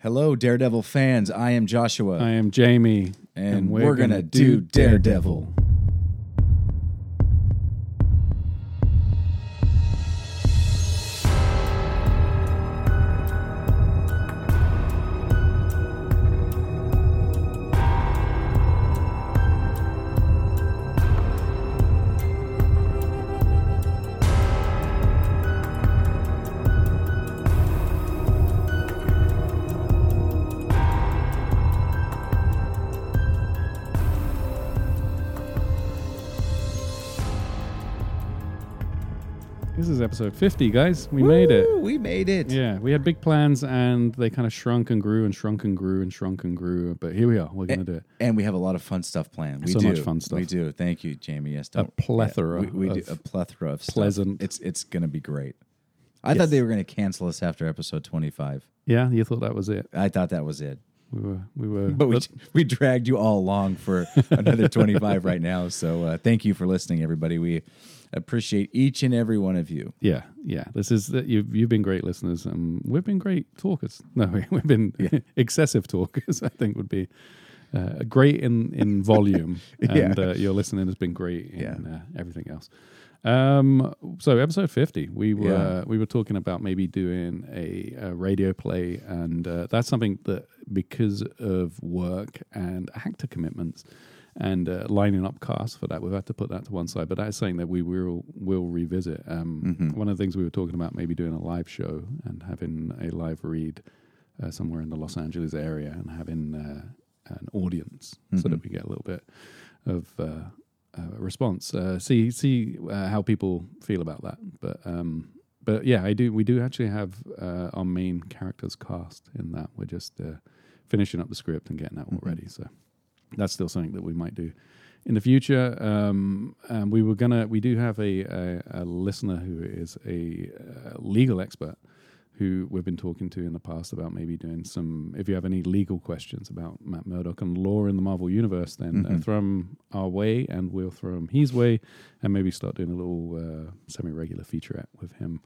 Hello, Daredevil fans. I am Joshua, I am Jamie, and, we're, gonna, do Daredevil. This episode 50, guys. We made it. We made it. Yeah, we had big plans and they kind of shrunk and grew and shrunk and grew and shrunk and grew. But here we are. We're going to do it. And we have a lot of fun stuff planned. We So do. much fun stuff. We do. Thank you, Jamie. Yes, don't, plethora yeah, we, we do a plethora of stuff. pleasant- It's it's gonna be great. I Yes. thought they were gonna cancel us after episode twenty five. Yeah, you thought that was it. I thought that was it. We were, we were, But we we dragged you all along for another 25 right now. So uh, thank you for listening, everybody. We appreciate each and every one of you. yeah, yeah. This is that you've you've been great listeners, and we've been great talkers. No, we've been excessive talkers. I think would be uh, great in in volume, and Yeah. uh, your listening has been great in Yeah. uh, everything else. Um, so episode fifty, we were Yeah. we were talking about maybe doing a, a radio play, and uh, that's something that because of work and actor commitments. And uh, lining up casts for that, we've had to put that to one side. But that is something that we will will revisit. Um, One of the things we were talking about, maybe doing a live show and having a live read uh, somewhere in the Los Angeles area, and having uh, an audience so that we get a little bit of uh, response. Uh, see see uh, how people feel about that. But um, but yeah, I do. We do actually have uh, our main characters cast in that. We're just uh, finishing up the script and getting that all ready. So that's still something that we might do in the future. Um, and we were gonna. We do have a a, a listener who is a uh, legal expert. Who we've been talking to in the past about maybe doing some. If you have any legal questions about Matt Murdock and law in the Marvel universe, then uh, throw them our way, and we'll throw them his way, and maybe start doing a little uh, semi-regular featurette with him,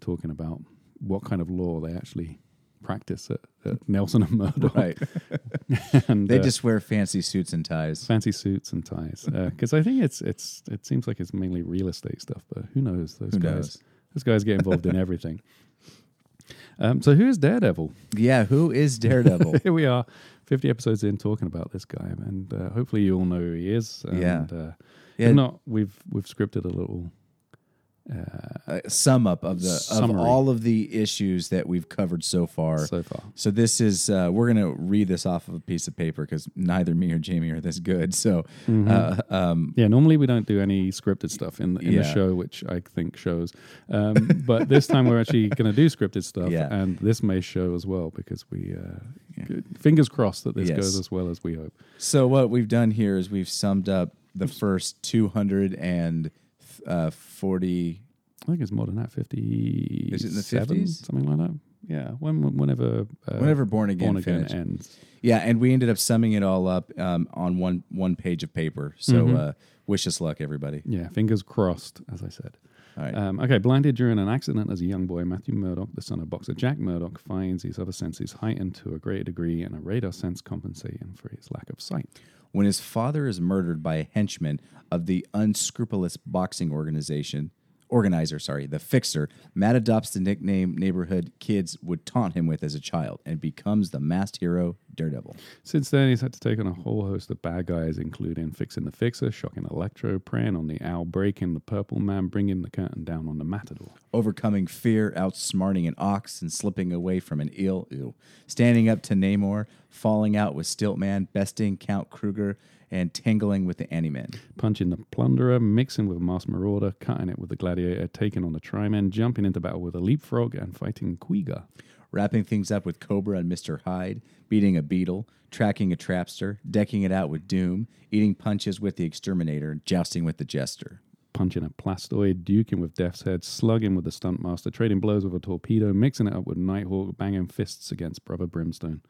talking about what kind of law they actually practice at, at Nelson and Murdock. Right. and They uh, just wear fancy suits and ties. fancy suits and ties because I think it's it's it seems like it's mainly real estate stuff, but who knows? Those Who guys, knows? those guys get involved in everything. Um, so who is Daredevil? Yeah, who is Daredevil? Here we are, fifty episodes in, talking about this guy, and uh, hopefully you all know who he is. And, Yeah. Uh, Yeah. If not, we've we've scripted a little. A sum up of the of all of the issues that we've covered so far. So far. So this is uh, we're gonna read this off of a piece of paper because neither me or Jamie are this good. So Mm-hmm. uh, um, Yeah, normally we don't do any scripted stuff in, in the show, which I think shows. Um, but this time we're actually going to do scripted stuff, Yeah. and this may show as well because we, uh, fingers crossed that this Yes. goes as well as we hope. so what we've done here is we've summed up the first two hundred and uh, forty. I think it's more than that, fifty. Is it in the 50s? something like that? Yeah, when, whenever uh, Whenever Born Again Born Again finished. ends. Yeah, and we ended up summing it all up um, on one one page of paper. So Mm-hmm. uh, wish us luck, everybody. Yeah, fingers crossed, as I said. All right. Um, okay, blinded during an accident as a young boy, Matthew Murdock, the son of boxer Jack Murdock, finds his other senses heightened to a greater degree and a radar sense compensating for his lack of sight. When his father is murdered by a henchman of the unscrupulous boxing organization organizer sorry the fixer matt adopts the nickname neighborhood kids would taunt him with as a child and becomes the masked hero daredevil Since then, he's had to take on a whole host of bad guys, including fixing the Fixer, shocking Electro, preying on the Owl, breaking the Purple Man, bringing the curtain down on the Matador. overcoming fear outsmarting an ox and slipping away from an eel ew, standing up to namor falling out with stiltman besting count kruger and tangling with the Animan. Punching the Plunderer, mixing with Masked Marauder, cutting it with the Gladiator, taking on the Triman, jumping into battle with a Leapfrog, and fighting Quiga. Wrapping things up with Cobra and Mr. Hyde, beating a beetle, tracking a trapster, decking it out with Doom, eating punches with the Exterminator, jousting with the Jester. punching a plastoid, duking with Death's Head, slugging with the Stuntmaster, trading blows with a torpedo, mixing it up with Nighthawk, banging fists against Brother Brimstone.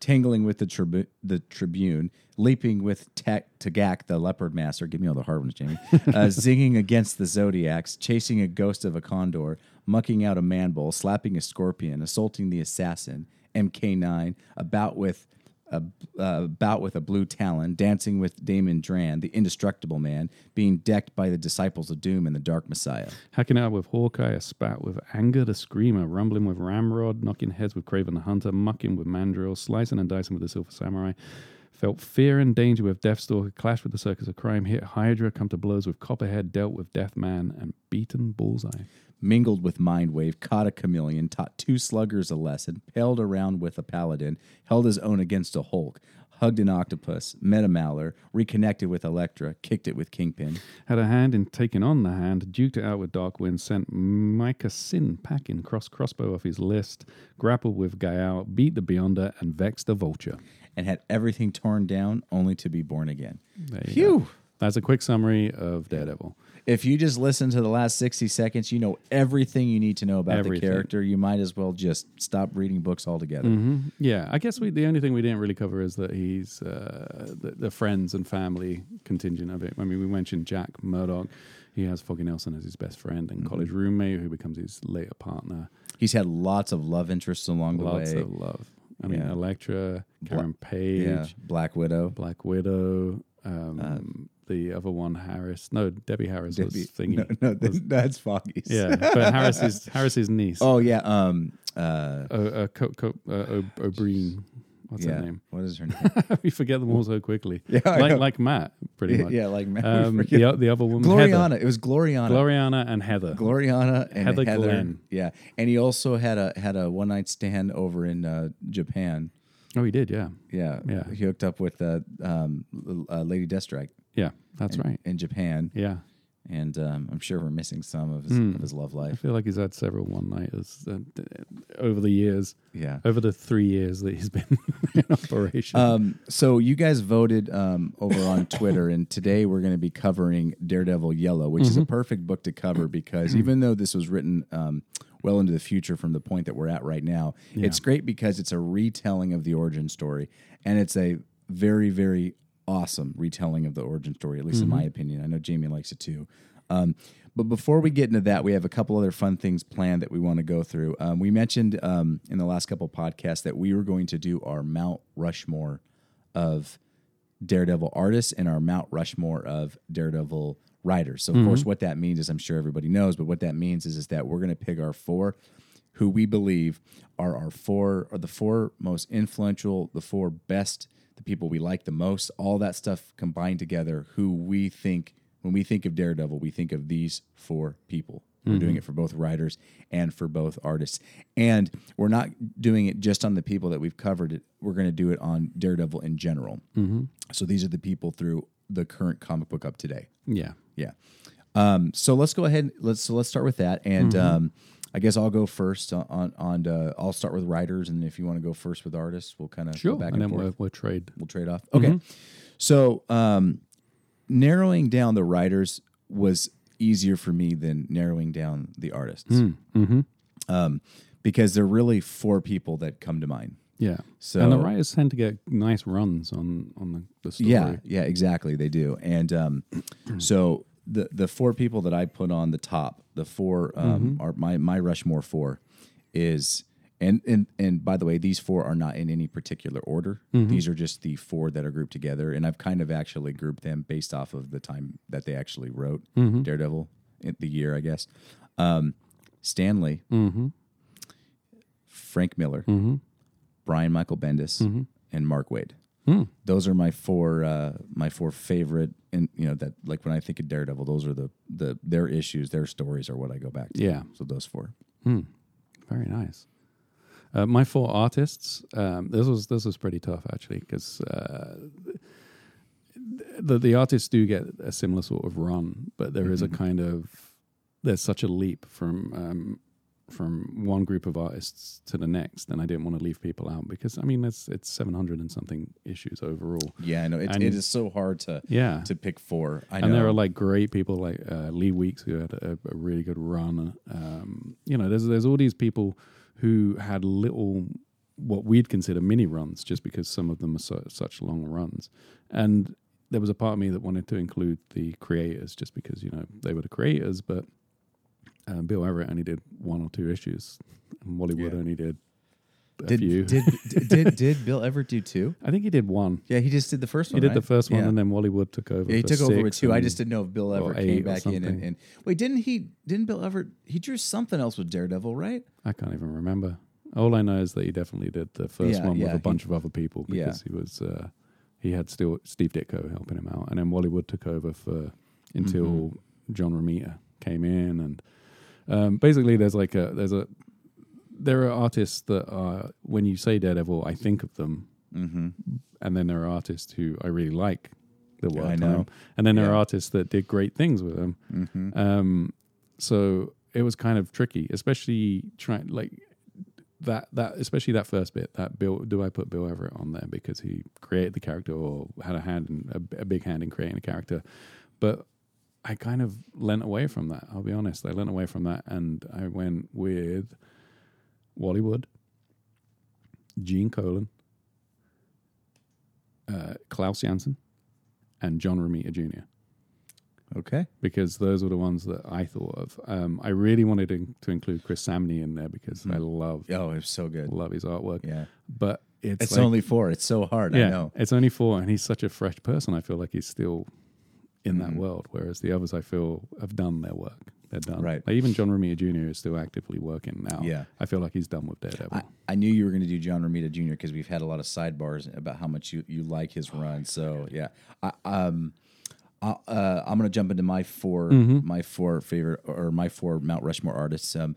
Tangling with the, tribu- the Tribune, leaping with Ta- Tagak, the Leopard Master. Give me all the hard ones, Jamie. Uh, zinging against the Zodiacs, chasing a ghost of a condor, mucking out a manbull, slapping a scorpion, assaulting the assassin, MK9, About with a bout with a blue talon, dancing with Damon Dran, the indestructible man, being decked by the disciples of Doom and the Dark Messiah. Hacking out with Hawkeye, a spat with Angar the Screamer, rumbling with Ramrod, knocking heads with Kraven the Hunter, mucking with Mandrill, slicing and dicing with the Silver Samurai. Felt fear and danger with Deathstalker, clashed with the Circus of Crime, hit Hydra, come to blows with Copperhead, dealt with Deathman, and beaten Bullseye. Mingled with Mindwave, caught a chameleon, taught two sluggers a lesson, paled around with a paladin, held his own against a Hulk, hugged an octopus, met a Mauler, reconnected with Elektra, kicked it with Kingpin. Had a hand in taking on the hand, duked it out with Darkwind, sent Micah Synn packing, cross crossbow off his list, grappled with Gael, beat the Beyonder, and vexed the Vulture. And had everything torn down only to be born again. Phew! go. That's a quick summary of Daredevil. If you just listen to the last 60 seconds, you know everything you need to know about Everything. the character. You might as well just stop reading books altogether. hmm Yeah, I guess we, the only thing we didn't really cover is that he's uh, the, the friends and family contingent of it. I mean, we mentioned Jack Murdock. He has Foggy Nelson as his best friend and college roommate, who becomes his later partner. He's had lots of love interests along the way. Lots of love. I mean, Yeah. Elektra, Karen Page, yeah, Black Widow. Black Widow. Um, the other one, Harris. No, Debbie Harris was Debbie- thingy. No, no, that- that's Foggy's. Yeah, but Harris's Harris's niece. Oh yeah. Um. Uh. uh, uh, Co- Co- uh, O- O'Brien. What's yeah. her name? What is her name? we forget them all so quickly. Yeah, like like Matt, pretty much. yeah, like Matt. Um, the, the other woman, Gloriana. Heather. It was Gloriana. Gloriana and Heather. Gloriana and Heather Heather. Glenn. Yeah, and he also had a had a one night stand over in uh, Japan. oh, he did. Yeah, Yeah, Yeah. He hooked up with uh, um, uh, Lady Deathstrike yeah, that's in, right. in Japan, Yeah, and um, I'm sure we're missing some of his, Hmm. of his love life. I feel like he's had several one nighters uh, over the years, Yeah. over the three years that he's been in operation. Um, so you guys voted um, over on Twitter, and today we're going to be covering Daredevil Yellow, which Mm-hmm. is a perfect book to cover because even though this was written um, well into the future from the point that we're at right now, it's great because it's a retelling of the origin story, and it's a very, very awesome retelling of the origin story, at least in my Mm-hmm. opinion. I know Jamie likes it too. Um, but before we get into that, we have a couple other fun things planned that we want to go through. Um, we mentioned um, in the last couple podcasts that we were going to do our Mount Rushmore of Daredevil artists and our Mount Rushmore of Daredevil writers. So, of course, what that means is I'm sure everybody knows, but what that means is, is that we're going to pick our four who we believe are our four, are the four most influential, the four best, the people we like the most, all that stuff combined together, who we think, when we think of Daredevil, we think of these four people. We're doing it for both writers and for both artists. And we're not doing it just on the people that we've covered. We're going to do it on Daredevil in general. So these are the people through the current comic book up today. yeah, Yeah. Um, so let's go ahead. Let's so let's start with that, and Mm-hmm. um, I guess I'll go first on on. on uh, I'll start with writers, and if you want to go first with artists, we'll kind of sure. go back and and, then forth. we'll, we'll trade. We'll trade off. Okay. So um, narrowing down the writers was easier for me than narrowing down the artists, Mm-hmm. um, because there are really four people that come to mind. Yeah. So and the writers tend to get nice runs on on the, the story. Yeah, yeah, exactly. They do. And um, so the the four people that I put on the top, the four um, are my my Rushmore four is and and and by the way, these four are not in any particular order. These are just the four that are grouped together, and I've kind of actually grouped them based off of the time that they actually wrote Daredevil, in the year, I guess. Um, Stan Lee, Mm-hmm. Frank Miller, Brian Michael Bendis, and Mark Waid. Hmm. Those are my four uh, my four favorite, and you know that like when I think of Daredevil, those are the the their issues, their stories are what I go back to. Yeah. So those four. Very nice. Uh, my four artists. Um, this was this was pretty tough actually because uh, the the artists do get a similar sort of run, but there is a kind of there's such a leap from um, from one group of artists to the next, and I didn't want to leave people out because I mean it's it's seven hundred and something issues overall. Yeah, I know And- it is so hard to Yeah, to pick four. I know. and there are like great people like uh, Lee Weeks who had a, a really good run. Um, you know, there's there's all these people who had little what we'd consider mini runs, just because some of them are so, such long runs. And there was a part of me that wanted to include the creators, just because you know they were the creators. But uh, Bill Everett only did one or two issues, and Wally Wood Yeah. only did a Did, few. did did did did Bill Everett do two? I think he did one. Yeah, he just did the first one. He one. did right? the first one, Yeah. and then Wally Wood took over. Yeah, he for took over with six two. I and- just didn't know if Bill or Everett came back in and, something. and wait, didn't he? Didn't Bill Everett? He drew something else with Daredevil, right? I can't even remember. All I know is that he definitely did the first Yeah, one yeah, with a he- bunch of other people Yeah. because he was uh, he had still Steve Ditko helping him out, and then Wally Wood took over for until Mm-hmm. John Romita came in, and um, basically there's like a there's a there are artists that are when you say Daredevil, I think of them, Mm-hmm. and then there are artists who I really like the work I on know. and then there are artists that did great things with them. Mm-hmm. Um, so it was kind of tricky, especially trying like that that especially that first bit. That Bill, do I put Bill Everett on there because he created the character or had a hand in a, a big hand in creating a character? But I kind of lent away from that. I'll be honest. I lent away from that, and I went with Wally Wood, Gene Colan, uh, Klaus Janson, and John Romita Jr Okay. because those were the ones that I thought of. Um, I really wanted to, to include Chris Samnee in there because I love Oh, it was so good. love his artwork. Yeah. But it's, It's like- only four. It's so hard. yeah, I know. it's only four, and he's such a fresh person. I feel like he's still in that Mhm. world, whereas the others I feel have done their work. They're done. Right. Like even John Romita Jr. is still actively working now. Yeah. I feel like he's done with Daredevil. I, I knew you were going to do John Romita Jr. because we've had a lot of sidebars about how much you, you like his run. So yeah, I, um, I, uh, I'm going to jump into my 4 Mm-hmm. my four favorite or my four Mount Rushmore artists. Um,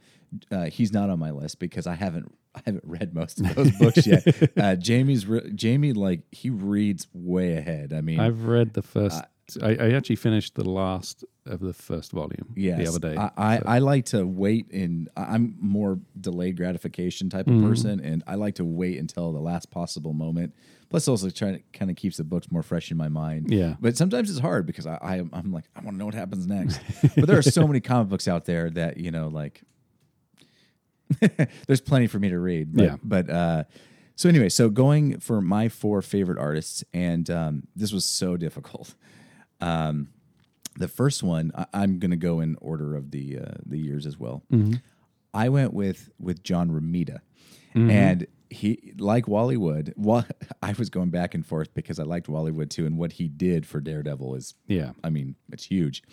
uh, he's not on my list because I haven't I haven't read most of those books yet. Uh, Jamie's re- Jamie like he reads way ahead. I mean, I've read the first. I, I actually finished the last of the first volume Yes. the other day. I, I, I like to wait and I- I'm more delayed gratification type of Mm-hmm. person, and I like to wait until the last possible moment. Plus, also trying to kind of keeps the books more fresh in my mind. Yeah. But sometimes it's hard because I, I I'm like I want to know what happens next. but there are so many comic books out there that you know like there's plenty for me to read. But, Yeah. But uh, so anyway, so going for my four favorite artists, and um, this was so difficult. Um, the first one, I, I'm going to go in order of the uh, the years as well. I went with with John Romita, and he like Wally Wood. I was going back and forth because I liked Wally Wood too, and what he did for Daredevil is yeah. I mean, it's huge.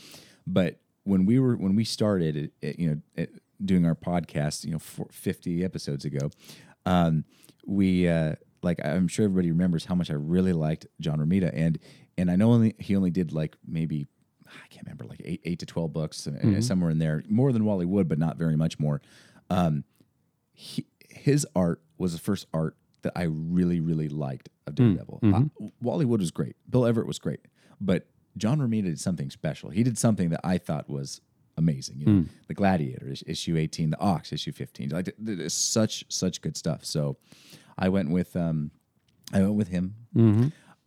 But when we were when we started, it, it, you know, it, doing our podcast, you know, for 50 episodes ago, um, we uh, like I'm sure everybody remembers how much I really liked John Romita, and and I know only he only did like maybe I can't remember like eight eight to 12 books uh, somewhere in there, more than Wally Wood, but not very much more. Um, he, his art was the first art that I really, really liked of Daredevil. Uh, Wally Wood was great. Bill Everett was great. But John Romita did something special. He did something that I thought was amazing. You know, The Gladiator, issue 18, The Ox, issue 15. Like, such, such good stuff. So I went with, um, I went with him.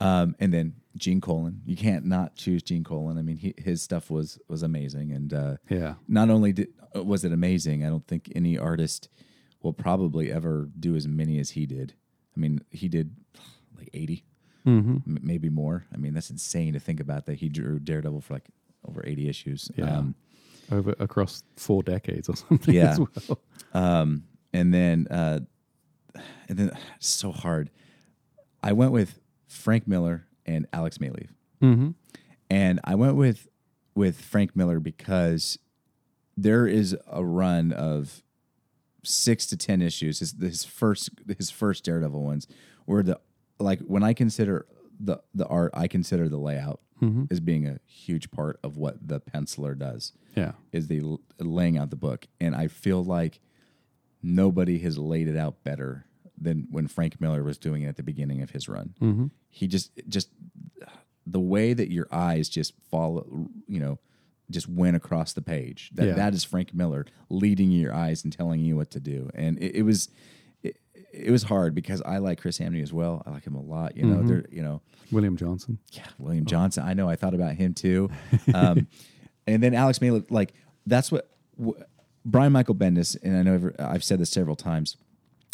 Um, and then Gene Colan. You can't not choose Gene Colan. I mean, he, his stuff was was amazing, and uh, Yeah. not only did, uh, was it amazing, I don't think any artist will probably ever do as many as he did. I mean, he did like 80, Mm-hmm. m- maybe more. I mean, that's insane to think about that he drew Daredevil for like over 80 issues. Yeah. Um, Over across four decades or something. Yeah. As well. um, and then, uh, and then it's so hard. I went with Frank Miller and Alex Maleev. Mm-hmm. and I went with with Frank Miller because there is a run of six to ten issues. His his first his first Daredevil ones where the like when I consider the the art, I consider the layout as being a huge part of what the penciler does Yeah. is the laying out the book, and I feel like nobody has laid it out better than when Frank Miller was doing it at the beginning of his run. Mm-hmm. He just just the way that your eyes just follow, you know, just went across the page. That Yeah. that is Frank Miller leading your eyes and telling you what to do, and it, it was. It, it was hard because I like Chris Samnee as well. I like him a lot. You know, there. You know, William Johnson. yeah, William Johnson. I know. I thought about him too. Um, and then Alex Maleev, like that's what wh- Brian Michael Bendis. And I know I've said this several times.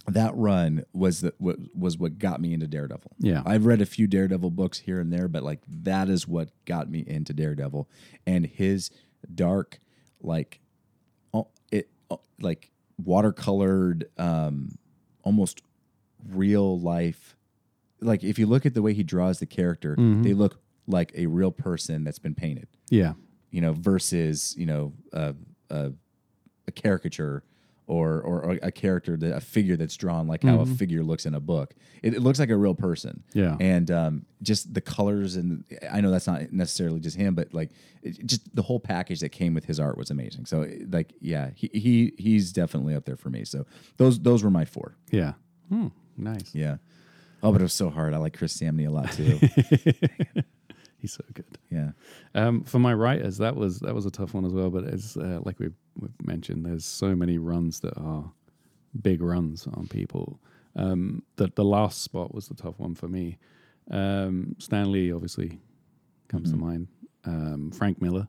That run was the what was what got me into Daredevil. Yeah. I've read a few Daredevil books here and there, but like that is what got me into Daredevil. And his dark, like, oh, it oh, like watercolored, um, almost real life. Like if you look at the way he draws the character, Mm-hmm. they look like a real person that's been painted. Yeah. You know, versus you know a a, a caricature. Or, or, a character, that, a figure that's drawn like how a figure looks in a book. It, it looks like a real person Mm-hmm. Yeah. and um, just the colors and I know that's not necessarily just him, but like it, just the whole package that came with his art was amazing. So like yeah, he, he he's definitely up there for me. So those those were my four. Yeah. Hmm, nice. Yeah. Oh, but it was so hard. I like Chris Samnee a lot too. He's so good. yeah. Um, for my writers, that was that was a tough one as well. But it's uh, like we've, we've mentioned, there's so many runs that are big runs on people. Um, that the last spot was the tough one for me. Um, Stan Lee obviously comes to mind. Um, Frank Miller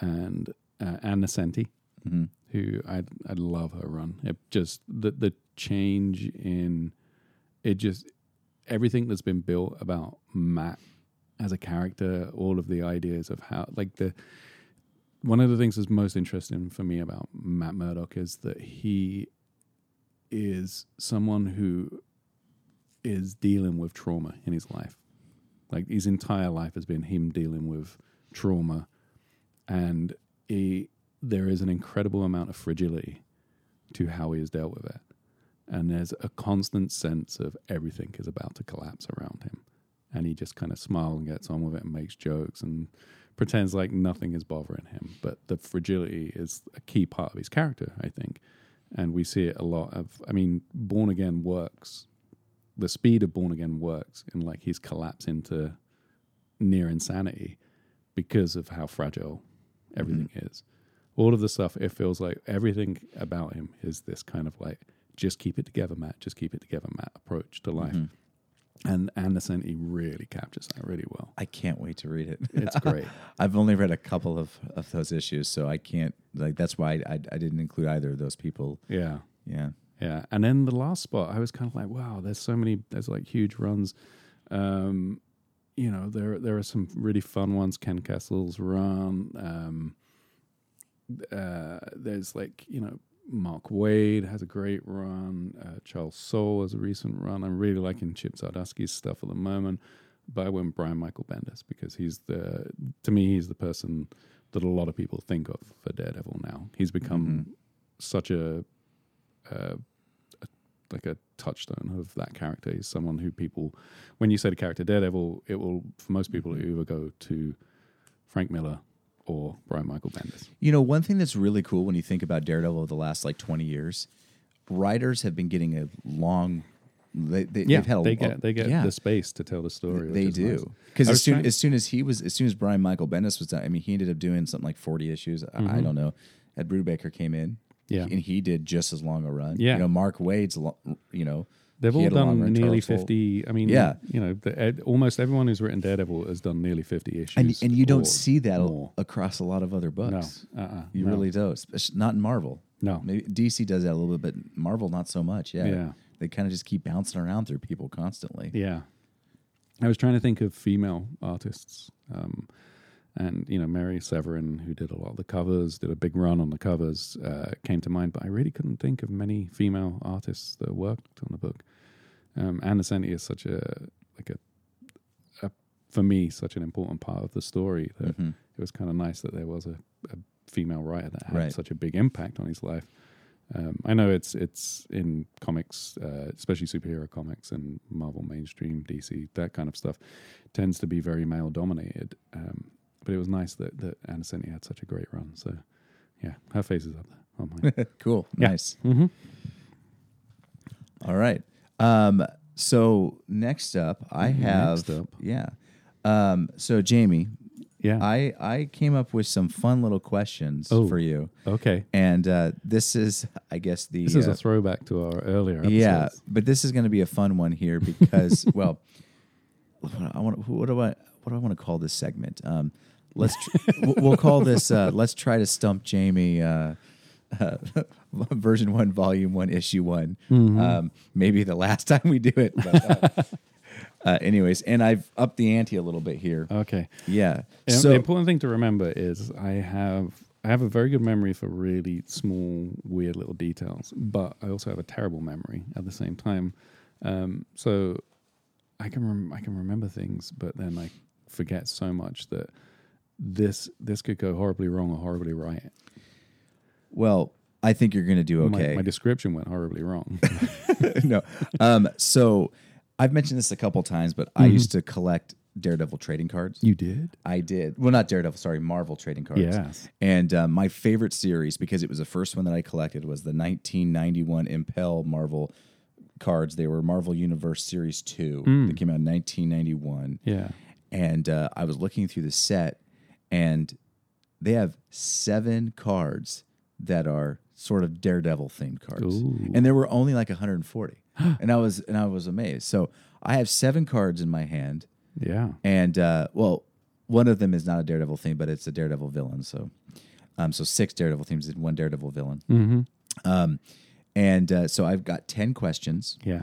and uh, Ann Nocenti, hmm who I I love her run. It just the the change in it just everything that's been built about Matt as a character, all of the ideas of how like the one of the things that's most interesting for me about Matt Murdock is that he is someone who is dealing with trauma in his life. Like his entire life has been him dealing with trauma, and he, there is an incredible amount of fragility to how he has dealt with it. And there's a constant sense of everything is about to collapse around him. And he just kind of smiles and gets on with it and makes jokes and pretends like nothing is bothering him. But the fragility is a key part of his character, I think. And we see it a lot of, I mean, Born Again works. The speed of Born Again works in like his collapse into near insanity because of how fragile everything mm-hmm. is. All of the stuff, it feels like everything about him is this kind of like, just keep it together, Matt. Just keep it together, Matt approach to life. Mm-hmm. And Anderson, he really captures that really well. I can't wait to read it. It's great. I've only read a couple of, of those issues, so I can't like that's why I, I, I didn't include either of those people. yeah. Yeah. Yeah, and then the last spot, I was kind of like, wow, there's so many, there's like huge runs. Um, you know, there there are some really fun ones. Ken Castle's run. Um, uh, there's like you know, Mark Waid has a great run. Uh, Charles Soule has a recent run. I'm really liking Chip Zdarsky's stuff at the moment. But I went Brian Michael Bendis because he's the, to me, he's the person that a lot of people think of for Daredevil now. He's become such a uh, a- like a touchstone of that character. He's someone who people, when you say the character Daredevil, it will for most people it either go to Frank Miller or Brian Michael Bendis. You know, one thing that's really cool when you think about Daredevil over the last like 20 years, writers have been getting a long. They, they, Yeah, they've had a, they get they get yeah, the space to tell the story. They do because I as soon trying- as soon as he was as soon as Brian Michael Bendis was done, I mean, he ended up doing something like 40 issues. I- I don't know. Ed Brubaker came in, Mm-hmm. Yeah. and he did just as long a run. Yeah. you know, Mark Waid's, you know, They've he all had a long done nearly fifty. I mean, Yeah. you know, the, almost everyone who's written Daredevil has done nearly fifty issues. and and you don't see that more. across a lot of other No, books. uh-uh, You no. really don't. Not in Marvel. No. maybe DC does that a little bit, but Marvel not so much. Yeah, Yeah. they kind of just keep bouncing around through people constantly. Yeah. I was trying to think of female artists. Um, and, you know, Marie Severin, who did a lot of the covers, did a big run on the covers, uh, came to mind, but I really couldn't think of many female artists that worked on the book. Um, Ann Nocenti is such a, like a, a, for me, such an important part of the story that Mhm. it was kind of nice that there was a, a female writer that had Right. such a big impact on his life. Um, I know it's it's in comics, uh, especially superhero comics and Marvel mainstream, DC, that kind of stuff, tends to be very male dominated. Um, but it was nice that that Ann Nocenti had such a great run. So, yeah, her face is up there on mine. cool, Yeah. nice. mm-hmm. All right. Um, so next up, I have up. yeah. Um, so Jamie, Yeah. I I came up with some fun little questions Oh. for you, okay. and uh, this is I guess the This is uh, a throwback to our earlier episodes. yeah, but this is going to be a fun one here because well, I want what do I what do I want to call this segment? Um, let's tr- we'll- call this uh, let's try to stump Jamie. Uh, uh, version one, volume one, issue one. Um, maybe the last time we do it. But, uh, uh, anyways, and I've upped the ante a little bit here. Okay. Yeah. And So the important thing to remember is I have I have a very good memory for really small, weird little details, but I also have a terrible memory at the same time. Um, so I can rem- I can remember things, but then I forget so much that this this could go horribly wrong or horribly right. Well, I think you're going to do okay. My, description went horribly wrong. no. Um, so I've mentioned this a couple times, but I used to collect Daredevil trading cards. you did? I did. Well, not Daredevil, sorry, Marvel trading cards. Yes. And uh, my favorite series, because it was the first one that I collected, was the 1991 Impel Marvel cards. They were Marvel Universe Series 2. They came out in 1991. Yeah. And uh, I was looking through the set, and they have seven cards that are sort of Daredevil themed cards, Ooh. and there were only like 140, and I was and I was amazed. So I have seven cards in my hand, Yeah. and uh, well, one of them is not a Daredevil theme, but it's a Daredevil villain. So, um, so six Daredevil themes and one Daredevil villain. Mm-hmm. Um, and uh, so I've got ten questions. Yeah.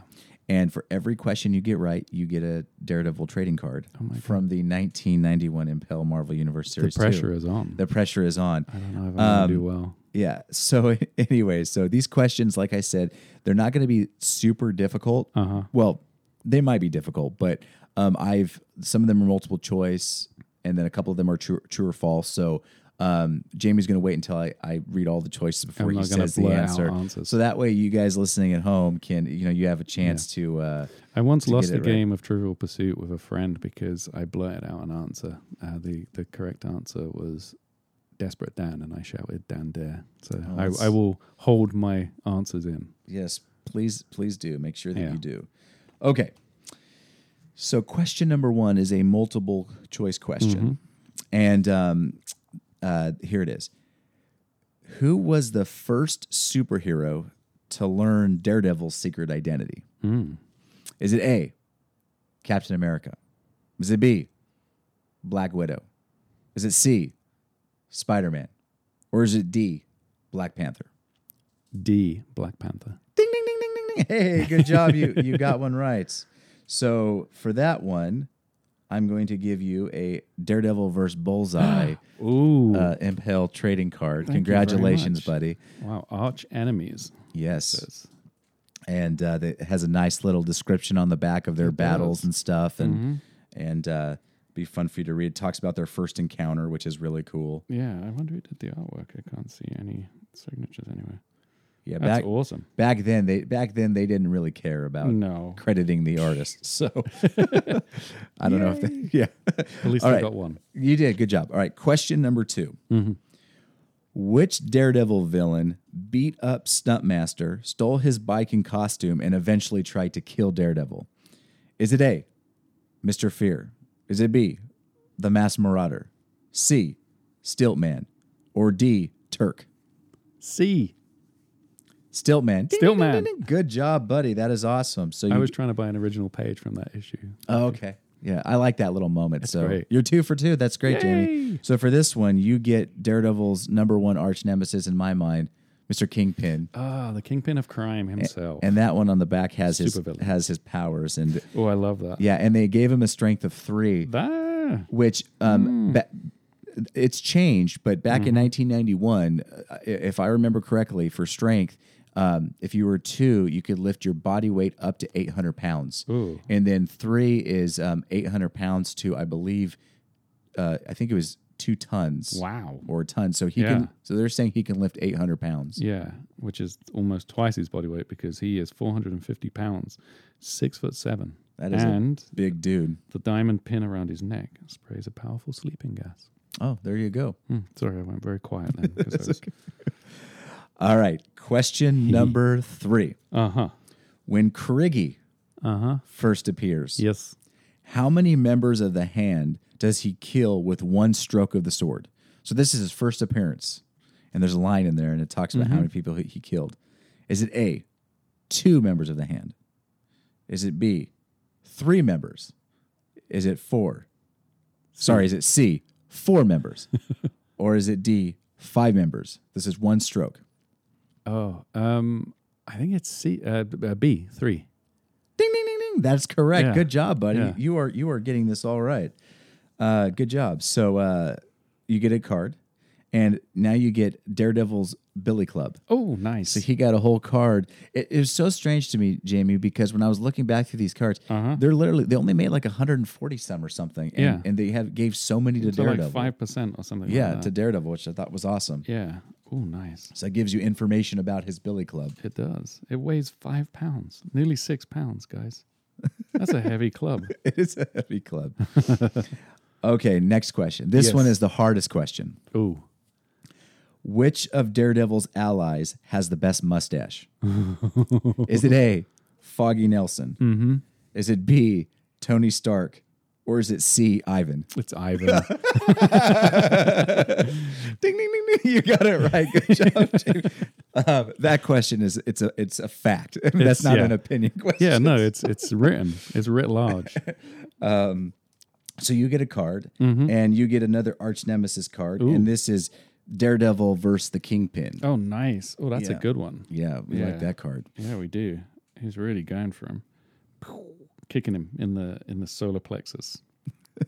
And for every question you get right, you get a Daredevil trading card Oh from the 1991 Impel Marvel Universe The Series. 2. pressure is on. The pressure is on. I don't know if I'm going Um, to do well. Yeah. So, anyway, so these questions, like I said, they're not going to be super difficult. Uh huh. Well, they might be difficult, but um, I've some of them are multiple choice, and then a couple of them are true, true or false. So. Um, Jamie's going to wait until I, I read all the choices before I'm he says the answer. So that way, you guys listening at home can you know you have a chance to uh, I once to lost a right. game of Trivial Pursuit with a friend because I blurted out an answer. Uh, the the correct answer was Desperate Dan, and I shouted Dan Dare. So Oh, I, I will hold my answers in. Yes, please, please do. Make sure that Yeah. you do. Okay. So, question number one is a multiple choice question. And um, uh, here it is Who was the first superhero to learn Daredevil's secret identity? Mm. Is it A, Captain America? Is it B, Black Widow? Is it C, Spider Man? Or is it D, Black Panther? D. Black Panther. Ding ding ding ding ding ding. Hey, good job. You you got one right. So for that one, I'm going to give you a Daredevil versus Bullseye Ooh. uh, Impel trading card. Thank you very Congratulations, much. buddy. wow. Arch enemies. Yes, Says. and uh, it has a nice little description on the back of their battles and stuff, and Mhm. and uh, be fun for you to read. It talks about their first encounter, which is really cool. Yeah, I wonder who did the artwork. I can't see any signatures anywhere. Yeah, That's back awesome. back then they back then they didn't really care about No. crediting the artist. So I don't know if they, yeah. At least I right. got one. You did. Good job. All right. Question number 2 Mhm. Which Daredevil villain beat up Stuntmaster, stole his bike and costume, and eventually tried to kill Daredevil? Is it A, Mr. Fear? Is it B, the Mass Marauder? C, Stiltman? Or D, Turk? C. Stiltman. Stiltman. Good job, buddy. That is awesome. So you, I was trying to buy an original page from that issue. Oh, okay. Yeah, I like that little moment. so great. you're two for two. That's great, Jamie. So for this one, you get Daredevil's number one arch nemesis in my mind, Mr. Kingpin. Ah, the kingpin of crime himself. And that one on the back has his Supervillain. has his powers and oh, I love that. yeah, and they gave him a strength of three, That. which Hmm. um ba- it's changed, but back Mm-hmm. in 1991, uh, if I remember correctly, for strength, um, if you were two, you could lift your body weight up to 800 pounds. Ooh. And then three is um, 800 pounds to, I believe, uh, I think it was two tons Wow. or a ton. So he Yeah. can, so they're saying he can lift 800 pounds. Yeah, which is almost twice his body weight because he is 450 pounds, six foot seven. That is a big dude. the diamond pin around his neck sprays a powerful sleeping gas. Oh, there you go. Hmm, sorry, I went very quiet then. I was- All right. Question number three. Uh-huh. When Kirigi Uh-huh. first appears, Yes. how many members of the hand does he kill with one stroke of the sword? So this is his first appearance. And there's a line in there and it talks about how many people he, he killed. Is it A, two members of the hand? Is it B, three members? Is it four? Sorry, is it C, four members? or is it D, five members? This is one stroke. Oh, um, I think it's C, uh, b- uh, three. Ding ding ding ding. That's correct. Yeah. Good job, buddy. Yeah. You are you are getting this all right. Uh, good job. So uh, you get a card, and now you get Daredevil's Billy Club. Oh, nice. So he got a whole card. It, it was so strange to me, Jamie, because when I was looking back through these cards, uh-huh. they're literally they only made like 140 some or something, and, Yeah. and they have gave so many to so Daredevil. like five percent or something. yeah, like to. Daredevil, which I thought was awesome. yeah. Oh, nice. So it gives you information about his Billy Club. It does. It weighs five pounds, nearly six pounds, guys. That's a heavy club. It is a heavy club. okay, next question. This Yes. one is the hardest question. Ooh. Which of Daredevil's allies has the best mustache? is it A, Foggy Nelson? Mm-hmm. Is it B, Tony Stark? Or is it C, Ivan? It's Ivan. Ding, ding, ding, ding. You got it right. Good job, Jamie. Um, that question is it's a it's a fact. That's It's- not yeah. an opinion question. yeah, no, it's it's written. It's writ large. So you get a card, Mm-hmm. and you get another arch nemesis card, and this is Daredevil versus the Kingpin. Oh, nice. Oh, that's Yeah. a good one. Yeah, we Yeah. like that card. Yeah, we do. He's really going for him, kicking him in the in the solar plexus,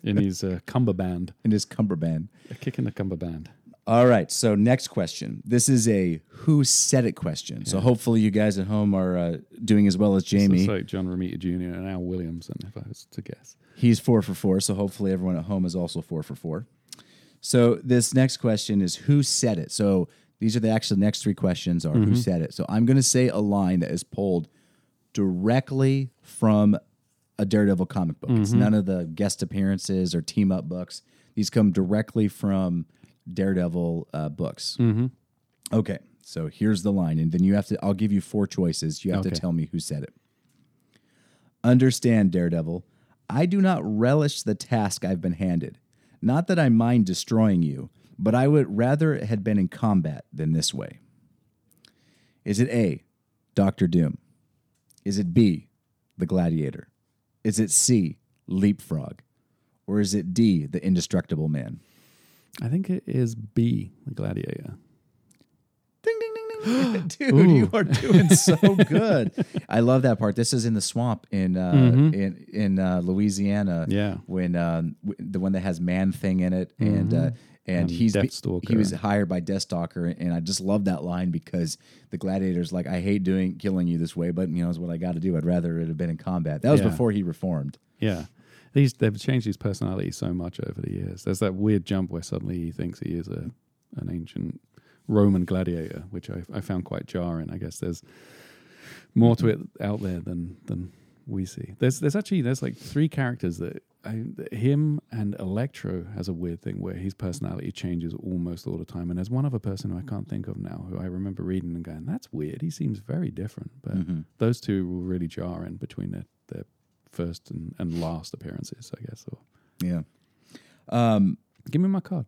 in his uh, cummerband, And his cummerband. a kick in the cummerband. All right. So next question. This is a who said it question. So hopefully you guys at home are uh, doing as well as Jamie. It's like John Romita Jr. and Al Williamson, if I was to guess. He's four for four. So hopefully everyone at home is also four for four. So this next question is who said it. So these are the actual next three questions are who mm-hmm. said it. So I'm going to say a line that is pulled directly from a Daredevil comic book. It's mm-hmm. none of the guest appearances or team up books. These come directly from Daredevil uh, books. Mm-hmm. Okay, so here's the line, and then you have to. I'll give you four choices. You have to tell me who said it. Understand, Daredevil. I do not relish the task I've been handed. Not that I mind destroying you, but I would rather it had been in combat than this way. Is it A, Doctor Doom? Is it B, the Gladiator? Is it C, Leapfrog? Or is it D, the Indestructible Man? I think it is B, the Gladiator. Dude! You are doing so good. I love that part. This is in the swamp in uh, in in uh, Louisiana. Yeah. when um, w- the one that has Man Thing in it, and uh, and he's Deathstalker. he was hired by Deathstalker, and I just love that line because the gladiator's like, I hate doing killing you this way, but you know, it's what I got to do. I'd rather it have been in combat. That was Yeah. before he reformed. Yeah. These, they've changed his personality so much over the years. There's that weird jump where suddenly he thinks he is a an ancient Roman gladiator, which I, I found quite jarring. I guess there's more to it out there than than we see. There's there's actually there's like three characters that I, him and Electro has a weird thing where his personality changes almost all the time. And there's one other person who I can't think of now who I remember reading and going, "That's weird. He seems very different." But mm-hmm. those two were really jarring between their their first and, and last appearances, I guess. Or Yeah. Um, give me my card.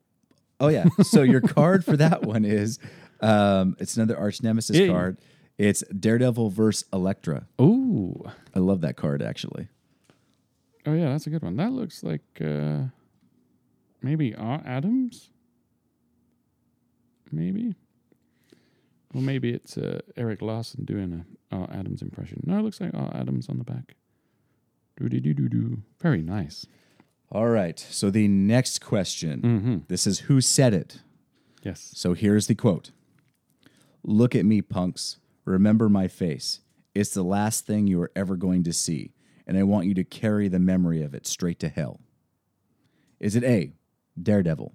Oh yeah. So your card for that one is um, it's another arch nemesis card. It's Daredevil versus Elektra. Ooh, I love that card actually. oh yeah, that's a good one. That looks like uh, maybe Art Adams. Maybe, or maybe it's uh, Erik Larsen doing a Art Adams impression. No, it looks like Art Adams on the back. Do do do do do. Very nice. All right. So the next question. Mm-hmm. This is who said it. Yes. So here's the quote. Look at me, punks. Remember my face. It's the last thing you are ever going to see, and I want you to carry the memory of it straight to hell. Is it A, Daredevil?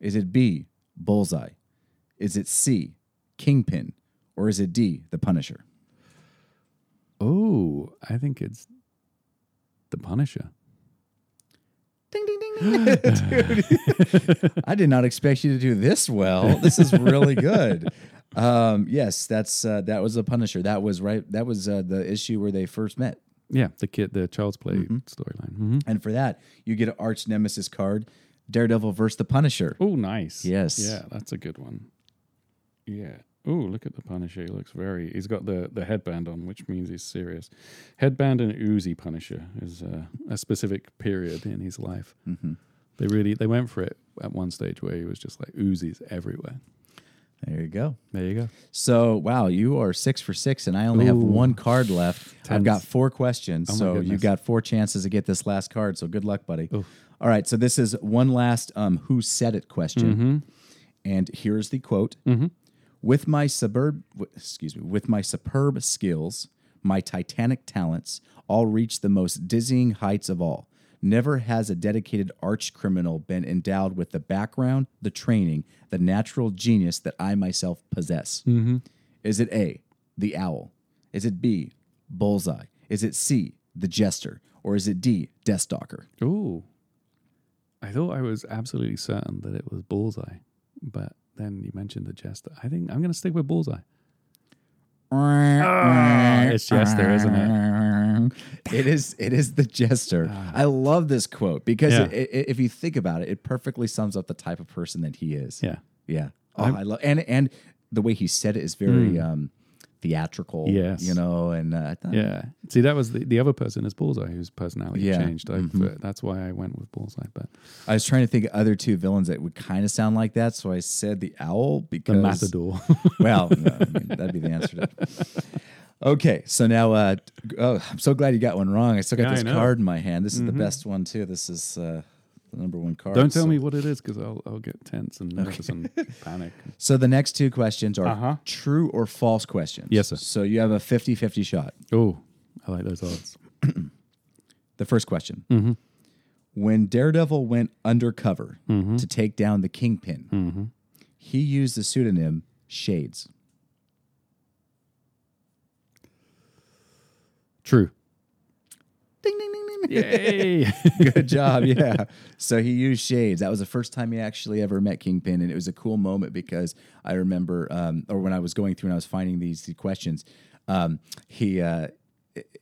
Is it B, Bullseye? Is it C, Kingpin? Or is it D, the Punisher? Oh, I think it's the Punisher. Ding, ding, ding, ding. Dude, I did not expect you to do this well. This is really good. Um, yes, that's uh, that was the Punisher. That was right. That was uh, the issue where they first met. Yeah, the kid, the Child's Play storyline. Mm-hmm. And for that, you get an arch nemesis card, Daredevil versus the Punisher. Oh, nice. Yes. Yeah, that's a good one. Yeah. Oh, look at the Punisher. He looks very. He's got the, the headband on, which means he's serious. Headband and Uzi Punisher is uh, a specific period in his life. Mm-hmm. They really they went for it at one stage where he was just like Uzis everywhere. There you go. There you go. So wow, you are six for six, and I only have one card left. I've got four questions, Oh so you've got four chances to get this last card. So good luck, buddy. Oof. All right, so this is one last um, "Who said it?" question, Mm-hmm. and here's the quote: With my suburb, excuse me, with my superb skills, my titanic talents, I'll reach the most dizzying heights of all. Never has a dedicated arch criminal been endowed with the background, the training, the natural genius that I myself possess. Mm-hmm. Is it A, the owl? Is it B, bullseye? Is it C, the jester? Or is it D, Deathstalker? Ooh. I thought I was absolutely certain that it was Bullseye, but then you mentioned the Jester. I think I'm going to stick with Bullseye. Ah, it's Jester, isn't it? It is. It is the jester. Ah. I love this quote because Yeah. it, it, if you think about it, it perfectly sums up the type of person that he is. Yeah. yeah. Oh, I love and and the way he said it is very hmm. um, theatrical. Yes. you know, and uh, Yeah. See, that was the, the other person is Bullseye, whose personality Yeah. changed. I, uh, That's why I went with Bullseye. But I was trying to think of other two villains that would kind of sound like that, so I said the owl the because Matador. Well, no, I mean, that'd be the answer to that. Okay, so now, uh, oh, I'm so glad you got one wrong. I still got Yeah, this. Mm-hmm. card in my hand. This is the best one too. This is uh, the number one card. Don't tell So- me what it is because I'll, I'll get tense and nervous and panic. So the next two questions are Uh-huh. true or false questions. Yes, sir. So you have a 50-50 shot. Oh, I like those odds. The first question: Mm-hmm. When Daredevil went undercover Mm-hmm. to take down the Kingpin, he used the pseudonym Shades. True. Ding. ding. Yay. Good job. Yeah. So he used shades. That was the first time he actually ever met Kingpin. And it was a cool moment because I remember, um, or when I was going through and I was finding these, these questions, um, he, uh,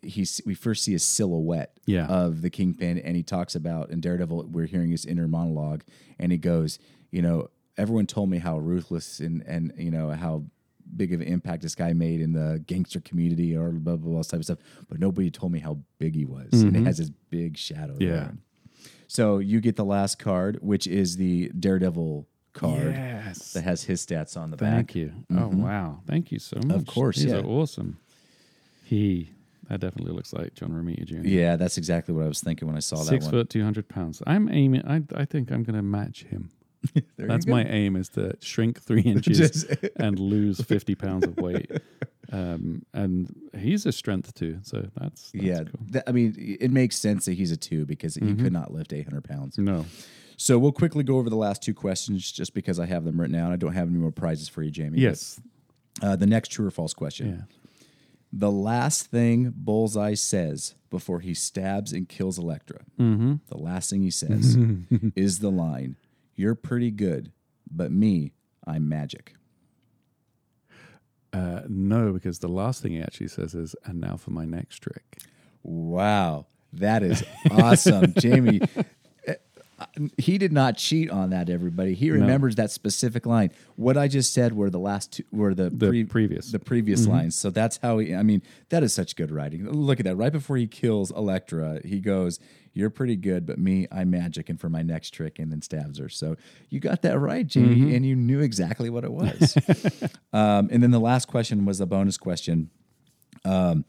he, we first see a silhouette Yeah. of the Kingpin and he talks about, in Daredevil, we're hearing his inner monologue and he goes, you know, everyone told me how ruthless and, and, you know, how big of an impact this guy made in the gangster community or blah, blah, blah, type of stuff. But nobody told me how big he was. And it mm-hmm. has this big shadow. Yeah. there. So you get the last card, which is the Daredevil card yes. that has his stats on the Thank back. you. Oh, mm-hmm. wow. Thank you so much. Of course, These yeah. are awesome. He, that definitely looks like John Romita Jr. Yeah, that's exactly what I was thinking when I saw Six that one. foot, 200 pounds. I'm aiming, I, I think I'm going to match him. That's my aim is to shrink three inches and lose 50 pounds of weight. Um, and he's a strength too. So that's, that's yeah. cool. Mm-hmm. Th- I mean, it makes sense that he's a two because he could not lift 800 pounds. No. So we'll quickly go over the last two questions just because I have them written down. I don't have any more prizes for you, Jamie. Yes. Uh, the next true or false question. Yeah. The last thing Bullseye says before he stabs and kills Elektra, Mm-hmm. the last thing he says is the line, You're pretty good, but me, I'm magic. Uh, no, because the last thing he actually says is, and now for my next trick. Wow. That is awesome. Jamie, he did not cheat on that, everybody. He remembers that specific line. What I just said were the last two, were the, The previous. Mm-hmm. the previous lines. So that's how he, I mean, that is such good writing. Look at that. Right before he kills Elektra, he goes, You're pretty good, but me, I'm magic. And for my next trick, and then stabs her. So you got that right, Jamie, Mm-hmm. and you knew exactly what it was. um, and then the last question was a bonus question. Um,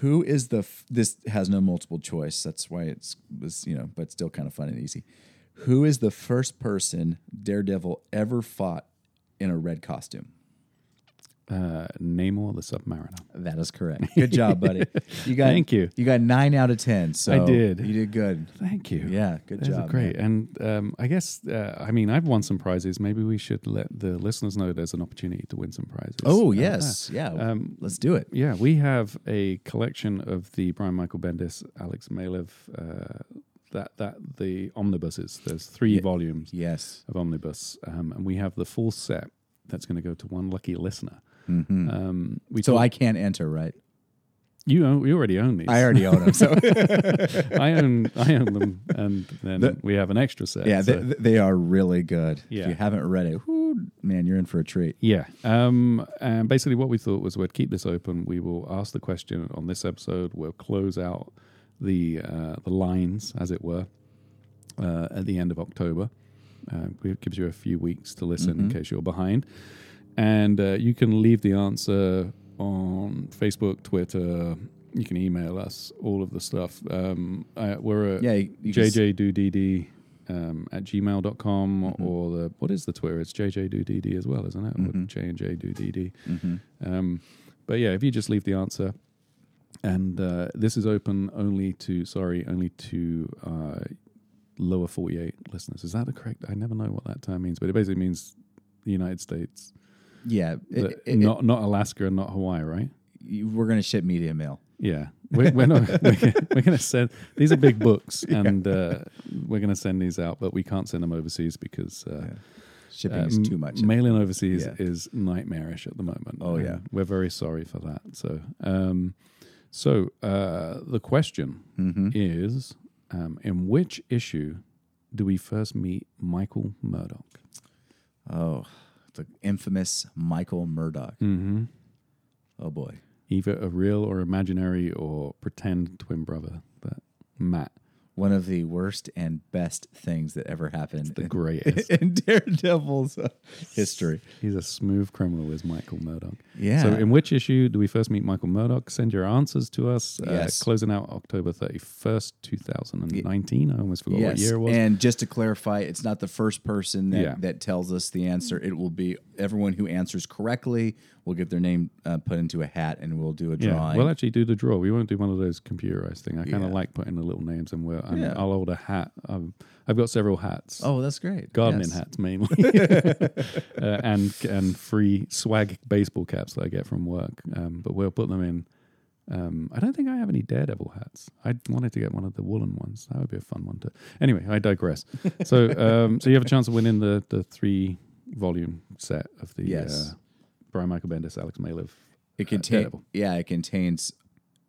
who is the f- this has no multiple choice. That's why it's was you know but still kind of fun and easy. Who is the first person daredevil ever fought in a red costume Uh, Namor the Submariner. that is correct good job buddy you got Thank you. you got nine out of ten so I did. you did good Thank you. yeah good Those job great. man. And um, I guess, uh, I mean, I've won some prizes. Maybe we should let the listeners know there's an opportunity to win some prizes. oh Uh, yes yeah Um, let's do it Yeah, we have a collection of the Brian Michael Bendis, Alex Maleev, uh, that that the omnibuses. There's three Yeah. volumes yes of omnibus, um, and we have the full set. That's going to go to one lucky listener. Mhm. Um, we so talk- i can't enter right you own, you already own these. i already own them so I own I own them, and then The- we have an extra set. yeah so- they, they are really good if Yeah. you haven't read it whoo, man you're in for a treat Yeah. Um, and basically, what we thought was we'd keep this open. We will ask the question on this episode. We'll close out the uh, the lines, as it were, uh, at the end of October. Uh, it gives you a few weeks to listen in case you're behind. And uh, you can leave the answer on Facebook, Twitter. You can email us all of the stuff. Um, uh, we're at yeah you, you can s- JJ Do DD um, at gmail.com Mm-hmm. or the, what is the Twitter? It's JJDoDD as well, isn't it? Mhm. J and J do DD. Mhm. Um, but yeah, if you just leave the answer, and uh, this is open only to sorry, only to uh, lower forty-eight listeners. Is that the correct? I never know what that term means, but it basically means the United States, Yeah, it- it- it- not not Alaska and not Hawaii, right? you- we're gonna ship media mail. Yeah, we're, we're not. We're, to send these are big books, and uh, we're going to send these out, but we can't send them overseas because uh, Shipping uh, is too much. Mailing overseas Yeah. is nightmarish at the moment. Oh, yeah. we're very sorry for that. So, um, so uh, the question Mhm. is, um, in which issue do we first meet Michael Murdock? Oh, the infamous Michael Murdock. Mm-hmm. Oh boy. Either a real or imaginary or pretend twin brother. But Matt, One of the worst and best things that ever happened the in, greatest. in Daredevil's uh, history. He's a smooth criminal, is Michael Murdock. Yeah. So, in which issue do we first meet Michael Murdock? Send your answers to us. Uh, Yes. Closing out October 31st, 2019. I almost forgot what year it was. And just to clarify, it's not the first person that, Yeah. that tells us the answer. It will be everyone who answers correctly will get their name uh, put into a hat and we'll do a yeah, drawing. we'll actually do the draw. We won't do one of those computerized thing. I kind of Yeah. like putting the little names and we'll, and Yeah. I'll hold a hat. Um, I've got several hats. oh, that's great. Gardening Yes. hats mainly, uh, and and free swag baseball caps that I get from work. Um, but we'll put them in. Um, I don't think I have any Daredevil hats. I wanted to get one of the woolen ones. That would be a fun one to. Anyway, I digress. so, um, so you have a chance of winning the the three volume set of the Yes. uh, Brian Michael Bendis, Alex Maleev. It uh, contains, Daredevil. yeah, it contains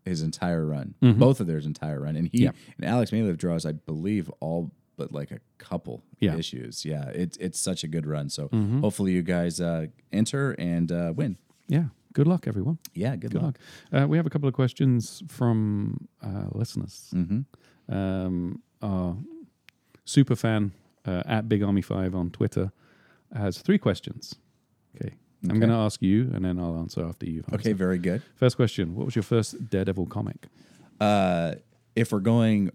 his entire run, Mhm. both of theirs entire run, and he Yeah. and Alex Maleev draws, I believe, all but like a couple Yeah. issues. Yeah, it's it's such a good run. So Mhm. hopefully you guys uh, enter and uh, win. Yeah. Good luck, everyone. Yeah, good, Good luck. luck. Uh, we have a couple of questions from uh, listeners. Mm-hmm. um, our super fan uh, at Big Army Five on Twitter has three questions. Okay, I'm Okay. going to ask you, and then I'll answer after you. Okay, very good. First question: What was your first Daredevil comic? Uh, if we're going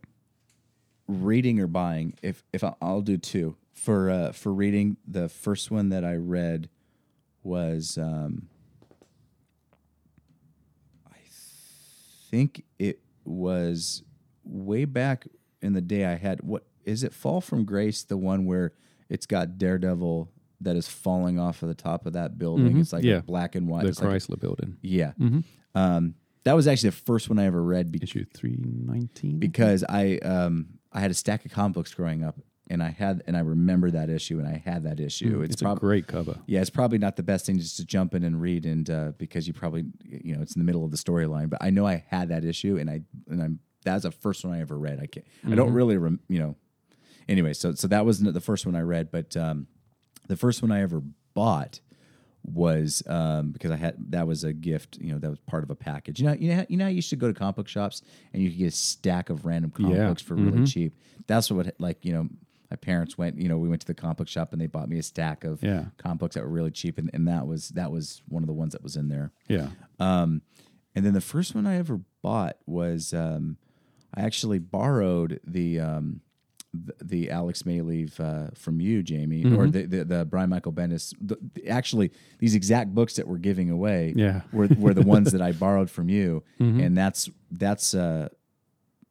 reading or buying, if if I, I'll do two for uh, for reading, the first one that I read was um, I think it was way back in the day. I had what is it? Fall from Grace, the one where it's got Daredevil that is falling off of the top of that building. Mhm. It's like Yeah. a black and white. the It's like- Chrysler Building, yeah. mm-hmm. Um, that was actually the first one I ever read be- issue three nineteen. because I um I had a stack of comic books growing up, and I had and I remember that issue, and I had that issue. Mm, it's it's a probably great cover. yeah, it's probably not the best thing just to jump in and read, and uh, because you probably you know it's in the middle of the storyline. But I know I had that issue, and I and I'm that was the first one I ever read. I can't I Mm-hmm. don't really rem, you know. Anyway, so so that wasn't the first one I read, but um, the first one I ever bought was um, because I had that was a gift. You know, that was part of a package. You know, you know, you know, you used to go to comic book shops and you could get a stack of random comic Yeah. books for really Mhm. cheap. That's what like you know. My parents went, you know, we went to the comic book shop and they bought me a stack of Yeah. comic books that were really cheap, and, and that was that was one of the ones that was in there. Yeah, Um, and then the first one I ever bought was um, I actually borrowed the um, the, the Alex Maleev uh, from you, Jamie, or the, the the Brian Michael Bendis. The, actually, these exact books that we're giving away Yeah. were were the ones that I borrowed from you, Mhm. and that's that's uh,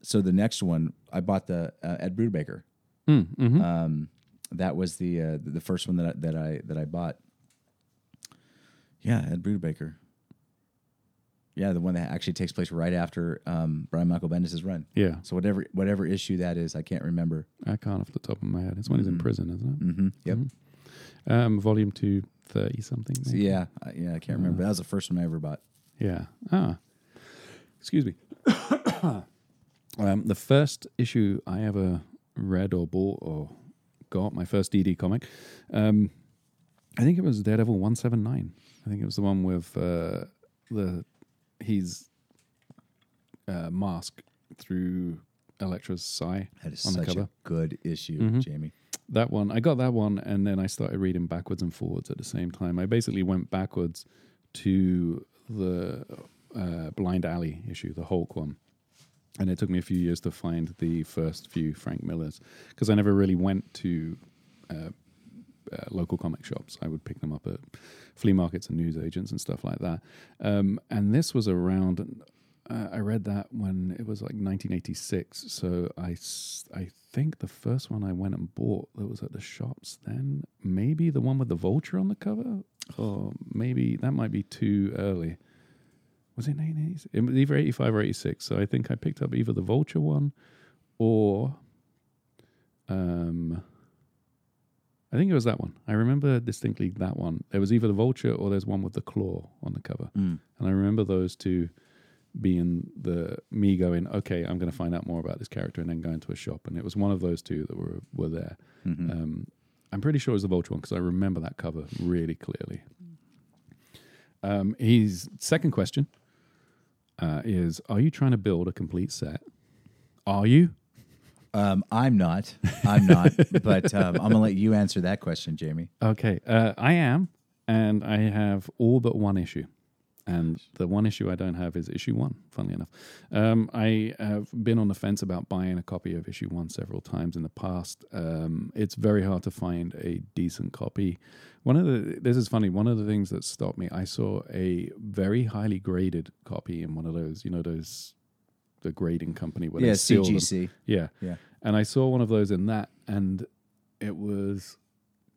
so the next one I bought the uh, Ed Brubaker. Mm, mhm. Um, that was the uh, the first one that I, that I that I bought. Yeah, Ed Brubaker. Yeah, the one that actually takes place right after um, Brian Michael Bendis' run. yeah. So whatever whatever issue that is, I can't remember. I can't off the top of my head. It's when he's in prison, isn't it? Mm-hmm. Yep. Um, volume two thirty something. So yeah, I, yeah, I can't remember. That was the first one I ever bought. Yeah. Ah. Excuse me. um, the first issue I ever read or bought or got, my first DD comic, um, I think it was Daredevil 179. I think it was the one with uh, the he's uh, mask through Elektra's sai. That is On the such a good issue, Mhm. Jamie. That one, I got that one, and then I started reading backwards and forwards at the same time. I basically went backwards to the uh, Blind Alley issue, the Hulk one, and it took me a few years to find the first few Frank Millers because I never really went to uh, uh, local comic shops. I would pick them up at flea markets and news agents and stuff like that. Um, and this was around. Uh, I read that when it was like 1986. So I, I think the first one I went and bought that was at the shops then, maybe the one with the vulture on the cover, or maybe that might be too early. Was it 1986? It was either 85 or 86. So I think I picked up either the vulture one or um I think it was that one. I remember distinctly that one. There was either the vulture or there's one with the claw on the cover. Mm. And I remember those two being the me going, okay, I'm going to find out more about this character, and then going to a shop, and it was one of those two that were were there. Mhm. Um, I'm pretty sure it was the vulture one because I remember that cover really clearly. Um, his second question uh, is: Are you trying to build a complete set? Are you? Um, I'm not. I'm not. but um, I'm gonna let you answer that question, Jamie. Okay, uh, I am, and I have all but one issue. And the one issue I don't have is issue one, funnily enough. Um, I have been on the fence about buying a copy of issue one several times in the past. Um, it's very hard to find a decent copy. One of the, this is funny, one of the things that stopped me, I saw a very highly graded copy in one of those, you know, those, the grading company where yeah, they seal them. CGC. Yeah. Yeah. And I saw one of those in that, and it was,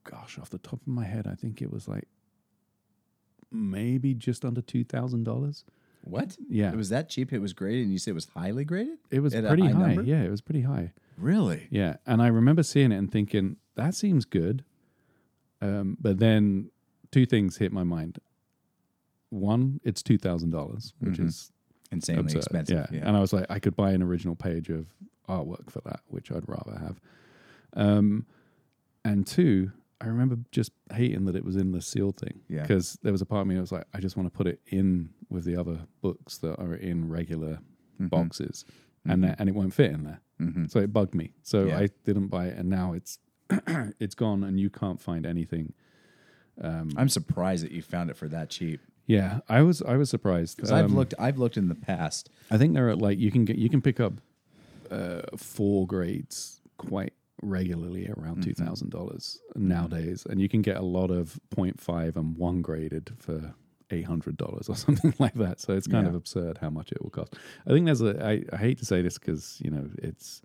gosh, off the top of my head, I think it was like maybe just under two thousand dollars. What? Yeah, It was that cheap. It was graded, and you said it was highly graded. it was at pretty high? Yeah, it was pretty high. Really? Yeah, and I remember seeing it and thinking that seems good, um, but then two things hit my mind. One, it's two thousand dollars, which Mhm. is Insanely absurd. expensive. Yeah. and I was like, I could buy an original page of artwork for that, which I'd rather have. Um, and two, I remember just hating that it was in the sealed thing Yeah. because there was a part of me that was like, I just want to put it in with the other books that are in regular Mhm. boxes, and that, and it won't fit in there. Mhm. So it bugged me. So Yeah. I didn't buy it, and now it's it's gone, and you can't find anything. Um, I'm surprised that you found it for that cheap. Yeah, I was I was surprised Because I've Um, looked, I've looked in the past. I think there are like you can get you can pick up uh, four grades quite regularly around two thousand dollars nowadays, and you can get a lot of 0.5 and one graded for eight hundred dollars or something like that. So it's kind of absurd how much it will cost. I think there's a I, I hate to say this because you know it's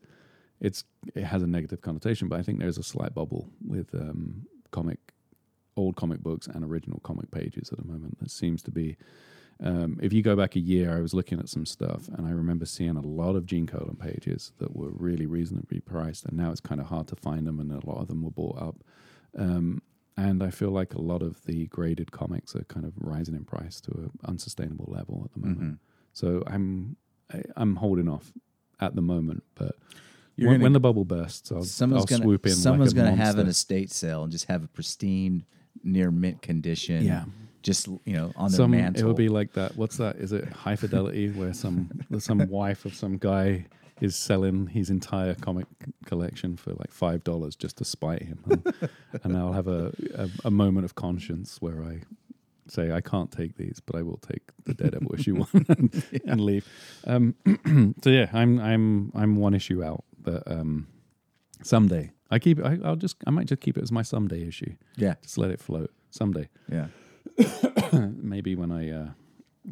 it's it has a negative connotation, but I think there's a slight bubble with um, comic old comic books and original comic pages at the moment. That seems to be um, if you go back a year, I was looking at some stuff and I remember seeing a lot of Gene Colan pages that were really reasonably priced, and now it's kind of hard to find them, and a lot of them were bought up. Um, and I feel like a lot of the graded comics are kind of rising in price to an unsustainable level at the moment. Mhm. So I'm I, I'm holding off at the moment, but when, gonna- when the bubble bursts, I'll, Someone's I'll gonna, swoop in. someone's like gonna have an estate sale and just have a pristine, near mint condition. Yeah. Just you know on their some mantle. it would be like that. What's that? Is it high fidelity where some some wife of some guy is selling his entire comic collection for like five dollars just to spite him, and, and I'll have a, a a moment of conscience where I say I can't take these, but I will take the Daredevil issue one and, and leave. Um, so yeah, I'm I'm I'm one issue out, but um, someday I keep I, I'll just I might just keep it as my someday issue. yeah, Just let it float someday yeah. maybe when I uh,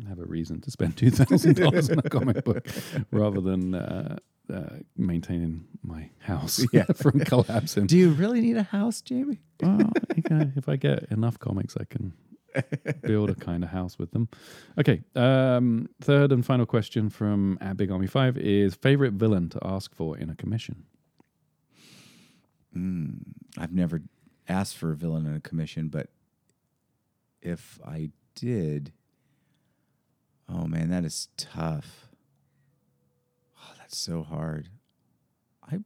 have a reason to spend two thousand dollars on a comic book rather than uh, uh, maintaining my house Yeah. from collapsing. Do you really need a house, Jamie? well, if I get enough comics, I can build a kind of house with them. Okay, um, third and final question from at Big Army Five is favorite villain to ask for in a commission. Mm, I've never asked for a villain in a commission, but if I did, oh man, that is tough. Oh, that's so hard. I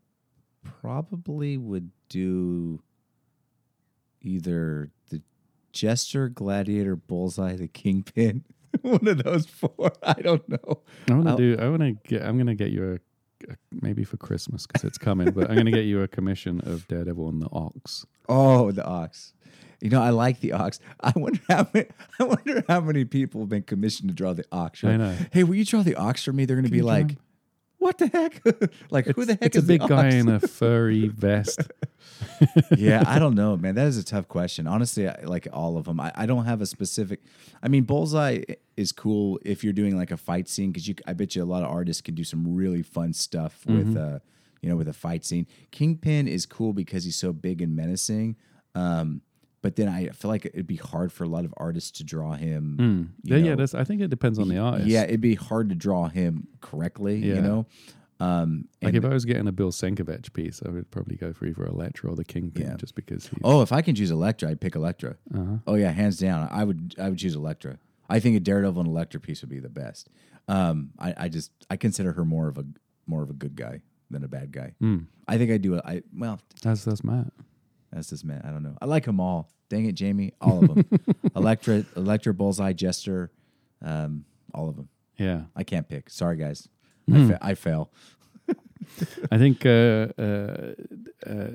probably would do either the Jester, Gladiator, Bullseye, the Kingpin. One of those four. I don't know. I want to do. I want to get. I'm going to get you a Uh, maybe for Christmas because it's coming. but I'm going to get you a commission of Daredevil and the Ox. Oh, the ox. You know, I like the ox. I wonder how many. I wonder how many people have been commissioned to draw the ox. I know. Hey, will you draw the ox for me? They're going to be like? What the heck? like who the heck It's is a big the guy in a furry vest. yeah, I don't know, man. That is a tough question. Honestly, I, like all of them, I, I don't have a specific. I mean, Bullseye is cool if you're doing like a fight scene because you. I bet you a lot of artists can do some really fun stuff with, uh, you know, with a fight scene. Kingpin is cool because he's so big and menacing. Um, but then I feel like it'd be hard for a lot of artists to draw him. Hmm. Yeah, yeah. That's, I think it depends on the artist. Yeah, it'd be hard to draw him correctly. Yeah. You know. Um, Like if I was getting a Bill Sienkiewicz piece, I would probably go for either Elektra or the Kingpin, Yeah. just because he's. Oh, if I can choose Elektra, I'd pick Elektra. Uh-huh. Oh yeah, hands down. I would I would choose Elektra. I think a Daredevil and Elektra piece would be the best. Um, I, I just I consider her more of a more of a good guy than a bad guy. Mm. I think I do. A, I well, That's that's Matt. That's just man. I don't know. I like them all. Dang it, Jamie, all of them. Elektra, Elektra, Bullseye, Jester, um, all of them. Yeah, I can't pick. Sorry, guys. Hmm. I, fa- I fail. I think uh, uh, uh,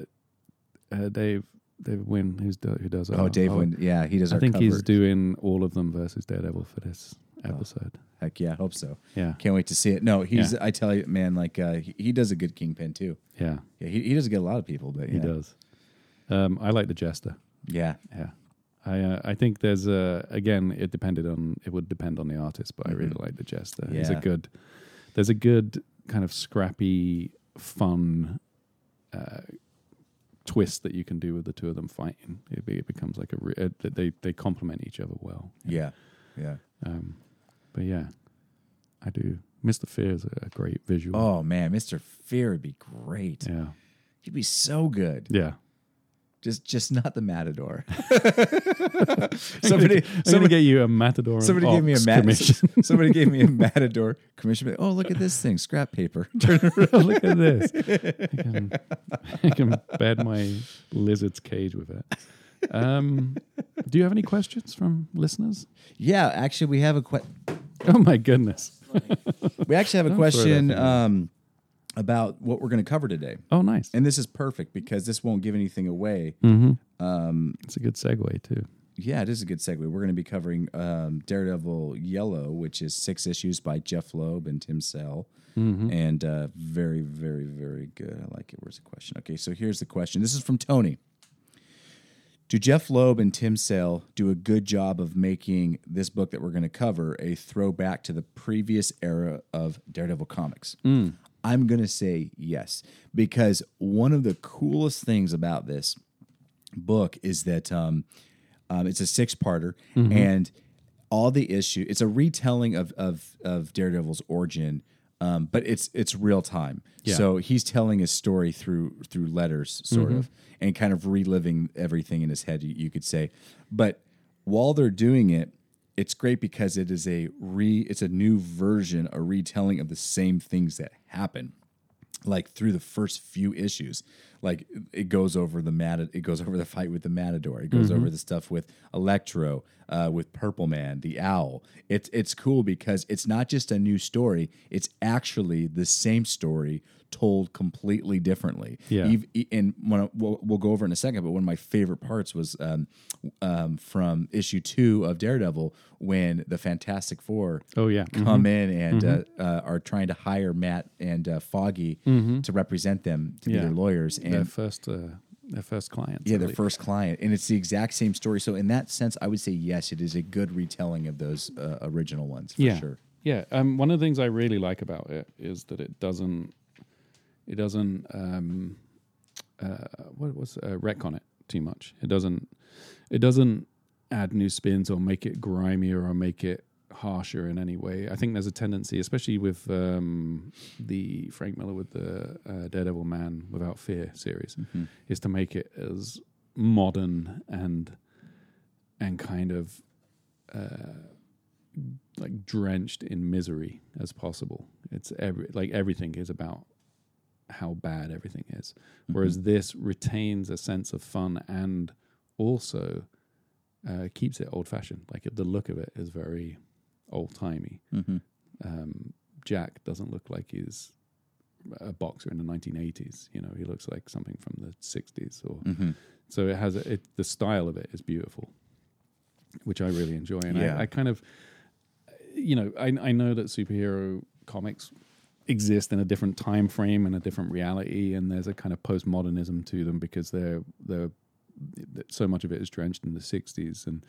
uh, Dave David Wynn, who's do, who does. Oh, our- Dave, our- Wynn. yeah, he does. I think he's doing all of them versus Daredevil for this Oh. episode. Heck yeah, I hope so. Yeah, Can't wait to see it. No, he's. Yeah. I tell you, man, like uh, he, he does a good Kingpin too. yeah, Yeah, he, he doesn't get a lot of people, but he does. Um, I like the Jester. Yeah, Yeah. I uh, I think there's a again it depended on it would depend on the artist, but I really like the Jester. Yeah. He's a good there's a good kind of scrappy, fun uh, twist that you can do with the two of them fighting. It, be, it becomes like a re- uh, they they complement each other well. yeah, yeah. Um, but yeah, I do. Mister Fear is a, a great visual. Oh man, Mister Fear would be great. yeah, He'd be so good. yeah. Just, just not the Matador. Somebody, somebody, I'm somebody, get you a matador. somebody gave me a mat. commission. somebody gave me a Matador commission. Oh, look at this thing, scrap paper. Turn around. Look at this. I can, I can bed my lizard's cage with it. Um, do you have any questions from listeners? yeah, actually, we have a question. Oh my goodness. we actually have a Don't question um, about what we're going to cover today, Oh, nice. and this is perfect because this won't give anything away. Mm-hmm. Um, It's a good segue too. Yeah, it is a good segue. We're going to be covering um, Daredevil Yellow, which is six issues by Jeph Loeb and Tim Sale. Mm-hmm. And uh, very, very, very good. I like it. Where's the question? Okay, so here's the question. This is from Tony. Do Jeph Loeb and Tim Sale do a good job of making this book that we're going to cover a throwback to the previous era of Daredevil comics? I'm going to say yes, because one of the coolest things about this book is that um, um, it's a six parter and all the issue it's a retelling of of, of Daredevil's origin, um, but it's it's real time. Yeah. So he's telling his story through through letters, sort of, and kind of reliving everything in his head. You, you could say, but while they're doing it, it's great because it is a re it's a new version, a retelling of the same things that happen like through the first few issues like it goes over the mat it goes over the fight with the matador. It goes over the stuff with electro uh, with purple man the owl. It's it's cool because it's not just a new story it's actually the same story told completely differently. Yeah. And when we'll, we'll go over in a second but one of my favorite parts was um, um, from issue two of daredevil when the fantastic four Oh yeah. come in and uh, uh, are trying to hire Matt and uh, Foggy to represent them to Yeah. be their lawyers. And Their first, uh, their first client. yeah, their first client, and it's the exact same story. So in that sense, I would say yes, it is a good retelling of those uh, original ones for yeah. sure. Yeah. Um, one of the things I really like about it is that it doesn't, it doesn't, um, uh, what was uh, on it too much. It doesn't, it doesn't add new spins or make it grimier or make it harsher in any way. I think there's a tendency, especially with um, the Frank Miller with the uh, Daredevil Man Without Fear series, is to make it as modern and and kind of uh, like drenched in misery as possible. It's every like everything is about how bad everything is, whereas this retains a sense of fun and also uh, keeps it old fashioned. Like the look of it is very old timey. Mm-hmm. Um, Jack doesn't look like he's a boxer in the 1980s. You know, he looks like something from the 60s. Or Mm-hmm. so it has a, it, the style of it is beautiful, which I really enjoy. And Yeah. I, I kind of, you know, I I know that superhero comics exist in a different time frame and a different reality, and there's a kind of postmodernism to them because they're they're so much of it is drenched in the '60s, and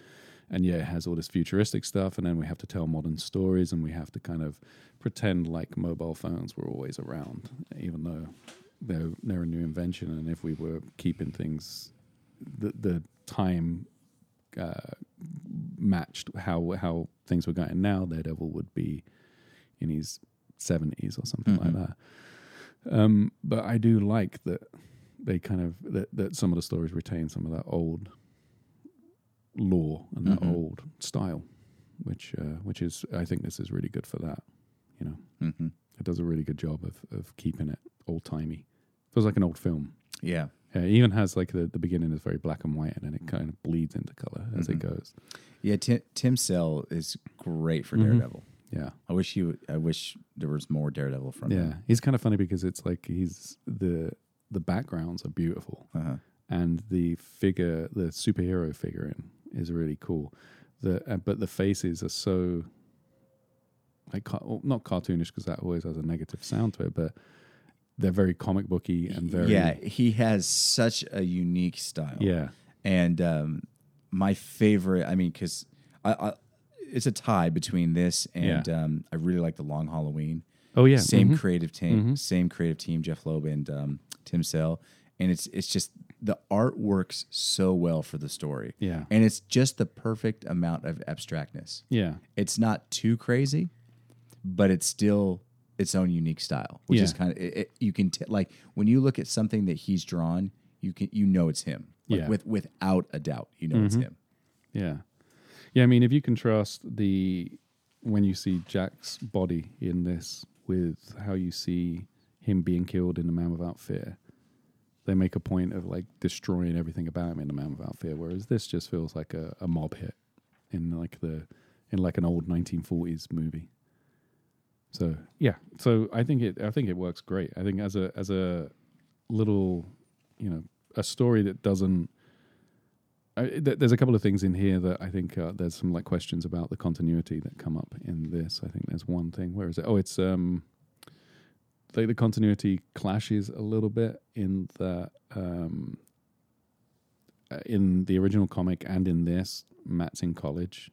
and yeah, it has all this futuristic stuff, and then we have to tell modern stories, and we have to kind of pretend like mobile phones were always around, even though they're they're a new invention, and if we were keeping things the the time uh, matched how how things were going now, Daredevil would be in his seventies or something Mhm. like that. Um, but I do like that they kind of that, that some of the stories retain some of that old lore and that Mhm. old style, which uh, which is I think this is really good for that. You know, hmm it does a really good job of of keeping it old timey. Feels like an old film. Yeah. Yeah, it even has like the, the beginning is very black and white, and then it kind of bleeds into color as it Mhm. goes. Yeah. Tim, Tim Sale is great for Mhm. Daredevil. Yeah, I wish you. I wish there was more Daredevil from yeah. him. He's kind of funny because it's like he's the the backgrounds are beautiful, Uh-huh. and the figure, the superhero figurine, is really cool. The uh, but the faces are so like ca- not cartoonish because that always has a negative sound to it, but they're very comic booky and very Yeah, he has such a unique style. yeah and um, my favorite. I mean, because I, I, it's a tie between this and um, I really like the Long Halloween. oh yeah same mhm. creative team, Mhm. same creative team, Jeph Loeb and um, Tim Sale, and it's it's just the art works so well for the story, yeah and it's just the perfect amount of abstractness. yeah It's not too crazy, but it's still its own unique style, which is kind of it, it- you can t- like when you look at something that he's drawn, you can you know it's him, like Yeah. with without a doubt, you know it's Mhm. him. Yeah. Yeah, I mean, if you contrast the when you see Jack's body in this with how you see him being killed in The Man Without Fear, they make a point of like destroying everything about him in The Man Without Fear, whereas this just feels like a, a mob hit in like the in like an old 1940s movie. So yeah, so I think it I think it works great. I think as a as a little you know a story that doesn't I, th- there's a couple of things in here that I think uh, there's some like questions about the continuity that come up in this. I think there's one thing. Where is it? Oh, it's um, like the continuity clashes a little bit in that um, uh, in the original comic and in this, Matt's in college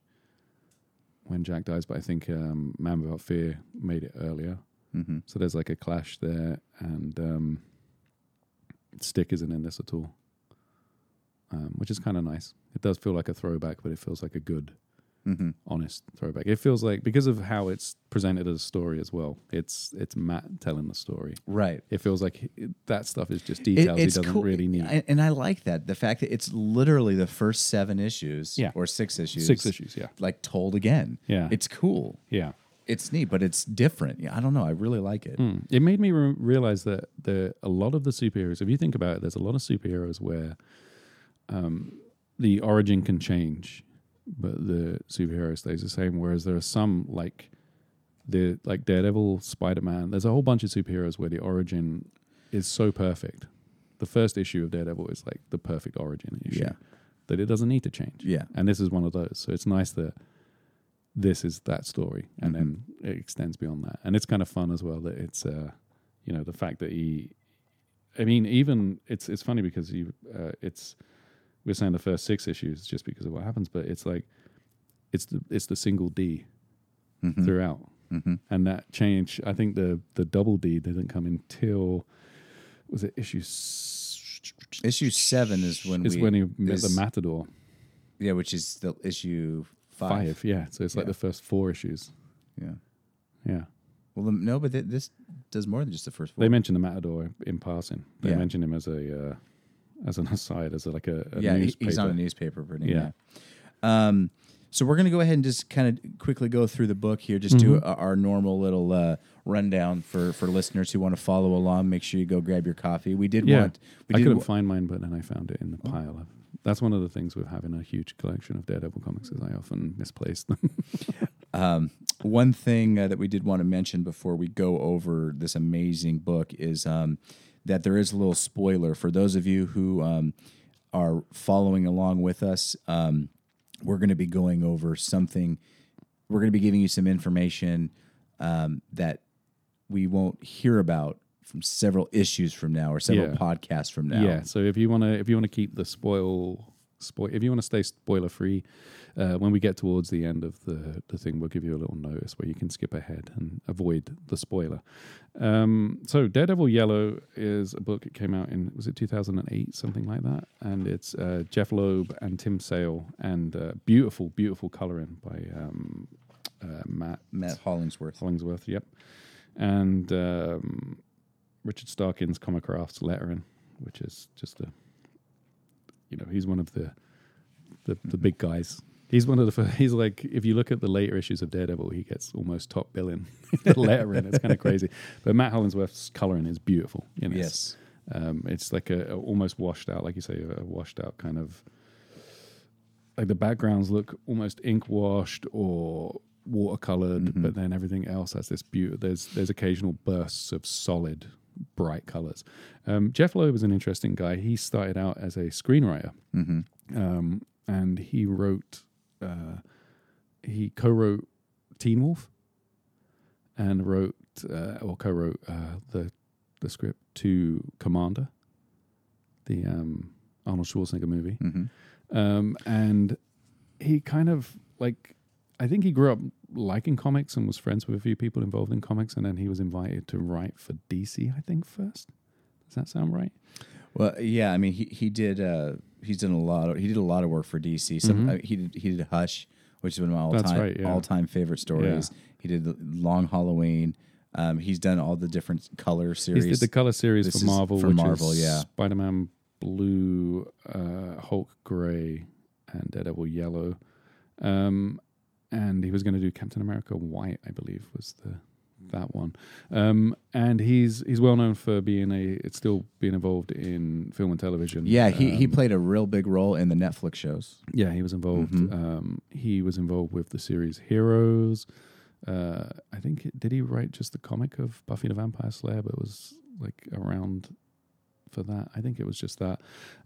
when Jack dies, but I think um, Man Without Fear made it earlier. hmm So there's like a clash there, and um, Stick isn't in this at all, um, which is kind of nice. It does feel like a throwback, but it feels like a good, hmm honest throwback. It feels like because of how it's presented as a story as well. It's it's Matt telling the story. Right. It feels like that stuff is just It- details he doesn't cool. really need. I- and I like that the fact that it's literally the first seven issues, Yeah. or six issues, Six issues, yeah, like told again. yeah, It's cool. yeah. It's neat, but it's different. Yeah, I don't know. I really like it. Mm. It made me re- realize that the a lot of the superheroes, if you think about it, there's a lot of superheroes where um, the origin can change, but the superhero stays the same. Whereas there are some like the like Daredevil, Spider Man. There's a whole bunch of superheroes where the origin is so perfect. The first issue of Daredevil is like the perfect origin issue Yeah. that it doesn't need to change. Yeah. And this is one of those. So it's nice that this is that story and Mhm. then it extends beyond that. And it's kind of fun as well that it's uh you know, the fact that he I mean, even it's it's funny because you uh, it's we're saying the first six issues just because of what happens, but it's like it's the it's the single D Mhm. throughout. Mhm. And that change I think the the double D didn't come until was it issue s- Issue seven is when is we when he met the Matador. yeah, which is the issue five. Five, yeah. So it's like the first four issues. Yeah. Yeah. Well, no, but th- this does more than just the first four. They mentioned the Matador in passing. They Yeah. mentioned him as a uh, as an aside, as a, like a, a yeah, newspaper. he's on a newspaper printing. Yeah. Yeah. Um, so we're going to go ahead and just kind of quickly go through the book here. Just do Mhm. a, our normal little uh, rundown for for listeners who want to follow along. Make sure you go grab your coffee. We did Yeah. want. We I did couldn't wa- find mine, but then I found it in the Oh. pile. Of, that's one of the things with having a huge collection of Daredevil comics is I often misplace them. Um, one thing uh, that we did want to mention before we go over this amazing book is um, that there is a little spoiler for those of you who um, are following along with us. Um, we're going to be going over something. We're going to be giving you some information um, that we won't hear about from several issues from now or several Yeah. podcasts from now. Yeah. So if you want to, if you want to keep the spoil, spoil, if you want to stay spoiler free, uh, when we get towards the end of the the thing, we'll give you a little notice where you can skip ahead and avoid the spoiler. Um, so Daredevil Yellow is a book. It came out in was it 2008, something like that, and it's uh, Jeph Loeb and Tim Sale, and uh, beautiful, beautiful coloring by um, uh, Matt Matt Hollingsworth. Hollingsworth, yep. And um, Richard Starkings Comic Crafts lettering, which is just a, you know, he's one of the the, the big guys. He's one of the. He's like, if you look at the later issues of Daredevil, he gets almost top billing lettering. It's kind of crazy. But Matt Hollingsworth's coloring is beautiful. You know, Yes. um, it's like a, a almost washed out, like you say, a washed out kind of like the backgrounds look almost ink washed or watercolored, Mhm. but then everything else has this beauty. There's there's occasional bursts of solid, bright colors. Um, Jeph Loeb was an interesting guy. He started out as a screenwriter, hmm um, and he wrote, uh, he co-wrote Teen Wolf, and wrote uh, or co-wrote uh, the the script to Commando, the um, Arnold Schwarzenegger movie, hmm um, and he kind of like I think he grew up liking comics and was friends with a few people involved in comics, and then he was invited to write for DC. I think first. Does that sound right? Well, yeah. I mean, he he did. Uh, he's done a lot. Of, he did a lot of work for DC. Some Mhm. uh, he did. He did Hush, which is one of my all That's time right, yeah. all time favorite stories. He did Long Halloween. Um, he's done all the different color series. He did the color series This for Marvel, for which Marvel, is yeah. Spider-Man Blue, uh, Hulk Gray, and Daredevil Yellow. Um, and he was going to do Captain America White, I believe, was the that one. Um, and he's he's well known for being a it's still being involved in film and television. yeah, he, he Um, played a real big role in the Netflix shows. yeah, he was involved. Mhm. Um, he was involved with the series Heroes. Uh, I think did he write just the comic of Buffy the Vampire Slayer? But it was like around for that. I think it was just that.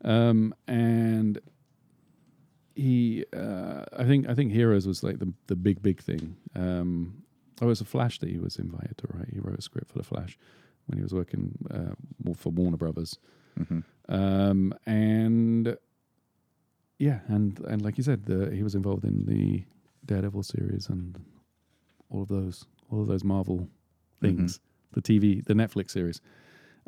Um, and he, uh, I think, I think Heroes was like the the big big thing. Um, oh, it was a Flash that he was invited to write. He wrote a script for the Flash when he was working uh, for Warner Brothers. hmm Um, and yeah, and and like you said, the, he was involved in the Daredevil series and all of those, all of those Marvel things, the TV, the Netflix series.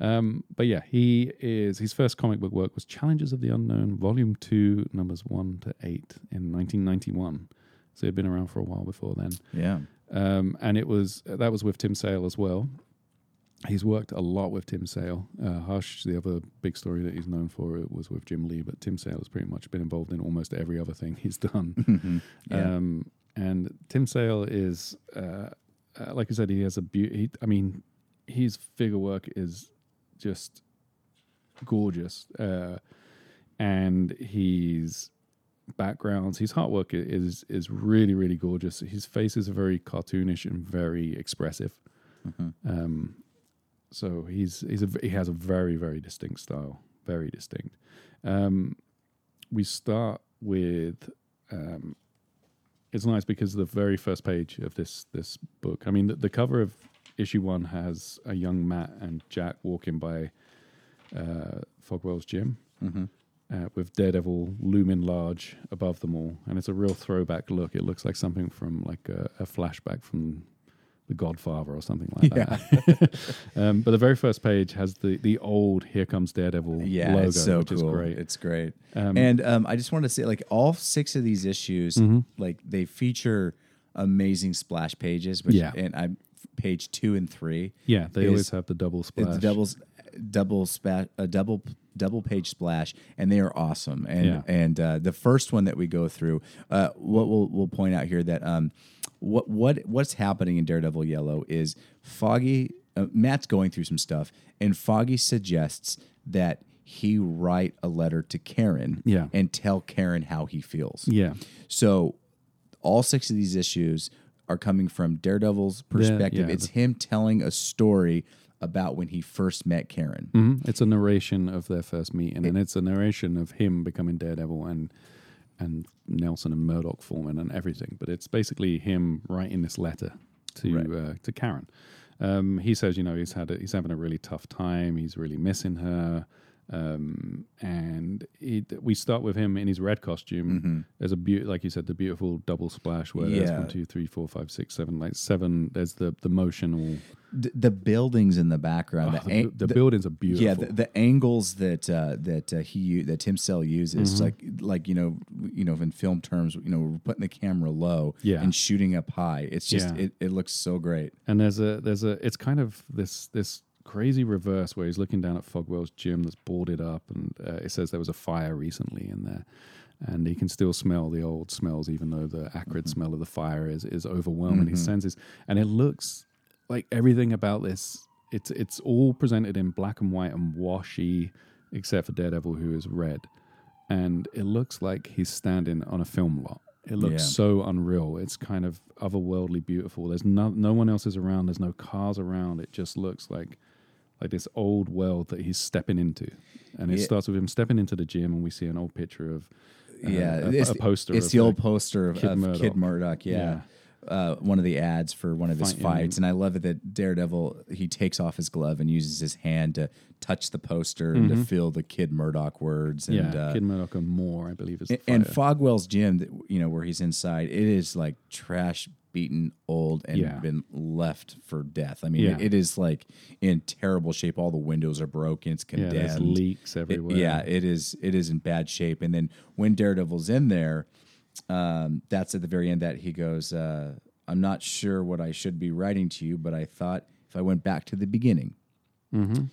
Um, but yeah, he is his first comic book work was Challengers of the Unknown, Volume Two, numbers one to eight, in 1991. So he'd been around for a while before then Yeah. um, and it was that was with Tim Sale as well. He's worked a lot with Tim Sale. Uh, Hush, the other big story that he's known for, it was with Jim Lee, but Tim Sale has pretty much been involved in almost every other thing he's done. Yeah. Um, and Tim Sale is, uh, uh, like I said, he has a beauty. I mean, his figure work is just gorgeous, uh, and his backgrounds, his artwork is is really really gorgeous. His faces are very cartoonish and very expressive. Mhm. Um, so he's he's a, he has a very very distinct style, very distinct. Um, we start with um, it's nice because the very first page of this this book. I mean, the, the cover of issue one has a young Matt and Jack walking by uh, Fogwell's gym Mhm. uh, with Daredevil looming large above them all, and it's a real throwback look. It looks like something from like a, a flashback from The Godfather or something like that. um, but the very first page has the the old "Here Comes Daredevil" Yeah, logo, it's so which cool. is great. It's great. Um, and um, I just wanted to say, like, all six of these issues, Mhm. like, they feature amazing splash pages. Which, Yeah. And I, page two and three, yeah, they is- always have the double splash. it's doubles, double spa, a double double page splash, and they are awesome. And Yeah. and uh, the first one that we go through, uh, what we'll we'll point out here that um, what what what's happening in Daredevil Yellow is Foggy. Uh, Matt's going through some stuff, and Foggy suggests that he write a letter to Karen, Yeah. and tell Karen how he feels. Yeah, So all six of these issues are coming from Daredevil's perspective. yeah, it's him telling a story about when he first met Karen. hmm It's a narration of their first meeting, and it's a narration of him becoming Daredevil and and Nelson and Murdock forming and everything. But it's basically him writing this letter to Right. uh, to Karen. Um, he says, you know, he's had a, he's having a really tough time. He's really missing her. Um, and it, we start with him in his red costume. There's a beaut, like you said, the beautiful double splash where there's Yeah. one, two, three, four, five, six, seven, like seven. There's the the motional. D- the buildings in the background, Oh, the, the, the the- buildings are beautiful. Yeah, the, the angles that uh, that uh, he that Tim Sale uses, Mm-hmm. like like you know you know in film terms, you know we're putting the camera low Yeah. and shooting up high. It's just Yeah. it, it looks so great. And there's a there's a it's kind of this this crazy reverse where he's looking down at Fogwell's gym that's boarded up, and uh, it says there was a fire recently in there, and he can still smell the old smells, even though the acrid smell of the fire is is overwhelming his senses, and it looks like everything about this. It's it's all presented in black and white and washy, except for Daredevil, who is red, and it looks like he's standing on a film lot. It looks Yeah. so unreal. It's kind of otherworldly beautiful. There's no no one else is around. There's no cars around. It just looks like like this old world that he's stepping into. And it Yeah. starts with him stepping into the gym, and we see an old picture of uh, yeah, a, it's a poster. It's of the old poster of Kid of Murdock. Kid Murdock. Yeah. Uh, one of the ads for one of his Fighting- fights, and I love it that Daredevil he takes off his glove and uses his hand to touch the poster and to feel the Kid Murdock words. And, Mm-hmm. yeah, uh, Kid Murdock and more, I believe is and, and. Fogwell's gym, you know, where he's inside, it is like trash, beaten, old, and Yeah. been left for death. I mean, Yeah. it is like in terrible shape. All the windows are broken. It's yeah, there's condemned. leaks It- everywhere. yeah, it is. It is in bad shape. And then when Daredevil's in there, um, that's at the very end that he goes, uh, "I'm not sure what I should be writing to you, but I thought if I went back to the beginning." Mm-hmm.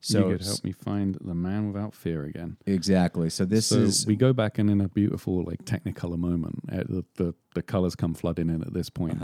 So you could help me find the man without fear again. exactly. So this so is we go back and in a beautiful like Technicolor moment, uh, the, the the colors come flooding in at this point,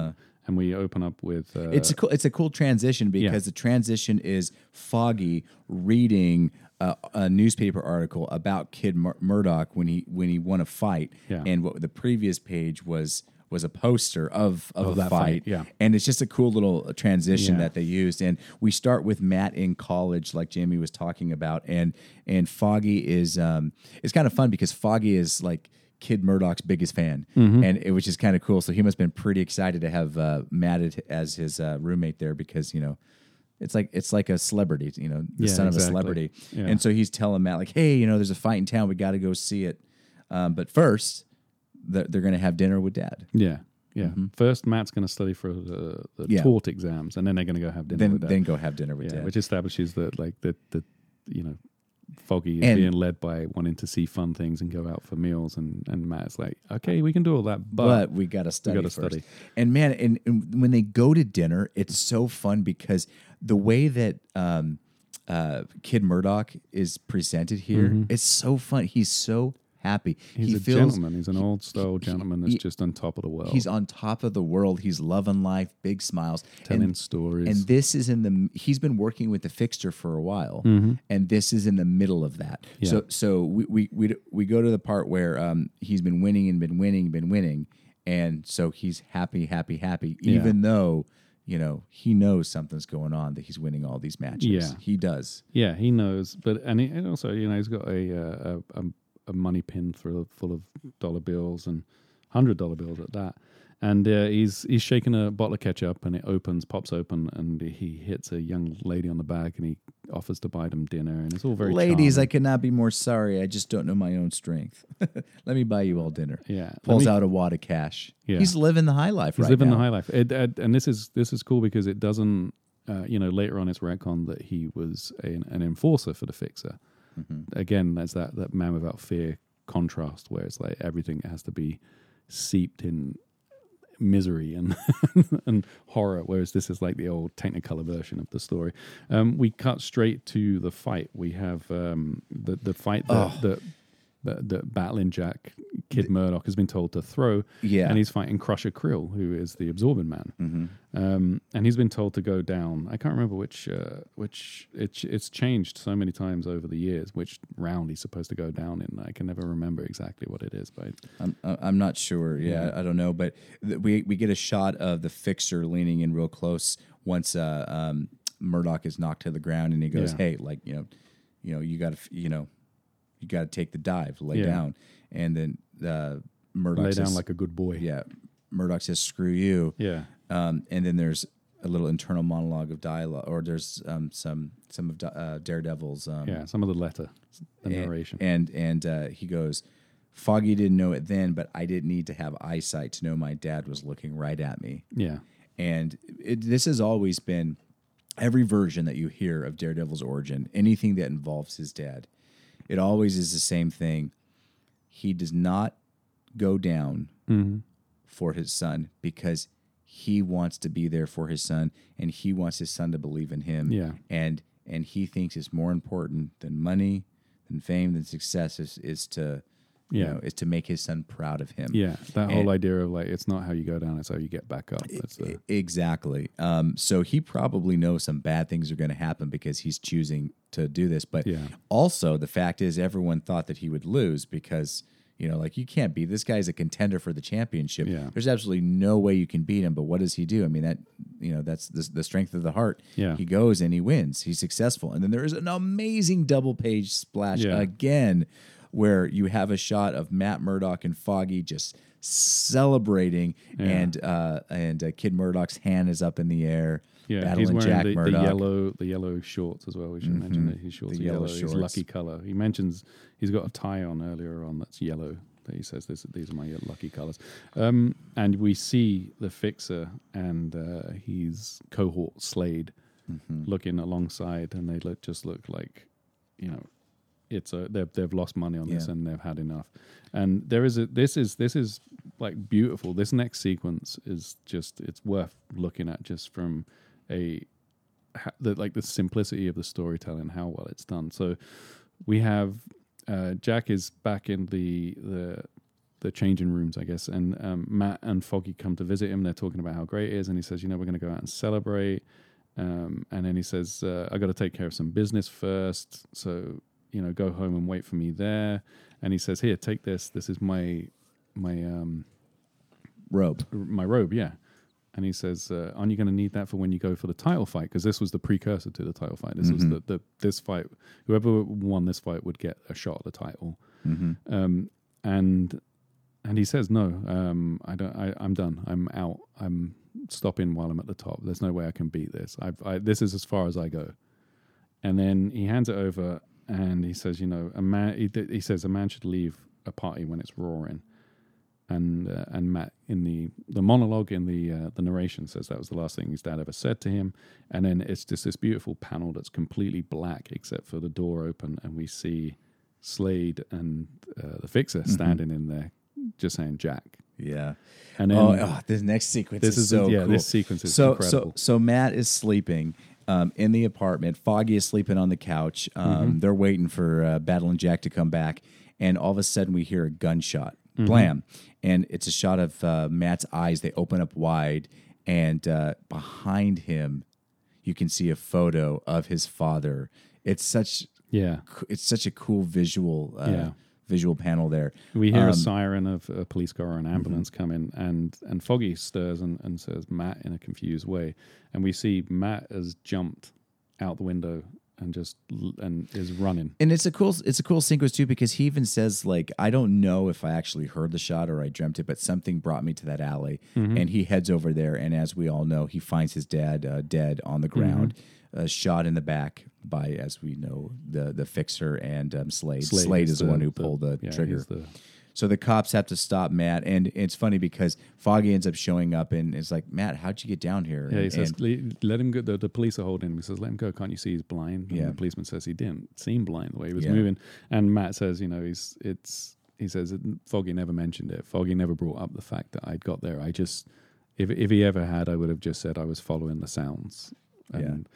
and we open up with uh, Uh-huh. It's a cool. It's a cool transition because the transition is Foggy reading a, a newspaper article about Kid Mur- Murdock when he when he won a fight, Yeah. and what the previous page was was a poster of of, Of a that fight. fight, yeah. and it's just a cool little transition Yeah. that they used. And we start with Matt in college, like Jamie was talking about, and and Foggy is um it's kind of fun because Foggy is like. Kid Murdock's biggest fan, Mm-hmm. and it was just kind of cool. So he must have been pretty excited to have uh, Matt as his uh, roommate there because you know it's like it's like a celebrity, you know, the Yeah, son of a celebrity. Yeah. And so he's telling Matt like, "Hey, you know, there's a fight in town. We got to go see it. Um, but first, they're, they're going to have dinner with Dad. yeah. Yeah. First, Matt's going to study for the, the Mm-hmm. Yeah. tort exams, and then they're going to go have dinner Then with Dad. then go have dinner with yeah, Dad. which establishes that like the the you know Foggy is And- being led by wanting to see fun things and go out for meals, and and Matt's like, okay, we can do all that, but, but we got to study gotta first. study. And man, and, and when they go to dinner, it's so fun because the way that um, uh, Kid Murdock is presented here, it's so fun. He's so happy. Mm-hmm. he's he a feels gentleman. He's an old style gentleman that's he- just on top of the world. he's on top of the world. He's loving life, big smiles, telling and, stories. and this is in the. He's been working with the fixture for a while, and this is in the middle of that. Mm-hmm. Yeah. So so we, we we we go to the part where um, he's been winning and been winning, been winning, and so he's happy, happy, happy, Yeah. even though you know he knows something's going on that he's winning all these matches. Yeah. he does. Yeah, he knows, but and, he, and also you know he's got a uh, a, a, a money pin full of, full of dollar bills and hundred dollar bills at that, and uh, he's he's shaking a bottle of ketchup and it opens, pops open, and he hits a young lady on the back and he offers to buy them dinner, and it's all very Ladies, I charming. could not be more sorry. I just don't know my own strength. Let me buy you all dinner. yeah Pulls me- out a wad of cash. Yeah. He's living the high life He's right living now. the high life, it, it- and this is this is cool because it doesn't. Uh, you know, later on, it's retcon that he was an, an enforcer for the fixer. Mm-hmm. Again, there's that that man without fear contrast, where it's like everything has to be seeped in misery and and horror, whereas this is like the old Technicolor version of the story. Um, we cut straight to the fight. We have um, the the fight that, that, that that battling Jack Kid Murdock has been told to throw. Yeah. and he's fighting Crusher Creel, who is the Absorbing Man. Mm-hmm. Um, and he's been told to go down. I can't remember which uh, which it's it's changed so many times over the years. Which round he's supposed to go down in? I can never remember exactly what it is, but I'm I'm not sure. Yeah, I don't know, but th- we we get a shot of the fixer leaning in real close once uh, um, Murdock is knocked to the ground, and he goes, Yeah. "Hey, like you know, you know, you got to you know, you got to take the dive, lay Yeah. down," and then uh, Murdock lay says, down like a good boy. "Yeah." Murdock says, "Screw you," yeah, um, and then there's a little internal monologue of dialogue, or there's um, some some of uh, Daredevil's um, Yeah, some of the letter, the and- narration. and and uh, he goes, Foggy didn't know it then, but I didn't need to have eyesight to know my dad was looking right at me. yeah, And it, this has always been every version that you hear of Daredevil's origin, anything that involves his dad, it always is the same thing. He does not go down Mm-hmm. for his son because he wants to be there for his son and he wants his son to believe in him. Yeah. And and he thinks it's more important than money, than fame, than success is, is to you Yeah. know, is to make his son proud of him. yeah. That And- whole idea of like it's not how you go down; it's how you get back up. E- Exactly. Um, so he probably knows some bad things are going to happen because he's choosing to do this. But Yeah. also, the fact is, everyone thought that he would lose because, you know, like you can't beat this guy's a contender for the championship. Yeah. There's absolutely no way you can beat him. But what does he do? I mean, that, you know, that's the, the strength of the heart. Yeah. He goes and he wins. He's successful. And then there is an amazing double page splash Yeah. again where you have a shot of Matt Murdock and Foggy just celebrating, and uh, and uh, Kid Murdock's hand is up in the air, yeah. battling He's wearing Jack the, the Mm-hmm. yellow, the yellow shorts as well. We should mention that his shorts The are yellow yellow. His shorts. lucky color. He mentions he's got a tie on earlier on that's yellow. That he says this, these are my lucky colors. Um, and we see the fixer and uh, his cohort Slade Mm-hmm. looking alongside, and they look just look like, you know, it's a they've they've lost money on this Yeah. and they've had enough. And there is a this is this is like beautiful. This next sequence is just it's worth looking at just from a the, like the simplicity of the storytelling, how well it's done. So we have uh, Jack is back in the the the changing rooms, I guess, and um, Matt and Foggy come to visit him. They're talking about how great it is, and he says, "You know, we're going to go out and celebrate." Um, and then he says, uh, "I got to take care of some business first, so you know, go home and wait for me there." And he says, "Here, take this. This is my my um, robe. my robe, yeah." And he says, uh, "Aren't you going to need that for when you go for the title fight? Because this was the precursor to the title fight. This was the, the this fight. Whoever won this fight would get a shot at the title." Mm-hmm. Um, and and he says, "No, um, I don't. I, I'm done. I'm out. I'm stopping while I'm at the top. There's no way I can beat this. I've, I, this is as far as I go." And then he hands it over, and he says, "You know, a man." He, he says, "A man should leave a party when it's roaring." And uh, and Matt in the the monologue in the uh, the narration says that was the last thing his dad ever said to him. And then it's just this beautiful panel that's completely black except for the door open, and we see Slade and uh, the Fixer standing in there, just saying Jack. Yeah. And then oh, oh, this next sequence this is, is so yeah, cool. this sequence is so incredible. so so Matt is sleeping um, in the apartment. Foggy is sleeping on the couch. Um, Mm-hmm. They're waiting for uh, and Jack to come back, and all of a sudden we hear a gunshot, Mm-hmm. blam, and it's a shot of uh, Matt's eyes. They open up wide, and uh, behind him, you can see a photo of his father. It's such yeah, it's such a cool visual uh, Yeah. Visual panel there. we hear Um, a siren of a police car or an ambulance mm-hmm. coming, and and Foggy stirs and, and says Matt in a confused way, and we see Matt has jumped out the window and just and is running. And it's a cool it's a cool sequence too because he even says like I don't know if I actually heard the shot or I dreamt it, but something brought me to that alley. And he heads over there, and as we all know, he finds his dad uh, dead on the ground, uh, shot in the back by, as we know, the the fixer and um, Slade. Slade, is the, one who pulled the, yeah, trigger. the- So the cops have to stop Matt, and it's funny because Foggy ends up showing up and it's like, Matt, how'd you get down here? yeah, he And- says, "Let him go." The, the police are holding him. He says, "Let him go. Can't you see he's blind?" And Yeah. the policeman says he didn't seem blind the way he was Yeah. moving. And Matt says, "You know, he's it's." He says, "Foggy never mentioned it. Foggy never brought up the fact that I'd got there. I just, if if he ever had, I would have just said I was following the sounds." And,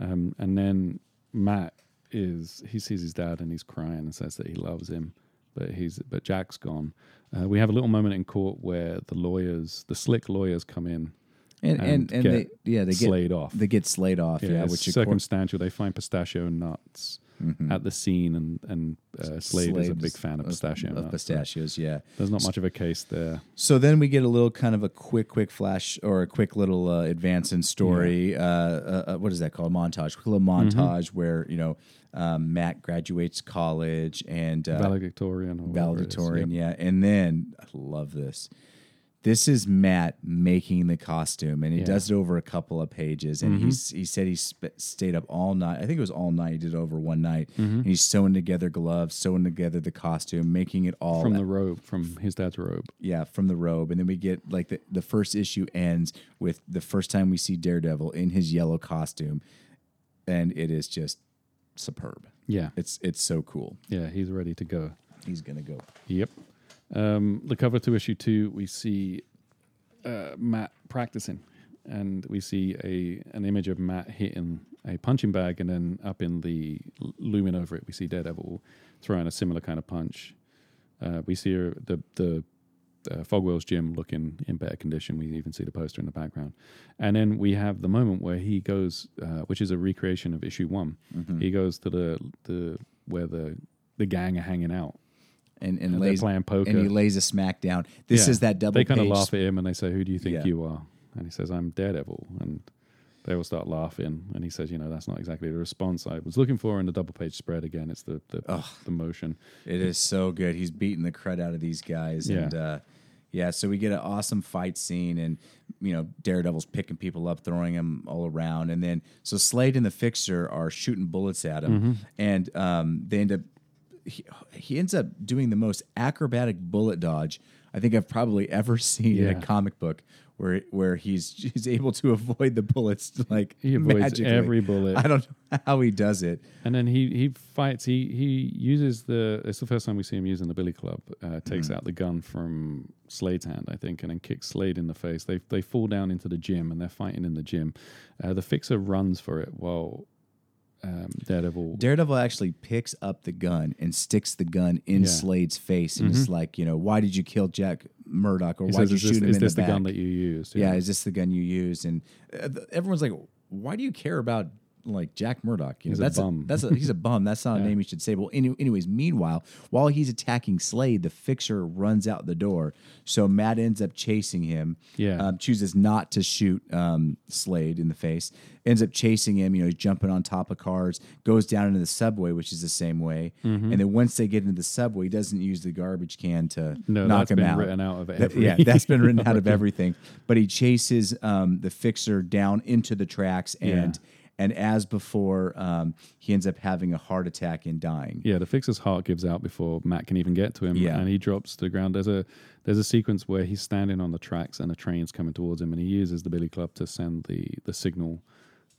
um, and then Matt is he sees his dad and he's crying and says that he loves him, but he's but Jack's gone. Uh, we have a little moment in court where the lawyers, the slick lawyers, come in and and, and and get they yeah they get Slade off. they get Slade off yeah, it's which circumstantial. They find pistachio nuts at the scene, and and uh, Slade, is a big fan of pistachio of nuts. so pistachios yeah There's not much of a case there. So then we get a little kind of a quick, quick flash or a quick little uh, advance in story. Uh, uh, uh, what is that called? Montage. Quick little Mm-hmm. montage where you know um, Matt graduates college and uh, Valedictorian valedictorian, yeah. And then I love this. This is Matt making the costume, and he Yeah. does it over a couple of pages. And mm-hmm. he's he said he sp- stayed up all night. I think it was all night. He did it over one night. Mm-hmm. And he's sewing together gloves, sewing together the costume, making it all from the robe, from his dad's robe. yeah from the robe. And then we get like the the first issue ends with the first time we see Daredevil in his yellow costume, and it is just superb. Yeah, It's it's so cool. yeah, he's ready to go. He's gonna go. Yep. Um, the cover to issue two, we see uh, Matt practicing, and we see a an image of Matt hitting a punching bag, and then up in the looming over it, we see Daredevil throwing a similar kind of punch. Uh, we see her, the the uh, Fogwell's gym looking in better condition. We even see the poster in the background, and then we have the moment where he goes, uh, which is a recreation of issue one. Mm-hmm. He goes to the the where the the gang are hanging out And and And lays playing poker. and he lays a smack down. This Yeah. is that double. They kind of laugh at him and they say, "Who do you think Yeah. you are?" And he says, "I'm Daredevil." And they all start laughing. And he says, "You know, that's not exactly the response I was looking for in the double page spread. Again, it's the the, the motion." It is so good. He's beating the crud out of these guys. And Yeah. uh, yeah, so we get an awesome fight scene and you know, Daredevil's picking people up, throwing them all around. And then so Slade and the Fixer are shooting bullets at him. Mm-hmm. And um, they end up he, he ends up doing the most acrobatic bullet dodge I think I've probably ever seen in a comic book where where he's he's able to avoid the bullets like He avoids magically. every bullet. I don't know how he does it. And then he he fights. He he uses the. It's the first time we see him using the Billy Club. Uh, takes Mm-hmm. out the gun from Slade's hand, I think, and then kicks Slade in the face. They they fall down into the gym and they're fighting in the gym. Uh, the Fixer runs for it while um, Daredevil. Daredevil actually picks up the gun and sticks the gun in Yeah. Mm-hmm. Slade's face and is like, you know, why did you kill Jack Murdock or he why says, did you "Is shoot this, him is this the, the, back? gun that you used?" yeah, is this the gun you used? And uh, everyone's like, why do you care about like Jack Murdock? You know, He's a that's bum. that's a, he's a bum. That's not a name you should say. Well, any, anyways, meanwhile, while he's attacking Slade, the fixer runs out the door. So Matt ends up chasing him. Yeah. um, chooses not to shoot um, Slade in the face. Ends up chasing him. You know, he's jumping on top of cars. Goes down into the subway, which is the same way. Mm-hmm. And then once they get into the subway, he doesn't use the garbage can to No, knock that's him been out. written out of That- yeah, that's been written out of everything. But he chases um, the fixer down into the tracks, and and as before, um, he ends up having a heart attack and dying. Yeah, the fixer's heart gives out before Matt can even get to him, Yeah. and he drops to the ground. There's a there's a sequence where he's standing on the tracks and a train's coming towards him, and he uses the billy club to send the the signal,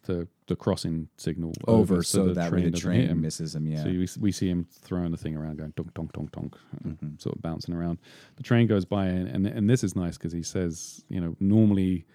the the crossing signal Over, so, that way the doesn't hit train him. misses him. Yeah, So we, we see him throwing the thing around, going donk, donk, donk, donk, and Mm-hmm. sort of bouncing around. The train goes by, and and, and this is nice because he says, you know, normally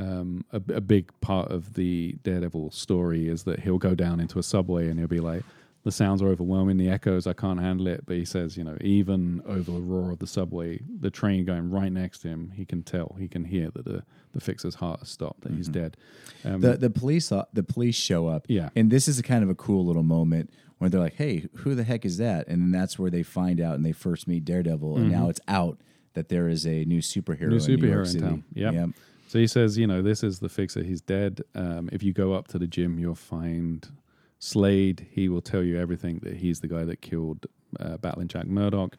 um, a, a big part of the Daredevil story is that he'll go down into a subway and he'll be like, the sounds are overwhelming, the echoes, I can't handle it. But he says, you know, even over the roar of the subway, the train going right next to him, he can tell, he can hear that the, the fixer's heart has stopped, that he's dead. Um, Mm-hmm. the the police uh, the police show up. Yeah. and this is a kind of a cool little moment where they're like, "Hey, who the heck is that?" And then that's where they find out and they first meet Daredevil, and now it's out that there is a new superhero, New in New York superhero in City. town. Yep. Yep. So he says, you know, this is the fixer. He's dead. Um, if you go up to the gym, you'll find Slade. He will tell you everything that he's the guy that killed uh, Battling Jack Murdock.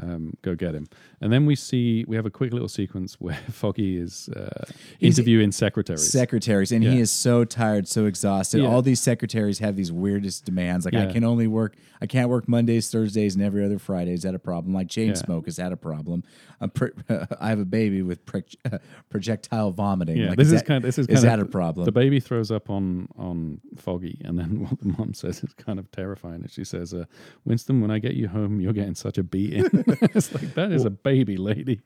Um, go get him. And then we see we have a quick little sequence where Foggy is uh, interviewing secretaries. secretaries and he is so tired so exhausted Yeah. all these secretaries have these weirdest demands like i can only work i can't work mondays thursdays and every other friday is that a problem like chain Yeah. smoke is that a problem pre- i have a baby with pro- projectile vomiting yeah, Like, this is, that- kind. Of, this is, is that a problem The baby throws up on on Foggy, and then what the mom says is kind of terrifying. And she says, uh, "Winston, when I get you home, you're getting such a beating." it's like that is a baby, lady.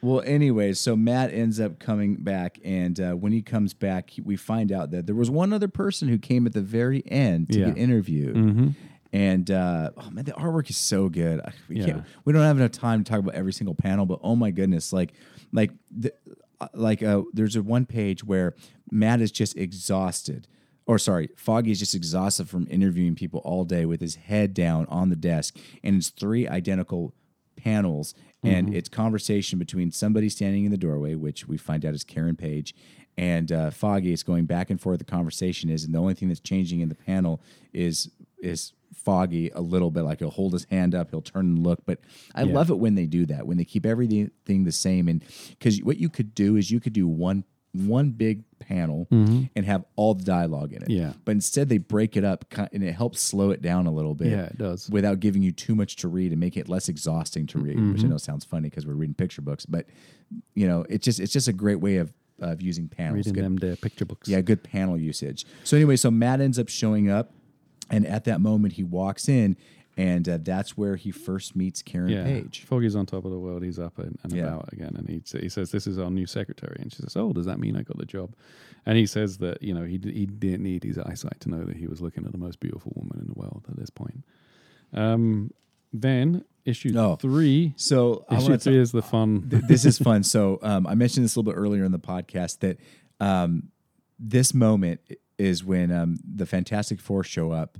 Well, anyways, so Matt ends up coming back, and uh, when he comes back, he- we find out that there was one other person who came at the very end to Yeah. get interviewed. Mm-hmm. And uh, oh man, the artwork is so good. I- We, Yeah. can't, we don't have enough time to talk about every single panel, but oh my goodness, like, like, the, uh, like, uh, there's a one page where Matt is just exhausted, or sorry, Foggy is just exhausted from interviewing people all day with his head down on the desk, and it's three identical panels and it's conversation between somebody standing in the doorway which we find out is karen page and uh, foggy it's going back and forth the conversation is and the only thing that's changing in the panel is is Foggy a little bit. Like he'll hold his hand up, he'll turn and look. But I Yeah. love it when they do that, when they keep everything the same. And because what you could do is you could do one one big panel and have all the dialogue in it. Mm-hmm. Yeah. But instead, they break it up, and it helps slow it down a little bit. Yeah, it does. Without giving you too much to read and making it less exhausting to read, Mm-hmm. which I know sounds funny because we're reading picture books, but you know, it's just it's just a great way of of using panels. Reading Good- them their picture books. yeah, good panel usage. So anyway, so Matt ends up showing up, and at that moment he walks in, and uh, that's where he first meets Karen Yeah, Page. Foggy's on top of the world. He's up and, and Yeah. about again, and he he says, "This is our new secretary." And she says, "Oh, does that mean I got the job?" And he says that you know he he didn't need his eyesight to know that he was looking at the most beautiful woman in the world at this point. Um, then issue Oh. three, So issue three is the fun. this is fun. So um, I mentioned this a little bit earlier in the podcast that um, this moment is when um, the Fantastic Four show up.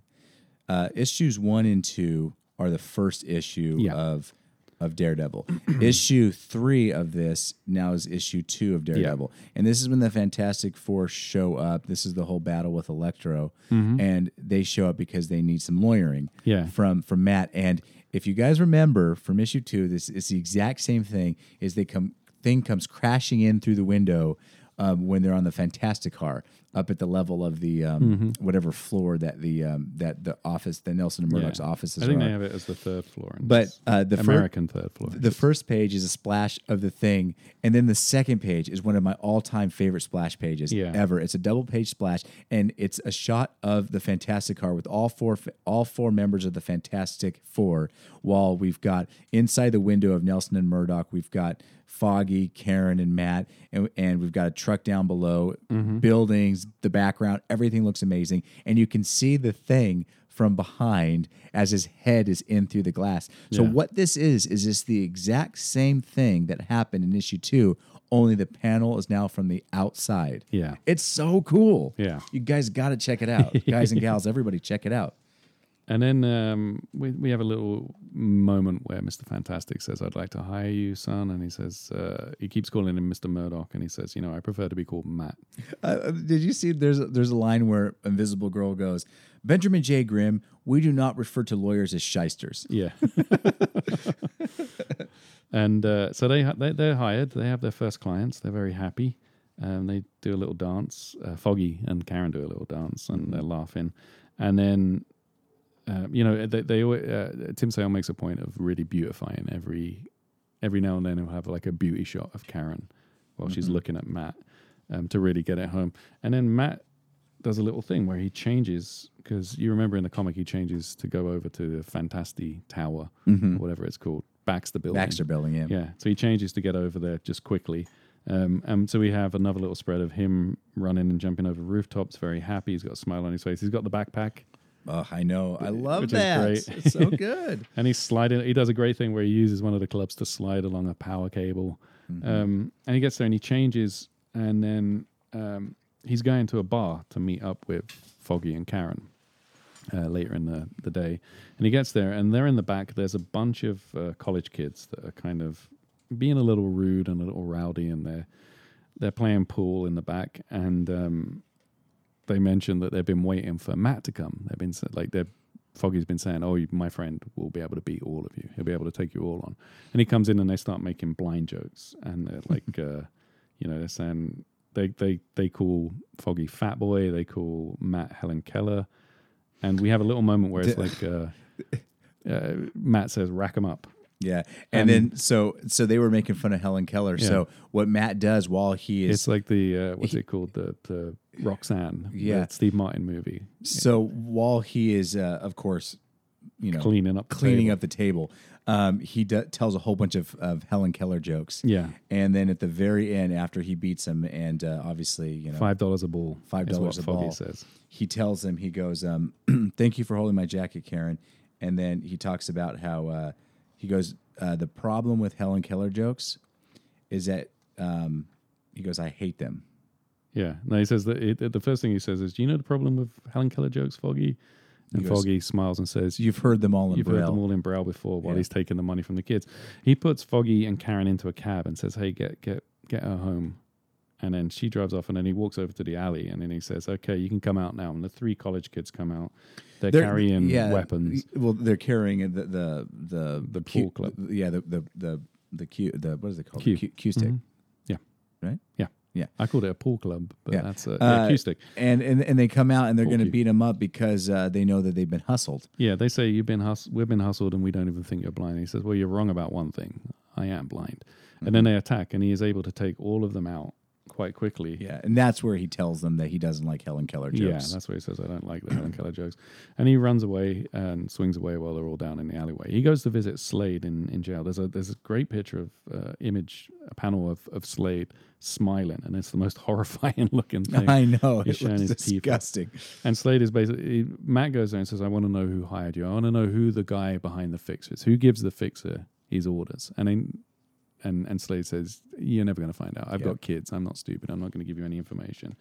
Uh, issues one and two are the first issue Yeah. of of Daredevil. issue three of this now is issue two of Daredevil, and this is when the Fantastic Four show up. This is the whole battle with Electro, and they show up because they need some lawyering Yeah. from from Matt. And if you guys remember from issue two, this is the exact same thing. Is they come thing comes crashing in through the window um, when they're on the Fantastic Car up at the level of the um, Mm-hmm. whatever floor that the um, that the office, the Nelson and Murdock's Yeah. offices I think they on. have it as the third floor, But uh, the fir- American third floor. the first page is a splash of the thing, and then the second page is one of my all-time favorite splash pages Yeah. ever. It's a double-page splash, and it's a shot of the Fantastic Car with all four all four members of the Fantastic Four. While we've got inside the window of Nelson and Murdoch, we've got Foggy, Karen, and Matt, and, and we've got a truck down below, mm-hmm. buildings, the background, everything looks amazing, and you can see the thing from behind as his head is in through the glass. So Yeah. what this is is this the exact same thing that happened in issue two, only the panel is now from the outside. Yeah. It's so cool. Yeah. You guys gotta check it out. guys and gals, everybody check it out. And then um, we we have a little moment where Mister Fantastic says, "I'd like to hire you, son," and he says uh, he keeps calling him Mister Murdock, and he says, "You know, I prefer to be called Matt." Uh, did you see there's a, there's a line where Invisible Girl goes, Benjamin J. Grimm, we do not refer to lawyers as shysters. Yeah. and uh, so they, they they're hired. They have their first clients. They're very happy. Um, they do a little dance. Uh, Foggy and Karen do a little dance, and they're laughing. And then, uh, you know, they, they always, uh, Tim Sale makes a point of really beautifying every every now and then. He'll have like a beauty shot of Karen while she's looking at Matt um, to really get it home. And then Matt does a little thing where he changes because you remember in the comic he changes to go over to the Fantasti Tower, or whatever it's called, Baxter Building. Baxter Building, yeah. Yeah, so he changes to get over there just quickly. Um, and so we have another little spread of him running and jumping over rooftops, very happy. He's got a smile on his face. He's got the backpack, Oh, I know. I love Which is that. great. It's so good. and he's sliding. He does a great thing where he uses one of the clubs to slide along a power cable. Um, and he gets there and he changes, and then um, he's going to a bar to meet up with Foggy and Karen uh, later in the, the day. And he gets there, and there in the back, there's a bunch of uh, college kids that are kind of being a little rude and a little rowdy, and they're they're playing pool in the back, and um, they mentioned that they've been waiting for Matt to come. They've been like they're Foggy's been saying, "Oh, my friend will be able to beat all of you. He'll be able to take you all on." And he comes in and they start making blind jokes, and they're like, uh, you know, they're saying they they they call Foggy Fat Boy, they call Matt Helen Keller, and we have a little moment where it's like uh, uh, Matt says, "Rack "Rack 'em up." Yeah. And then so so they were making fun of Helen Keller. So what Matt does while he is It's like the uh, what's it called the the Roxanne, Yeah. Steve Martin movie, so while he is uh, of course, you know, cleaning up, the cleaning table. up the table, um, he d- tells a whole bunch of, of Helen Keller jokes. Yeah, And then at the very end, after he beats him, and uh, obviously, you know, five dollars a ball. Five dollars a Foggy ball. says. he tells him, he goes, um, "Thank you for holding my jacket, Karen." And then he talks about how uh, he goes, uh, "The problem with Helen Keller jokes is that um, he goes, I hate them." Yeah. No, he says that it, the first thing he says is, "Do you know the problem with Helen Keller jokes, Foggy?" And goes, Foggy smiles and says, You've heard them all in You've heard them all in Braille before while Yeah. he's taking the money from the kids. He puts Foggy and Karen into a cab and says, "Hey, get get get her home." And then she drives off, and then he walks over to the alley, and then he says, "Okay, you can come out now." And the three college kids come out. They're, They're- carrying yeah, weapons. Well, they're carrying the the the The pool club. Yeah, the the the the Q the what is it called? Q. The Q, Q stick. Mhm. Yeah. Right? Yeah. Yeah. I called it a pool club, but Yeah. that's a Uh, yeah, acoustic. And, and and they come out and they're going to beat him up because uh, they know that they've been hustled. Yeah, they say you've been hus- we've been hustled, and we don't even think you're blind. He says, "Well, you're wrong about one thing. I am blind." And Mm-hmm. then they attack, and he is able to take all of them out quite quickly. Yeah, and that's where he tells them that he doesn't like Helen Keller jokes. Yeah, that's what he says. I don't like the Helen Keller jokes. And he runs away and swings away while they're all down in the alleyway. He goes to visit Slade in, in jail. There's a there's a great picture of uh, image, a panel of, of Slade smiling, and it's the most horrifying looking thing. I know He's it showing was his teeth. disgusting. And Slade is basically Matt goes there and says, "I want to know who hired you. I want to know who the guy behind the fixer is. Who gives the fixer his orders?" And then, and and Slade says, "You're never going to find out. I've Yeah. got kids. I'm not stupid. I'm not going to give you any information."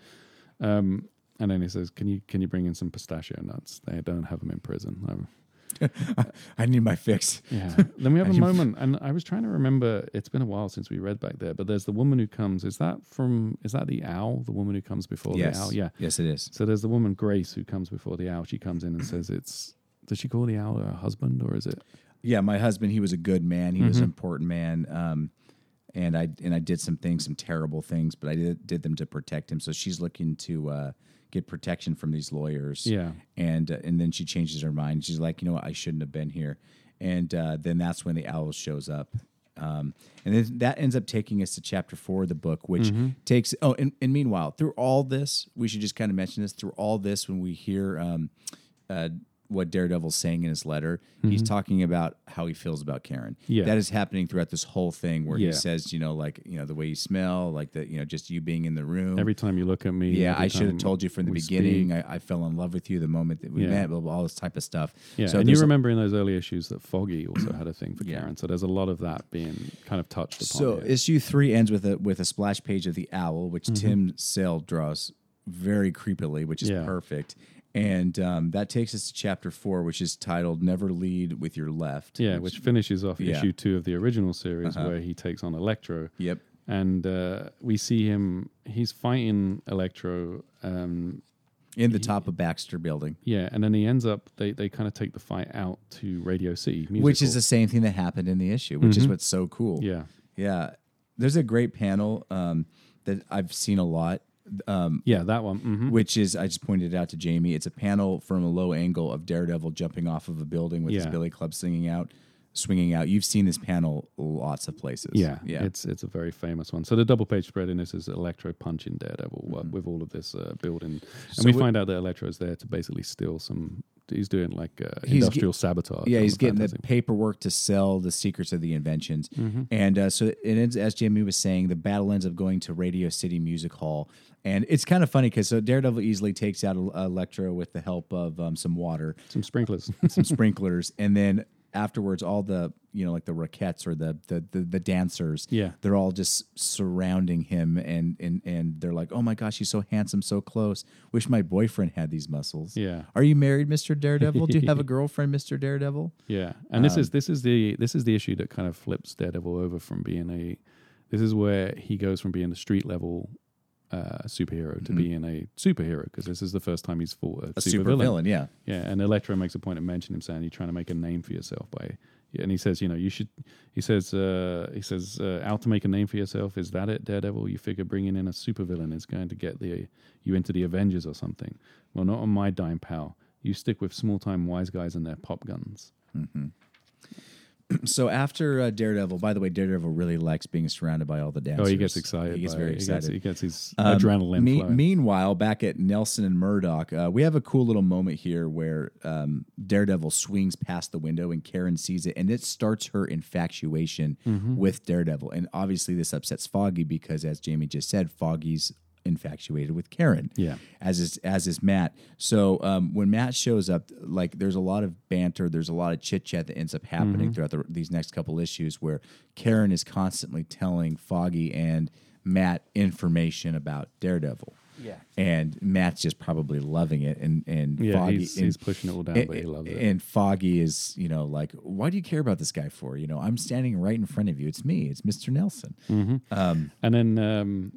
Um, and then he says, "Can you can you bring in some pistachio nuts? They don't have them in prison." I need my fix. yeah. then we have a moment, and I was trying to remember. It's been a while since we read back there, but there's the woman who comes. Is that from? Is that the owl? The woman who comes before yes, the owl? Yeah. yes, it is. So there's the woman Grace who comes before the owl. She comes in and says it's. Does she call the owl her husband or is it? Yeah, my husband, he was a good man. He was an Mhm. important man. Um, and I and I did some things, some terrible things, but I did did them to protect him. So she's looking to uh, get protection from these lawyers. Yeah. and uh, and then she changes her mind. She's like, you know what, I shouldn't have been here. And uh, then that's when the owl shows up. Um, and then that ends up taking us to chapter four of the book, which takes. Oh, and, and meanwhile, through all this, we should just kind of mention this. Through all this, when we hear um, uh, what Daredevil's saying in his letter, he's talking about how he feels about Karen. Mm-hmm. Yeah. that is happening throughout this whole thing, where Yeah. he says, you know, like you know the way you smell, like the you know just you being in the room. Every time you look at me. Yeah, I should have told you from the beginning. I, I fell in love with you the moment that we Yeah. met. Blah, blah, all this type of stuff. Yeah, so and you remember in those early issues that Foggy also had a thing for. Karen. So there's a lot of that being kind of touched upon. So here. issue three ends with a with a splash page of the owl, which Mm-hmm. Tim Sale draws very creepily, which is Yeah. perfect. And um, that takes us to chapter four, which is titled "Never Lead with Your Left." yeah, which finishes off Yeah. issue two of the original series Uh-huh. where he takes on Electro. Yep. And uh, we see him, he's fighting Electro. Um, In the top of Baxter Building, yeah, and then he ends up, they, they kind of take the fight out to Radio City. Musical. which is the same thing that happened in the issue, which is what's so cool. Mm-hmm. Yeah. yeah. There's a great panel um, that I've seen a lot. Um, Yeah, that one. hmm which is I just pointed it out to Jamie. It's a panel from a low angle of Daredevil jumping off of a building with his billy club singing out, swinging out. You've seen this panel lots of places. Yeah, yeah. it's it's a very famous one. So the double page spread in this is Electro punching Daredevil uh, with all of this uh, building, and Mm-hmm. So we find out that Electro is there to basically steal some. He's doing like uh, industrial sabotage. yeah, he's the getting the paperwork to sell the secrets of the inventions, Mm-hmm. and uh, so it ends. As Jamie was saying, the battle ends up going to Radio City Music Hall, and it's kind of funny because so Daredevil easily takes out Electro with the help of um, some water, some sprinklers. some sprinklers, and then afterwards, all the you know like the Rockettes or the the the, the dancers, Yeah. they're all just surrounding him, and and and they're like, oh my gosh, he's so handsome, so close. Wish my boyfriend had these muscles. Yeah. Are you married, Mister Daredevil? Do you have a girlfriend, Mister Daredevil? Yeah, and this is Um, this is the this is the issue that kind of flips Daredevil over from being a. This is where he goes from being the street level uh, superhero to being a superhero because this is the first time he's fought a, Mm-hmm. A super, super villain. villain, yeah. Yeah, and Electro makes a point of mentioning him, saying you're trying to make a name for yourself by, and he says, you know, you should. He says, uh, he says, uh, out to make a name for yourself. Is that it, Daredevil? You figure bringing in a supervillain is going to get the you into the Avengers or something? Well, not on my dime, pal. You stick with small time wise guys and their pop guns. So after uh, Daredevil, by the way, Daredevil really likes being surrounded by all the dancers. Oh, he gets excited. He gets by very excited. He gets, he gets his Um, adrenaline me- meanwhile, back at Nelson and Murdock, uh, we have a cool little moment here where um, Daredevil swings past the window and Karen sees it, and it starts her infatuation Mm-hmm. with Daredevil. And obviously, this upsets Foggy because, as Jamie just said, Foggy's infatuated with Karen. Yeah. As is as is Matt. So um, when Matt shows up, like there's a lot of banter, there's a lot of chit chat that ends up happening Mm-hmm. throughout the, these next couple issues where Karen is constantly telling Foggy and Matt information about Daredevil. Yeah. And Matt's just probably loving it, and and yeah, Foggy he's, and, he's pushing it all down, and, but he loves it. and Foggy is, you know, like, why do you care about this guy for? You know, I'm standing right in front of you. It's me. It's Mr. Nelson. Mm-hmm. Um, And then um,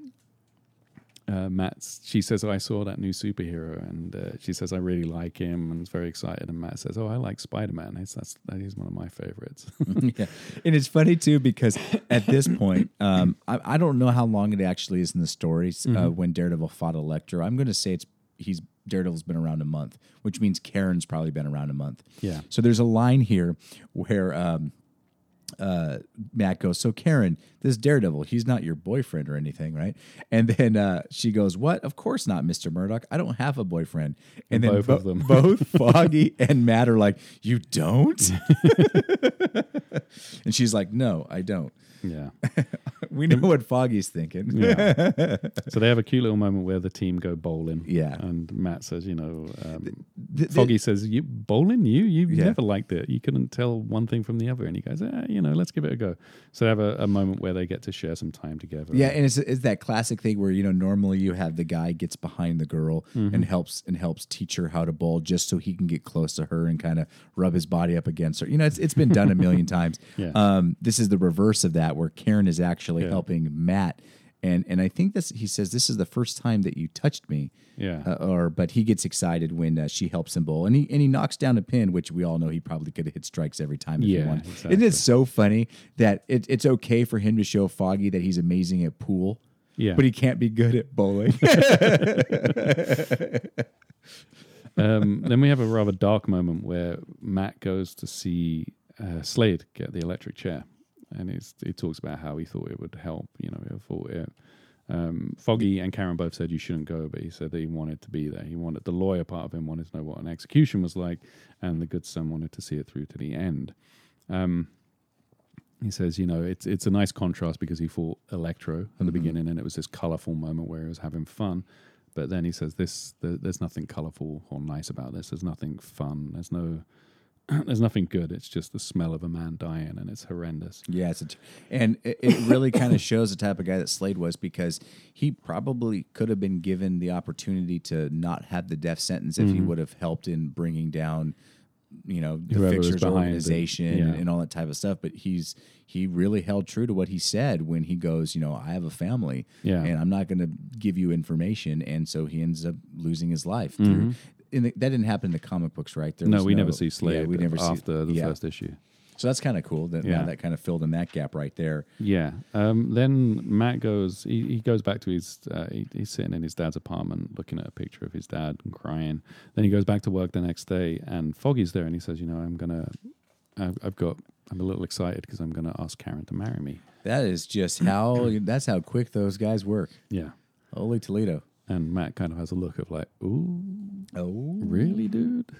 uh, Matt's, she says, oh, I saw that new superhero, and uh, she says, I really like him, and is very excited. And Matt says, Oh, I like Spider Man. He's that's that is one of my favorites. yeah. And it's funny too because at this point, um, I, I don't know how long it actually is in the stories uh, when Daredevil fought Electro. I'm going to say it's he's Daredevil's been around a month, which means Karen's probably been around a month. Yeah. So there's a line here where um, uh, Matt goes, "So Karen, this Daredevil, he's not your boyfriend or anything, right?" And then uh, she goes, "What? Of course not, Mister Murdock. I don't have a boyfriend." And then Both of them. both Foggy and Matt are like, "You don't?" and she's like, "No, I don't." Yeah. We know what Foggy's thinking. Yeah. so they have a cute little moment where the team go bowling. Yeah. And Matt says, you know, um, th- Foggy says, "You bowling? You you Yeah. never liked it. You couldn't tell one thing from the other." And he goes, eh, "You know, let's give it a go." So they have a, a moment where they get to share some time together. Yeah, and it's, it's that classic thing where you know normally you have the guy gets behind the girl Mm-hmm. and helps and helps teach her how to bowl just so he can get close to her and kind of rub his body up against her. You know, it's it's been done a million times. Yeah. Um, this is the reverse of that, where Karen is actually Yeah. helping Matt, and and I think this he says this is the first time that you touched me. Yeah. Uh, or but he gets excited when uh, she helps him bowl, and he and he knocks down a pin, which we all know he probably could have hit strikes every time if he Yeah, wanted. exactly. Isn't it so funny that it, it's okay for him to show Foggy that he's amazing at pool, Yeah. but he can't be good at bowling? um, then we have a rather dark moment where Matt goes to see uh, Slade get the electric chair, and he's, he talks about how he thought it would help. You know, he thought it. Um, Foggy and Karen both said you shouldn't go, but he said that he wanted to be there. He wanted the lawyer part of him wanted to know what an execution was like, and the good son wanted to see it through to the end. Um, he says, you know, it's it's a nice contrast because he fought Electro at the beginning, and it was this colorful moment where he was having fun. But then he says, "This, there, there's nothing colorful or nice about this. There's nothing fun. There's no, there's nothing good. It's just the smell of a man dying, and it's horrendous." yeah, it's t- and it, it really kind of shows the type of guy that Slade was because he probably could have been given the opportunity to not have the death sentence if he mm-hmm. would have helped in bringing down. You know the Whoever fixers it, organization yeah. and, and all that type of stuff, but he's he really held true to what he said when he goes, you know, I have a family, Yeah. and I'm not going to give you information, and so he ends up losing his life. Through, mm-hmm. In the, that didn't happen in the comic books, right? There. No, we never see Slade. Yeah, we never see after the yeah. first issue. So that's kind of cool. That Yeah. that kind of filled in that gap right there. Yeah. Um, then Matt goes. He, he goes back to his. Uh, he, he's sitting in his dad's apartment, looking at a picture of his dad and crying. Then he goes back to work the next day, and Foggy's there, and he says, "You know, I'm gonna. I've, I've got. I'm a little excited because I'm gonna ask Karen to marry me." That is just how. that's how quick those guys work. Yeah. Holy Toledo! And Matt kind of has a look of like, "Ooh, Oh, really, dude?"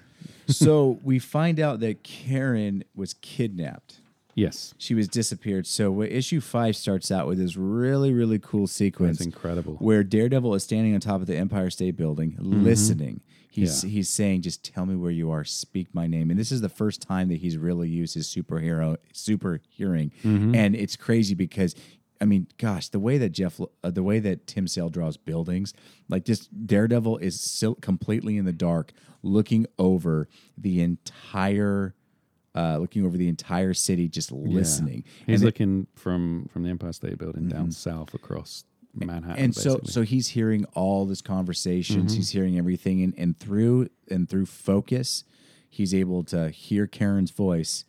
so we find out that Karen was kidnapped. Yes. She was disappeared. So issue five starts out with this really, really cool sequence. That's incredible. where Daredevil is standing on top of the Empire State Building, mm-hmm. listening. He's Yeah. he's saying, "Just tell me where you are. Speak my name." And this is the first time that he's really used his superhero super hearing, mm-hmm. and it's crazy because. I mean, gosh, the way that Jeph, uh, the way that Tim Sale draws buildings, like just Daredevil is still completely in the dark, looking over the entire, uh, looking over the entire city, just listening. He's And it- looking from from the Empire State Building down south across Manhattan. and so basically. so he's hearing all this conversations Mm-hmm. he's hearing everything and, and through and through focus he's able to hear karen's voice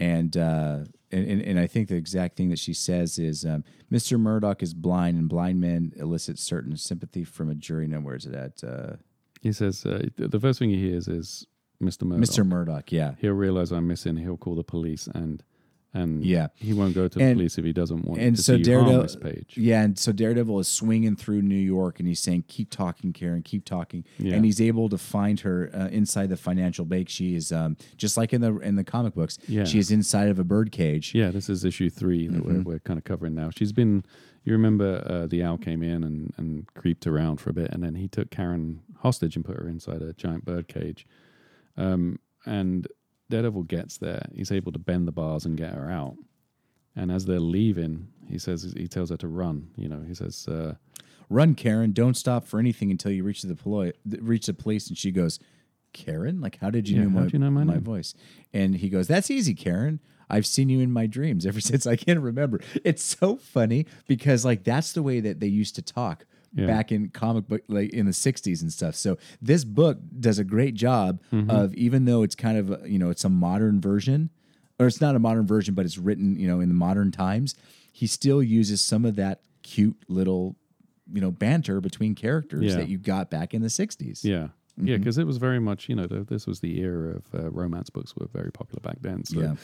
and uh and, and, and I think the exact thing that she says is, um, "Mr. Murdock is blind, and blind men elicit certain sympathy from a jury." Now, where is it at? Uh, he says uh, the first thing he hears is Mr. Murdock. Mr. Murdock, yeah, He'll realize I'm missing. He'll call the police, and and Yeah. he won't go to the And- police if he doesn't want and to so see Daredevil, this page. yeah, and so Daredevil is swinging through New York, and he's saying, "Keep talking, Karen, keep talking," Yeah. and he's able to find her uh, inside the financial bank. She is um, just like in the in the comic books. Yeah. she is inside of a bird cage. Yeah, this is issue three that Mm-hmm. we're, we're kind of covering now. She's been, you remember, uh, the owl came in and, and creeped around for a bit, and then he took Karen hostage and put her inside a giant bird cage. Um, and Daredevil gets there. He's able to bend the bars and get her out. And as they're leaving, he says he tells her to run. You know, he says, uh, Run, Karen! Don't stop for anything until you reach the poli- reach the police. And she goes, "Karen, like how did you Yeah, know my you know my name?" voice?" And he goes, "That's easy, Karen." I've seen you in my dreams ever since I can remember. It's so funny because like that's the way that they used to talk Yeah. back in comic book like in the 60s and stuff. So this book does a great job Mm-hmm. of even though it's kind of you know it's a modern version or it's not a modern version but it's written you know in the modern times, he still uses some of that cute little you know banter between characters Yeah. that you got back in the 60s. Yeah. Mm-hmm. Yeah, because it was very much, you know, th- this was the era of uh, romance books were very popular back then. So Yeah.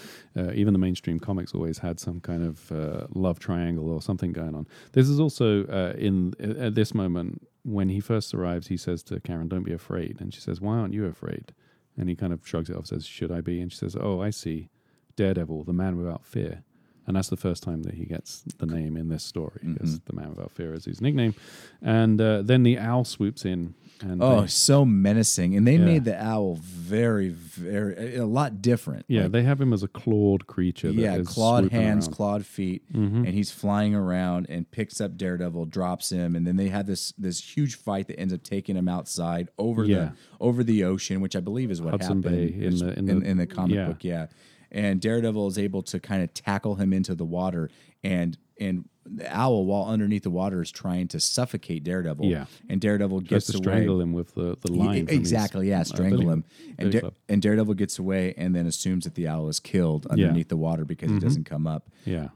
uh, even the mainstream comics always had some kind of uh, love triangle or something going on. This is also uh, in at this moment when he first arrives, he says to Karen, "Don't be afraid," and she says, "Why aren't you afraid?" And he kind of shrugs it off, says, "Should I be?" And she says, "Oh, I see, Daredevil, the man without fear." And that's the first time that he gets the name in this story because Mm-hmm. the man without fear is his nickname. And uh, then the owl swoops in. And Oh, they- so menacing. And they Yeah. made the owl very, very, a lot different. Yeah, Like, they have him as a clawed creature. yeah, clawed hands, around. Mm-hmm. clawed feet, and he's flying around and picks up Daredevil, drops him, and then they have this this huge fight that ends up taking him outside over Yeah. the over the ocean, which I believe is what Hudson happened Bay in the- in in, the- in the comic yeah. book. Yeah, and Daredevil is able to kind of tackle him into the water, and and the owl, while underneath the water, is trying to suffocate Daredevil. Yeah. and Daredevil Tries gets to away. strangle him with the, the line. Yeah, his, exactly, yeah, uh, strangle billy- him, and club. and Daredevil gets away, and then assumes that the owl is killed underneath the water because he doesn't come up. Yeah.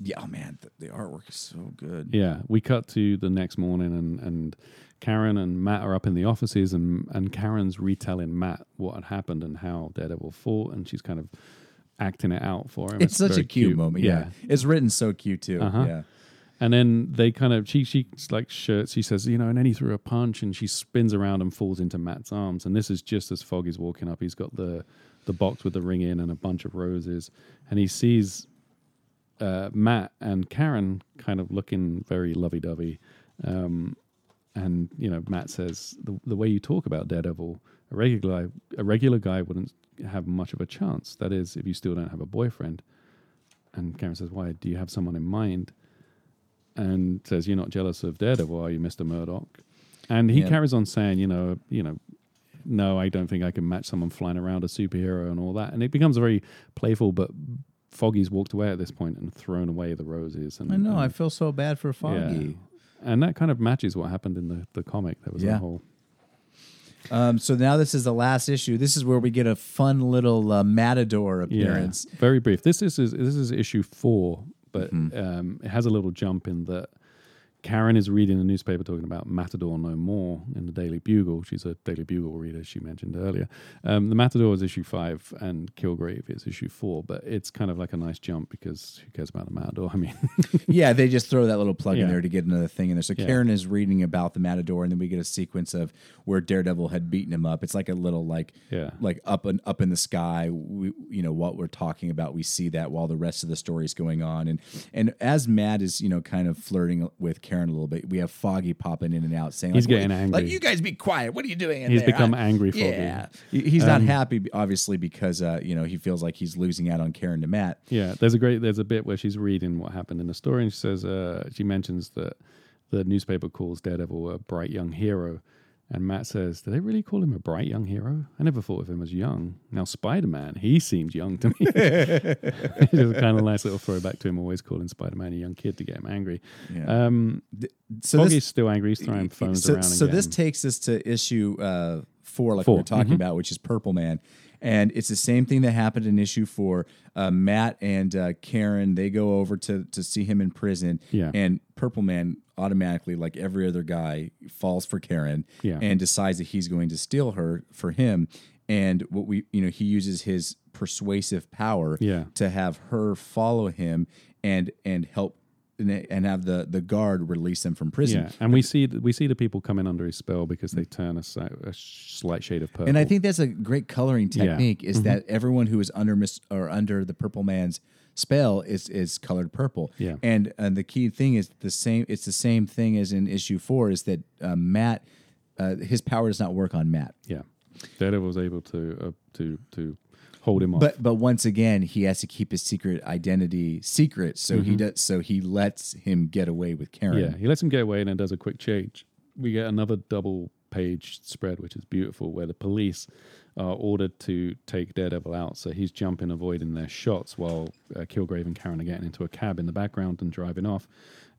Yeah, oh man, the, the artwork is so good. Yeah, we cut to the next morning, and, and Karen and Matt are up in the offices, and, and Karen's retelling Matt what had happened and how Daredevil fought, and she's kind of acting it out for him. It's, such a cute, moment. Yeah. it's written so cute too. Uh-huh. Yeah, And then they kind of she she like shirts. She says, you know, and then he threw a punch, and she spins around and falls into Matt's arms. And this is just as Foggy's walking up. He's got the the box with the ring in and a bunch of roses, and he sees uh, Matt and Karen kind of looking very lovey dovey. Um, and you know, Matt says the the way you talk about Daredevil, a regular guy, a regular guy wouldn't have much of a chance. That is, if you still don't have a boyfriend. And Karen says, "Why? Do you have someone in mind?" and says, "You're not jealous of Daredevil, are you, Mister Murdock?" And he Yeah. carries on saying, "You know, you know, no, I don't think I can match someone flying around a superhero and all that." And it becomes very playful, but Foggy's walked away at this point and thrown away the roses. And I know. I feel so bad for Foggy. yeah. and that kind of matches what happened in the the comic. There was Yeah. a whole Um, so now this is the last issue. This is where we get a fun little uh, Matador appearance. Yeah, very brief. This is, is this is issue four, but Mm-hmm. um, it has a little jump in that Karen is reading the newspaper talking about Matador No More in the Daily Bugle. She's a Daily Bugle reader, she mentioned earlier. Um, the Matador is issue five, and Kilgrave is issue four, but it's kind of like a nice jump because who cares about the Matador? I mean, yeah, they just throw that little plug in there to get another thing in there. So Yeah. Karen is reading about the Matador, and then we get a sequence of where Daredevil had beaten him up. It's like a little like Yeah. like up and up in the sky. We, you know what we're talking about. We see that while the rest of the story is going on, and and as Matt is you know kind of flirting with Karen a little bit, we have Foggy popping in and out saying He's like, getting "Wait, angry. Like you guys be quiet. What are you doing? In He's there? become I- angry Foggy. Yeah, He- he's not happy obviously because uh, you know he feels like he's losing out on Karen to Matt. Yeah, there's a great there's a bit where she's reading what happened in the story, and she says uh, she mentions that the newspaper calls Daredevil a bright young hero, and Matt says, "Do they really call him a bright young hero? I never thought of him as young. Now Spider Man, he seems young to me." it's a kind of nice little throwback to him always calling Spider Man a young kid to get him angry. Yeah. Um, So Foggy's this, still angry. He's throwing phones so, around. So this getting- takes us to issue uh, four, like we were talking about, which is Purple Man. And it's the same thing that happened in issue four. Uh, Matt and uh, Karen they go over to to see him in prison. Yeah. And Purple Man automatically, like every other guy, falls for Karen. Yeah. And decides that he's going to steal her for him. And what we, you know, he uses his persuasive power Yeah. to have her follow him and and help and, and have the the guard release him from prison. yeah, and we see we see the people coming under his spell because they turn a, a slight shade of purple. And I think that's a great coloring Yeah. technique. Is Mm-hmm. that everyone who is under mis- or under the Purple Man's spell is is colored purple. Yeah. And and the key thing is the same. It's the same thing as in issue four. Is that uh, Matt, uh, his power does not work on Matt. Yeah, Daredevil was able to uh, to to hold him off. But but once again, he has to keep his secret identity secret. So he does. So he lets him get away with Karen. Mm-hmm. yeah, he lets him get away and then does a quick change. We get another double page spread, which is beautiful, where the police are ordered to take Daredevil out. So he's jumping, avoiding their shots while uh, Kilgrave and Karen are getting into a cab in the background and driving off.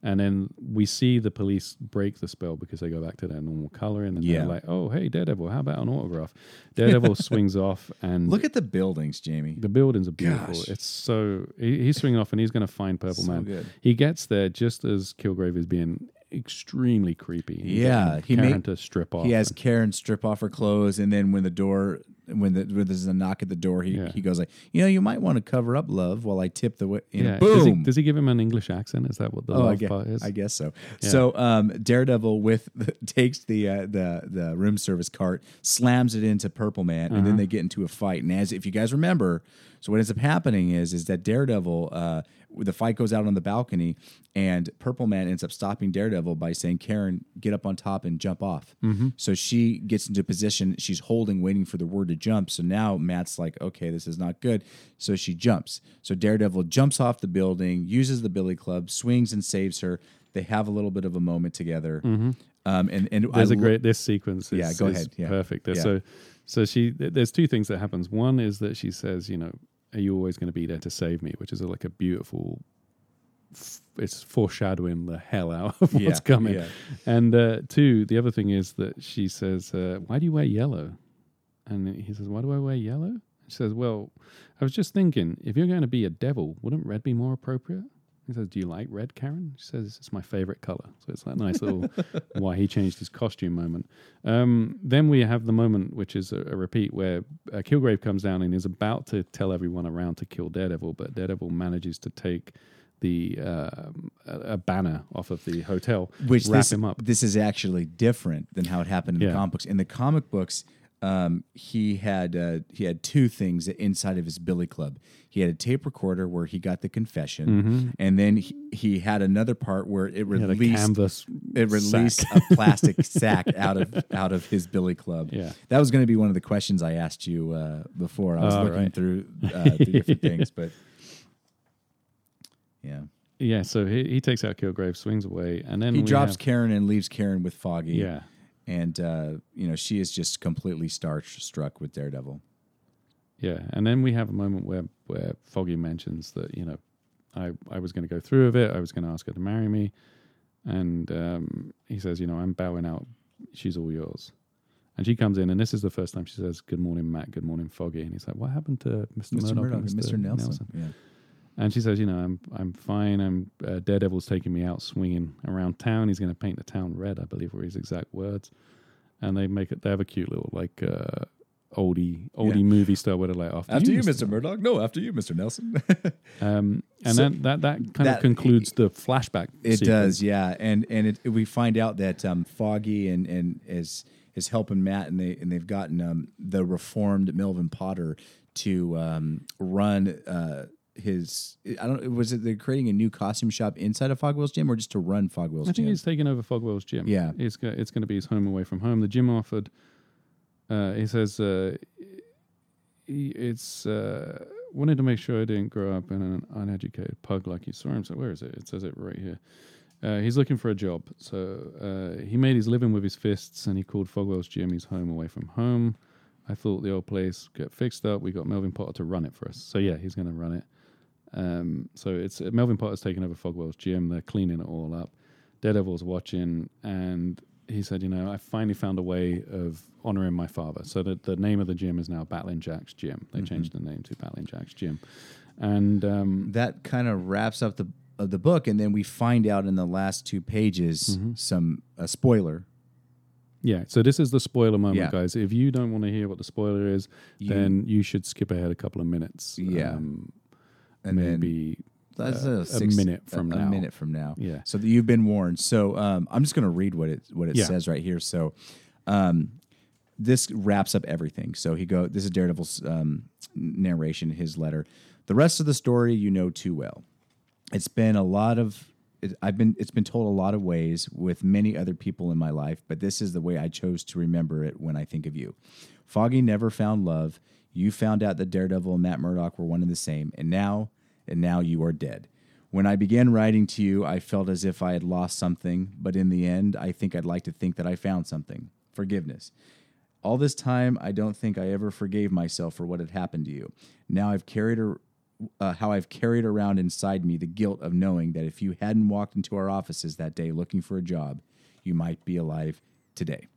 And then we see the police break the spell because they go back to their normal coloring. And Yeah. they're like, oh, hey, Daredevil, how about an autograph? Daredevil swings off and Look at the buildings, Jamie. the buildings are beautiful. Gosh. It's so he, he's swinging off and he's going to find Purple So Man. good. He gets there just as Kilgrave is being extremely creepy. Yeah, he Karen made- to strip off. He has Karen strip off her clothes, and then when the door, when the when there's a knock at the door, he, Yeah. he goes like, you know, you might want to cover up, love, while I tip the. wi-" yeah. Does he, boom. does he give him an English accent? Is that what the Oh, I love guess, part is? I guess so. Yeah. So um, Daredevil with takes the uh, the the room service cart, slams it into Purple Man, and Uh-huh. then they get into a fight. And as if you guys remember, so what ends up happening is is that Daredevil, uh, the fight goes out on the balcony, and Purple Man ends up stopping Daredevil by saying, "Karen, get up on top and jump off." Mm-hmm. So she gets into position. She's holding, waiting for the word to jump. So now Matt's like, "Okay, this is not good." So she jumps. So Daredevil jumps off the building, uses the billy club, swings and saves her. They have a little bit of a moment together. Um, and and Mm-hmm. There's a a great this sequence. Is, Yeah, go ahead. Yeah. perfect. Yeah. So, so she there's two things that happens. One is that she says, you know, are you always going to be there to save me? Which is a, like a beautiful. f- It's foreshadowing the hell out of what's Yeah, coming. yeah. And uh, two, the other thing is that she says, uh, "Why do you wear yellow?" And he says, "Why do I wear yellow?" She says, "Well, I was just thinking, if you're going to be a devil, wouldn't red be more appropriate?" He says, "Do you like red, Karen?" She says, "It's my favorite color." So it's that nice little why he changed his costume moment. Um, then we have the moment, which is a, a repeat, where uh, Kilgrave comes down and is about to tell everyone around to kill Daredevil, but Daredevil manages to take the a, a banner off of the hotel, which wrap this, him up. this is actually different than how it happened in Yeah. the comic books. In the comic books, um, he had uh, he had two things inside of his billy club. He had a tape recorder where he got the confession, and then he, he had another part where it He had a released it released a plastic sack out of out of his billy club. Yeah. that was going to be one of the questions I asked you uh, before. I was Oh, looking right. through, uh, through different things, but yeah, Yeah, so he, he takes out Kilgrave, swings away, and then he drops have- Karen and leaves Karen with Foggy. yeah, and uh, you know she is just completely starstruck with Daredevil. yeah, and then we have a moment where where Foggy mentions that you know I I was going to go through with it. I was going to ask her to marry me, and um, he says, you know, I'm bowing out. She's all yours. And she comes in, and this is the first time she says, "Good morning, Matt. Good morning, Foggy." And he's like, "What happened to Mr. Mr. Murdock, Murdock and Mr. Nelson. Yeah. And she says, "You know, I'm I'm fine. I'm uh, Daredevil's taking me out swinging around town. He's going to paint the town red, I believe, were his exact words." And they make it. They have a cute little like uh, oldie oldie Yeah. movie style where they're like, "After, After you, Mr. Murdock. No, after you, Mr. Nelson. Um, and So- then that that kind That- of concludes the flashback. it sequence. does, yeah. And and it, we find out that um, Foggy and and is is helping Matt, and they and they've gotten um, the reformed Melvin Potter to um, run. Uh, his, I don't. Was it they're creating a new costume shop inside of Fogwell's gym, or just to run Fogwell's I think gym? he's taking over Fogwell's gym. Yeah. it's go, it's going to be his home away from home. The gym offered. Uh, he says uh, he, it's uh, wanted to make sure I didn't grow up in an uneducated pug like you saw him. So where is it? It says it right here. Uh, he's looking for a job. So uh, he made his living with his fists, and he called Fogwell's gym his home away from home. I thought the old place get fixed up. We got Melvin Potter to run it for us. So yeah, he's going to run it. Um, so it's uh, Melvin Potter's taking over Fogwell's gym. They're cleaning it all up. Daredevil's watching, and he said, "You know, I finally found a way of honoring my father." So that the name of the gym is now Battling Jack's Gym. They changed the name to Battling Jack's Gym, and um, that kind of wraps up the of the book, and then we find out in the last two pages Mm-hmm. some a spoiler. yeah. So this is the spoiler moment, Yeah. guys. If you don't want to hear what the spoiler is, then you should skip ahead a couple of minutes. Yeah. um, And then maybe That's uh, a, six- minute from a, now. A minute from now. Yeah. So that you've been warned. So um, I'm just going to read what it what it Yeah. says right here. So um, this wraps up everything. So he go. This is Daredevil's um, narration, his letter. The rest of the story you know too well. It's been a lot of. It, I've been. It's been told a lot of ways with many other people in my life, but this is the way I chose to remember it when I think of you. Foggy never found love. You found out that Daredevil and Matt Murdock were one and the same, and now, and now you are dead. When I began writing to you, I felt as if I had lost something, but in the end, I think I'd like to think that I found something forgiveness. All this time, I don't think I ever forgave myself for what had happened to you. Now I've carried a, uh, how I've carried around inside me the guilt of knowing that if you hadn't walked into our offices that day looking for a job, you might be alive today.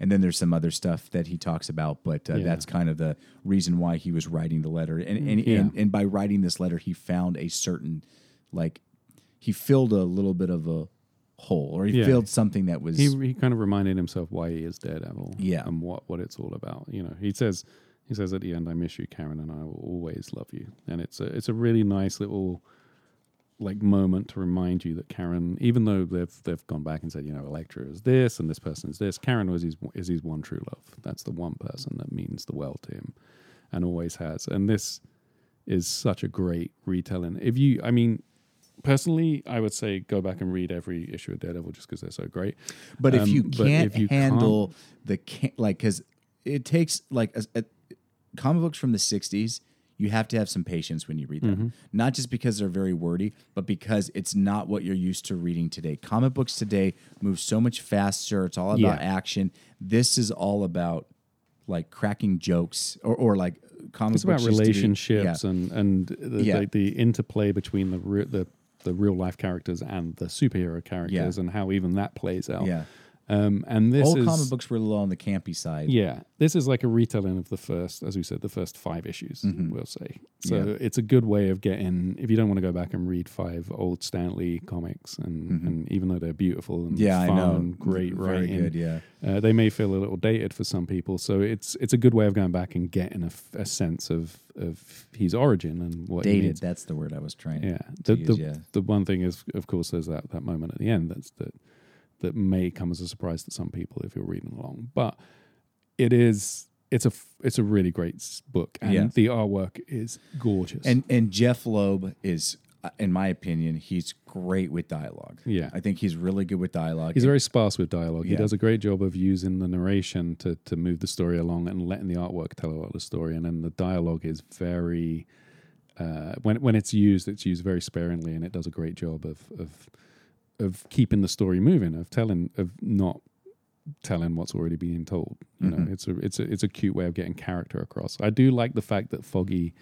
And then there's some other stuff that he talks about, but uh, Yeah. that's kind of the reason why he was writing the letter. And and, Yeah. and and by writing this letter, he found a certain like he filled a little bit of a hole, or he Yeah. filled something that was he he kind of reminded himself why he is Daredevil, Yeah. and what what it's all about. You know, he says he says at the end, "I miss you, Karen, and I will always love you." And it's a it's a really nice little like moment to remind you that Karen, even though they've they've gone back and said, you know, Elektra is this and this person is this, Karen was his is his one true love. That's the one person that means the world to him, and always has. And this is such a great retelling. If you, I mean. Personally, I would say go back and read every issue of Daredevil just because they're so great. But if Um, you can't if you handle the can like, because it takes like a, a, comic books from the '60s, you have to have some patience when you read them. Mm-hmm. Not just because they're very wordy, but because it's not what you're used to reading today. Comic books today move so much faster. It's all about Yeah. action. This is all about like cracking jokes or, or like comic It's about books used to be- relationships yeah. and and the, Yeah. the, the interplay between the re- the the real life characters and the superhero characters and how even that plays out. Yeah. Um, and this Old is comic books were a little on the campy side. yeah, this is like a retelling of the first, as we said, the first five issues. We'll say so. Mm-hmm. Yeah. It's a good way of getting if you don't want to go back and read five old Stan Lee comics, and, and even though they're beautiful and Mm-hmm. Yeah, fun I know. and great Very writing, good. Yeah. uh, they may feel a little dated for some people, so it's it's a good way of going back and getting a sense of of his origin and what he Dated. That's the word I was trying. Yeah, to the use, the, yeah. the one thing is, of course, there's that that moment at the end that's that that may come as a surprise to some people if you're reading along, but it is it's a it's a really great book, and Yeah. the artwork is gorgeous. And and Jeph Loeb is, uh, in my opinion, he's great with dialogue. Yeah. I think he's really good with dialogue. He's very sparse with dialogue. He does a great job of using the narration to to move the story along and letting the artwork tell a lot of the story. And then the dialogue is very uh, when when it's used, it's used very sparingly, and it does a great job of of of keeping the story moving, of telling of not telling what's already being told. You know, mm-hmm. it's a it's a it's a cute way of getting character across. I do like the fact that Foggy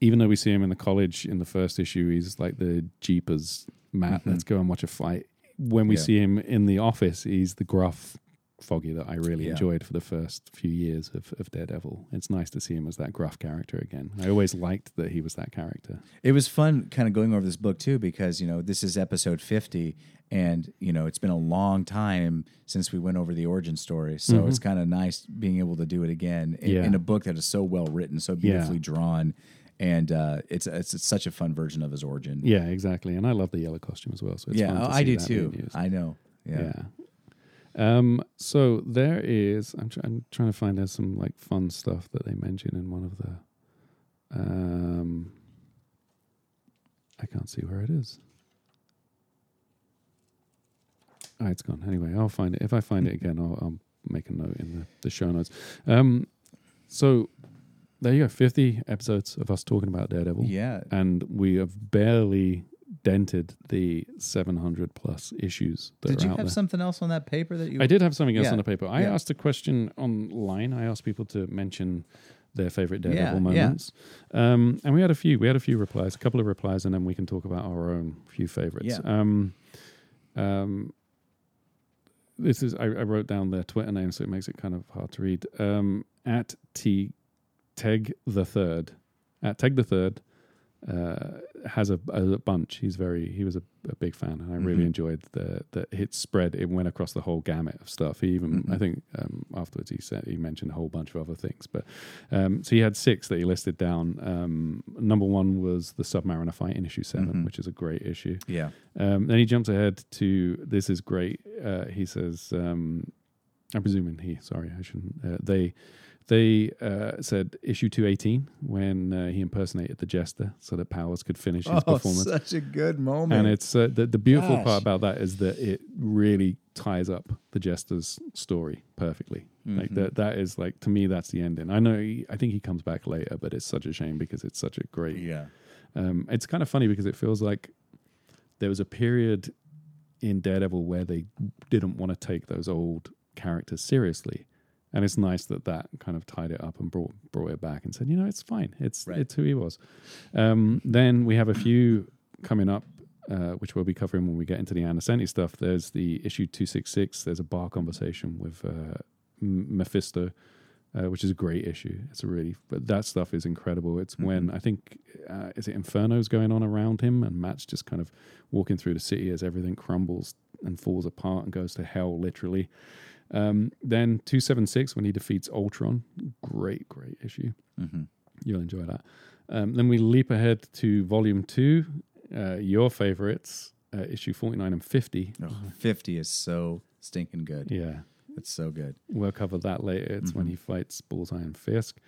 even though we see him in the college in the first issue, he's like the Jeepers Matt, mm-hmm. let's go and watch a fight. When we Yeah. see him in the office, he's the gruff Foggy that I really Yeah. enjoyed for the first few years of, of Daredevil. It's nice to see him as that gruff character again. I always liked that he was that character. It was fun kind of going over this book too because, you know, this is episode 50 and, you know, it's been a long time since we went over the origin story. So it's kind of nice being able to do it again in, Yeah. in a book that is so well written, so beautifully drawn. And uh, it's, it's it's such a fun version of his origin. Yeah, exactly. And I love the yellow costume as well. So it's yeah, fun to I do too. I know. Yeah. Yeah. Um, so there is. I'm, try, I'm trying to find out some like fun stuff that they mention in one of the. Um, I can't see where it is. Oh, it's gone. Anyway, I'll find it. If I find it again, I'll, I'll make a note in the, the show notes. Um, so there you go. 50 episodes of us talking about Daredevil Yeah. and we have barely dented the 700 plus issues that Did you have there. something else on that paper that you I did have something else Yeah, on the paper. I yeah. asked a question online. I asked people to mention their favorite Daredevil Yeah, yeah. moments, um, and we had a few. We had a few replies, a couple of replies, and then we can talk about our own few favorites. Yeah. Um, um, this is I, I wrote down their Twitter name, so it makes it kind of hard to read. Um, at T Teg the Third, at Teg the Third, uh, has a, a bunch. He's very he was a, a big fan, and I really Mhm. enjoyed the the hit spread. It went across the whole gamut of stuff. He even Mhm. I think um, afterwards he said he mentioned a whole bunch of other things. But um, so he had six that he listed down. Um, number one was the Submariner fight in issue 7 Mhm. which is a great issue. Yeah. Um, then he jumps ahead to this is great. Uh, he says, um, I'm presuming he. Sorry, I shouldn't. Uh, they they uh, said issue two eighteen when uh, he impersonated the jester so that Powers could finish his performance. Oh, such a good moment. And it's uh, the the beautiful Gosh. part about that is that it really ties up the jester's story perfectly. Like Mhm. that that is like to me that's the ending. I know he, I think he comes back later, but it's such a shame because it's such a great yeah. um, it's kind of funny because it feels like there was a period in Daredevil where they didn't want to take those old characters seriously. And it's nice that that kind of tied it up and brought brought it back and said, you know, it's fine. It's Right. it's who he was. Um, then we have a few coming up. Uh, which we'll be covering when we get into the Ann Nocenti stuff. There's the issue 266. There's a bar conversation with uh, Mephisto, uh, which is a great issue. It's a really, but that stuff is incredible. It's when I think, uh, is it Inferno's going on around him, and Matt's just kind of walking through the city as everything crumbles and falls apart and goes to hell, literally. Um, then 276, when he defeats Ultron, great, great issue. Mm-hmm. You'll enjoy that. Um, then we leap ahead to volume two, uh, your favorites, uh, issue 49 and 50. Oh, 50 is so stinking good. Yeah. It's so good. We'll cover that later. It's when Mhm. he fights Bullseye and Fisk.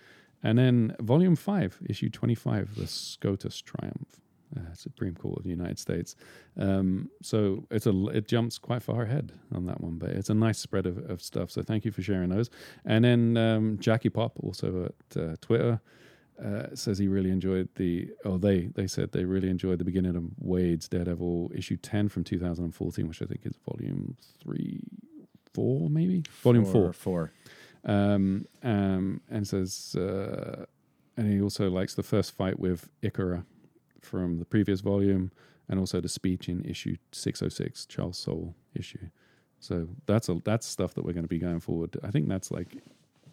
And then volume five, issue 25, the SCOTUS Triumph, uh, Supreme Court of the United States. Um, so it's a it jumps quite far ahead on that one, but it's a nice spread of, of stuff. So thank you for sharing those. And then um, Jackie Pop, also at uh, Twitter, uh, says he really enjoyed the. Oh, they they said they really enjoyed the beginning of Waid's Daredevil issue 10 from 2014, which I think is volume three, four maybe volume four Four. um, um, and says, uh, and he also likes the first fight with Ikara from the previous volume, and also the speech in issue six oh six, Charles Soule issue. So that's a that's stuff that we're going to be going forward. I think that's like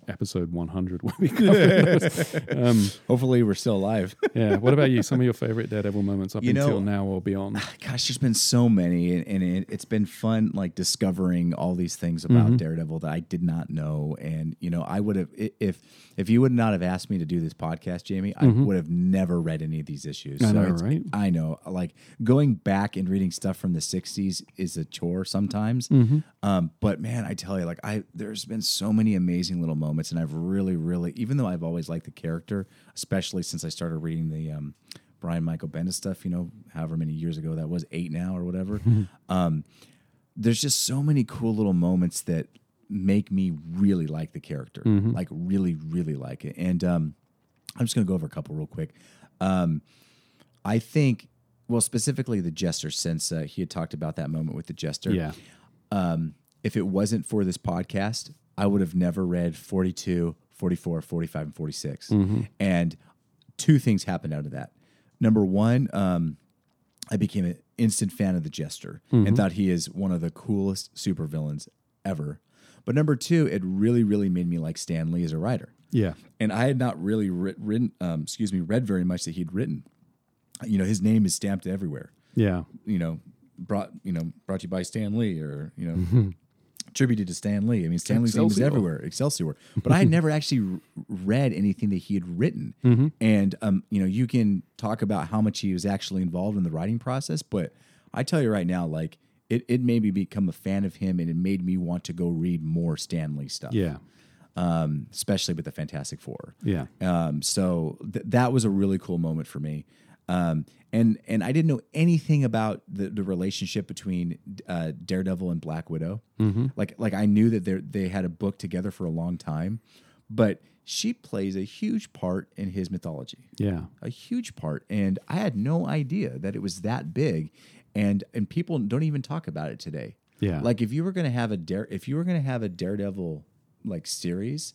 episode one hundred when we cover those. um, Hopefully, we're still alive. yeah. What about you? Some of your favorite Daredevil moments up You know- until now or beyond? Gosh, there's been so many, and, and it, it's been fun, like discovering all these things about Mhm. Daredevil that I did not know. And you know, I would have if if you would not have asked me to do this podcast, Jamie, I Mhm. would have never read any of these issues. I know, right? I know. Like going back and reading stuff from the '60s is a chore sometimes. Mm-hmm. Um, but man, I tell you, like I, there's been so many amazing little moments, and I've really, really, even though I've always liked the character, especially since I started reading the um, Brian Michael Bendis stuff, you know, however many years ago that was, eight now or whatever. um, there's just so many cool little moments that make me really like the character, like really, really like it. And um, I'm just gonna go over a couple real quick. Um, I think, well, specifically the jester, since uh, he had talked about that moment with the jester Yeah. um, if it wasn't for this podcast, I would have never read 42, 44, 45, and 46. And two things happened out of that. Number one, um, I became an instant fan of the Jester and thought he is one of the coolest supervillains ever. But number two, it really, really made me like Stan Lee as a writer Yeah. and I had not really writ- written, um, excuse me, read very much that he'd written. You know, his name is stamped everywhere. Yeah. You know, brought you know brought to you by Stan Lee, or you know, attributed to Stan Lee. I mean, Stan Lee's name is everywhere, Excelsior. But I had never actually read anything that he had written. And um, you know, you can talk about how much he was actually involved in the writing process, but I tell you right now, like. It, it made me become a fan of him and it made me want to go read more Stan Lee stuff Yeah. um, especially with the Fantastic Four. Yeah. Um, so th- that was a really cool moment for me. Um, and and I didn't know anything about the, the relationship between uh, Daredevil and Black Widow. Like like I knew that they they had a book together for a long time, but she plays a huge part in his mythology Yeah. a huge part and i had no idea that it was that big and and people don't even talk about it today Yeah. like if you were going to have a dare if you were to have a daredevil like series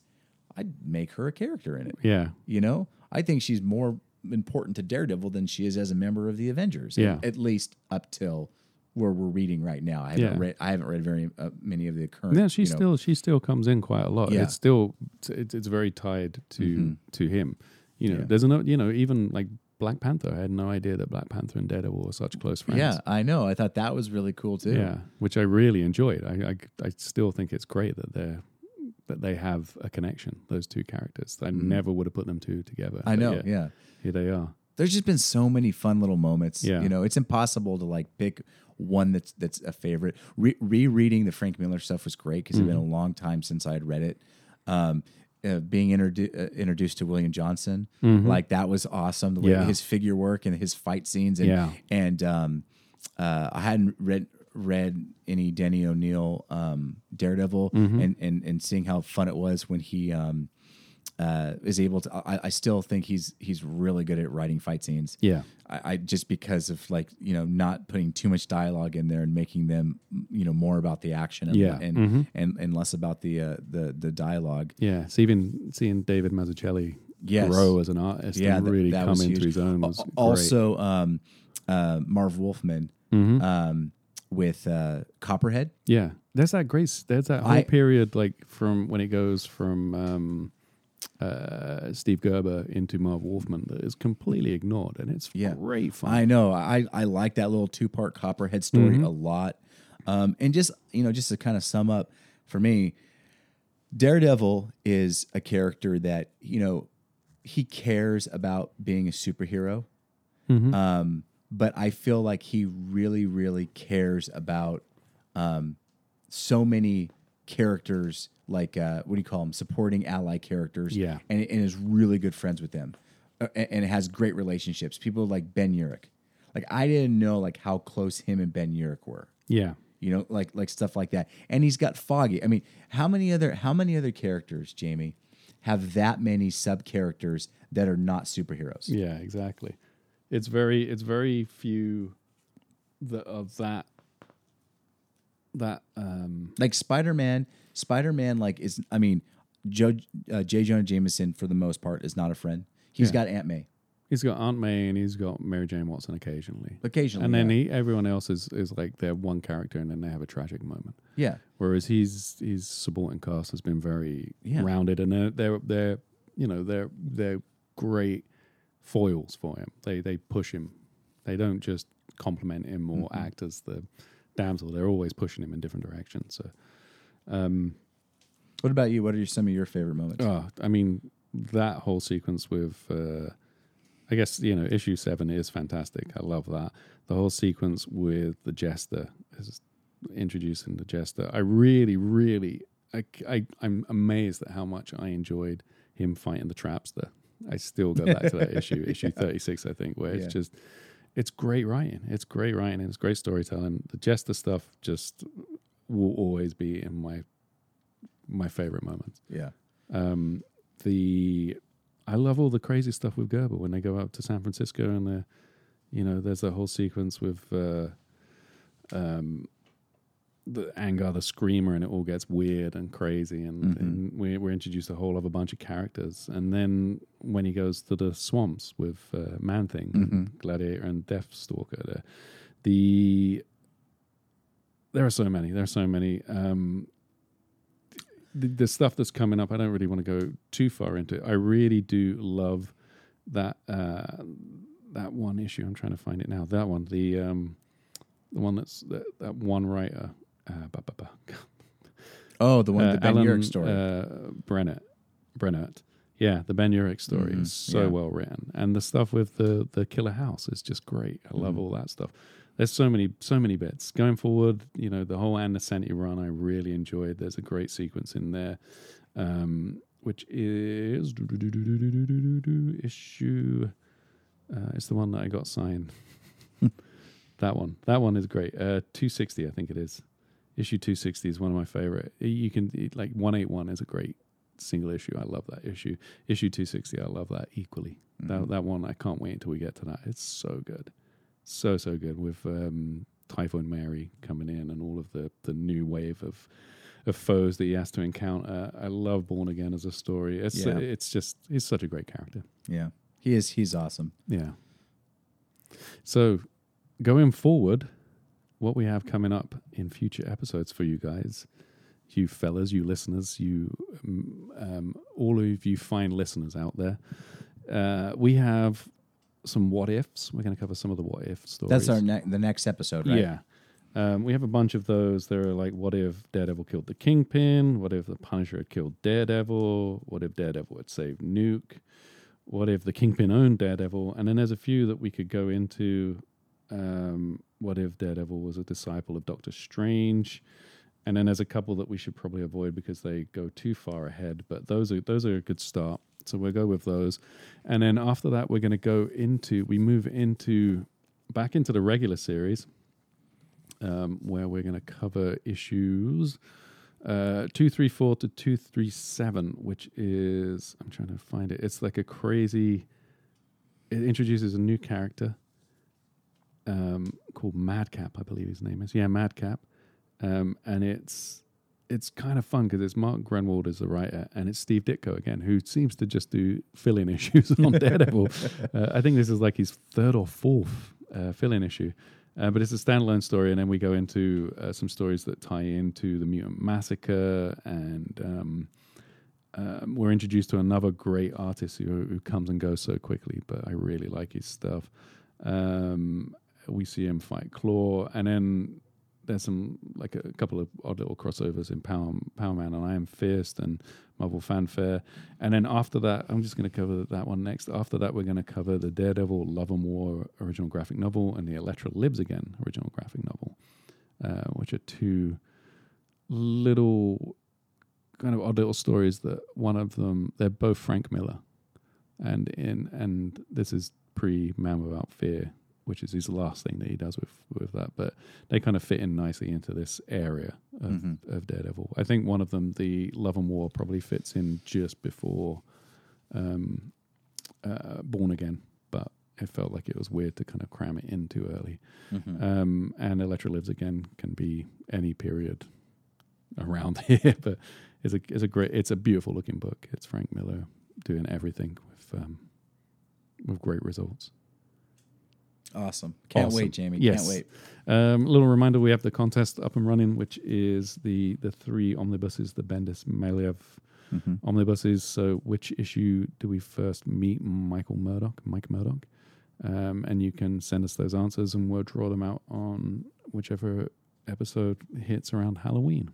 i'd make her a character in it Yeah. you know i think she's more important to daredevil than she is as a member of the avengers Yeah. at, least up till where we're reading right now i haven't Yeah. read i haven't read very uh, many of the current Yeah, she you know- still she still comes in quite a lot. Yeah. It's still it's, it's very tied to Mhm. to him. You know, Yeah. there's no you know even like Black Panther. I had no idea that Black Panther and Daredevil were such close friends. yeah i know i thought that was really cool too yeah, which I really enjoyed. I, I I still think it's great that they're that they have a connection. Those two characters. I never would have put them two together. Mm-hmm. i know yeah, yeah here they are. there's just been so many fun little moments. Yeah. You know, it's impossible to like pick one that's that's a favorite. Re- rereading the Frank Miller stuff was great because it's been a Mm-hmm. long time since I had read it. Um, uh, being introdu- uh, introduced to William Johnson, like that was awesome. The way Mm-hmm. Yeah. his figure work and his fight scenes, and Yeah. and um, uh, I hadn't read read any Denny O'Neil um, Daredevil, Mm-hmm. and and and seeing how fun it was when he um, uh, is able to. I, I still think he's he's really good at writing fight scenes. Yeah. I, I just because of like you know not putting too much dialogue in there and making them you know more about the action and Yeah. and, Mhm. and and less about the uh, the the dialogue. Yeah. So even seeing David Mazzucchelli Yes. grow as an artist Yeah, and that- really that come into huge. his own was Al- great. Also, um, uh, Marv Wolfman Mhm. um, with uh, Copperhead. Yeah, there's that grace. There's that whole I- period, like from when it goes from um, uh, Steve Gerber into Marv Wolfman, that is completely ignored, and it's Yeah. great fun. I know. I I like that little two part Copperhead story Mm-hmm. a lot. Um, and just you know, just to kind of sum up for me, Daredevil is a character that you know he cares about being a superhero. Mhm. Um, but I feel like he really, really cares about um, so many characters, like uh, what do you call them, supporting ally characters. Yeah. and, and is really good friends with them, uh, and, and has great relationships. People like Ben Urich. Like I didn't know like how close him and Ben Urich were yeah, you know like like stuff like that and he's got foggy i mean how many other how many other characters jamie have that many sub characters that are not superheroes yeah, exactly. It's very, it's very few that of that that um, like spider-man spider-man like is i mean joe uh, j jonah jameson for the most part is not a friend He's Yeah. got aunt may he's got Aunt May and he's got Mary Jane Watson occasionally, occasionally and then yeah. he, everyone else is is like they're one character and then they have a tragic moment. yeah Whereas his his supporting cast has been very Yeah. rounded, and they're they're they're you know they're they're great foils for him. They they push him. They don't just compliment him or Mm-hmm. act as the damsel. They're always pushing him in different directions. So, um, what about you what are your, some of your favorite moments oh, I mean that whole sequence with. Uh, I guess you know issue seven is fantastic. I love that the whole sequence with the jester is introducing the jester. I really, really, I, I I'm amazed at how much I enjoyed him fighting the trapster. I still go back to that issue, issue thirty six, I think, where Yeah. it's just it's great writing. It's great writing and it's great storytelling. The jester stuff just will always be in my my favorite moments. yeah Um, the I love all the crazy stuff with Gerber when they go up to San Francisco and the, you know, there's a whole sequence with uh, um, the Angar, the Screamer and it all gets weird and crazy and, Mhm. and we, we're introduced a whole other bunch of characters and then when he goes to the swamps with uh, Man Thing, Mhm. Gladiator and Deathstalker, the, the there are so many. There are so many. Um, the, the stuff that's coming up, I don't really want to go too far into it. I really do love that uh, that one issue. I'm trying to find it now. That one, the um, the one that's that, that one writer. Uh, ba, ba, ba. oh the one Uh, the ben Alan, Urich story Uh, Brennett, Brennett. Yeah, the Ben Urich story Mhm, is so yeah. well written, and the stuff with the the killer house is just great. I love Mhm. all that stuff. There's so many so many bits going forward. You know, the whole Ann Nocenti run I really enjoyed. There's a great sequence in there, um, which is issue. Uh, it's the one that I got signed. that one. That one is great. Uh, 260, I think it is. Issue 260 is one of my favorite. You can like 181 is a great single issue. I love that issue. Issue 260, I love that equally. That that one, I can't wait until we get to that. It's so good, so so good with um, Typhoid Mary coming in and all of the the new wave of of foes that he has to encounter. I love Born Again as a story. It's Yeah. it's just he's such a great character. yeah he is he's awesome Yeah. So, going forward, what we have coming up in future episodes for you guys, you fellas, you listeners, you, um, um, all of you fine listeners out there, uh, we have some what ifs. We're going to cover some of the what if stories. that's our ne- the next episode right Yeah. Um, we have a bunch of those. There are like, what if Daredevil killed the Kingpin? What if the Punisher had killed Daredevil? What if Daredevil had saved Nuke? What if the Kingpin owned Daredevil? And then there's a few that we could go into. Um, what if Daredevil was a disciple of Doctor Strange? And then there's a couple that we should probably avoid because they go too far ahead. But those are those are a good start. So we'll go with those. And then after that, we're going to go into we move into back into the regular series um, where we're going to cover issues uh, 234 to 237, which is, I'm trying to find it. It's like a crazy, it introduces a new character um, called Madcap, I believe his name is. Yeah, Madcap. Um, and it's it's kind of fun because it's Mark Gruenwald as the writer, and it's Steve Ditko again, who seems to just do fill-in issues on Daredevil. uh, I think this is like his third or fourth uh, fill-in issue, uh, but it's a standalone story, and then we go into uh, some stories that tie into the Mutant Massacre, and um, um, we're introduced to another great artist who, who comes and goes so quickly, but I really like his stuff. Um, we see him fight Claw, and then there's some like a couple of odd little crossovers in Power Power Man and Iron Fist and Marvel Fanfare, and then after that, I'm just going to cover that one next. After that, we're going to cover the Daredevil Love and War original graphic novel and the Elektra Lives Again original graphic novel, uh, which are two little kind of odd little stories that one of them they're both Frank Miller, and in and this is pre Man Without Fear which is his last thing that he does with with that. But they kind of fit in nicely into this area of, Mhm. of Daredevil. I think one of them, the Love and War, probably fits in just before um, uh, Born Again, but it felt like it was weird to kind of cram it in too early. Mhm. Um, and Elektra Lives Again can be any period around here, but it's a it's a great it's a beautiful looking book. It's Frank Miller doing everything with um, with great results. Awesome. Can't Awesome. wait, Jamie. Yes. Can't wait. Um, a little reminder: we have the contest up and running, which is the the three omnibuses, the Bendis Maleev Mhm. omnibuses. So, which issue do we first meet Michael Murdock? Mike Murdock, um, and you can send us those answers, and we'll draw them out on whichever episode hits around Halloween.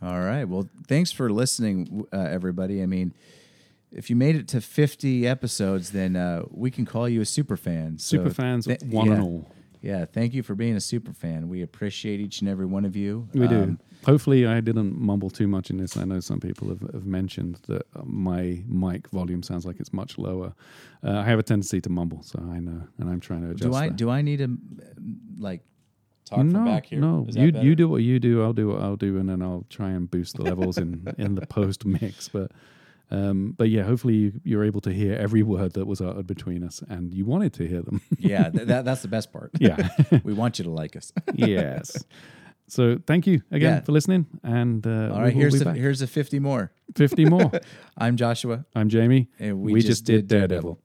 All right. Well, thanks for listening, uh, everybody. I mean, if you made it to 50 episodes, then uh, we can call you a super fan. So Super fans, th- one yeah. and all. Yeah, thank you for being a super fan. We appreciate each and every one of you. We do. Um, Hopefully, I didn't mumble too much in this. I know some people have, have mentioned that uh, my mic volume sounds like it's much lower. Uh, I have a tendency to mumble, so I know, and I'm trying to adjust. do I that. do I need to um, like talk no, from back here? no. You better? you do what you do. I'll do what I'll do, and then I'll try and boost the levels in in the post mix. But um, but yeah, hopefully you, you're able to hear every word that was uttered between us, and you wanted to hear them. yeah, th- that, that's the best part. yeah. we want you to like us. yes. So thank you again Yeah. for listening, and uh, All we'll here's the, here's the 50 more. fifty more. I'm Joshua, I'm Jamie. and we, We, just, did Daredevil.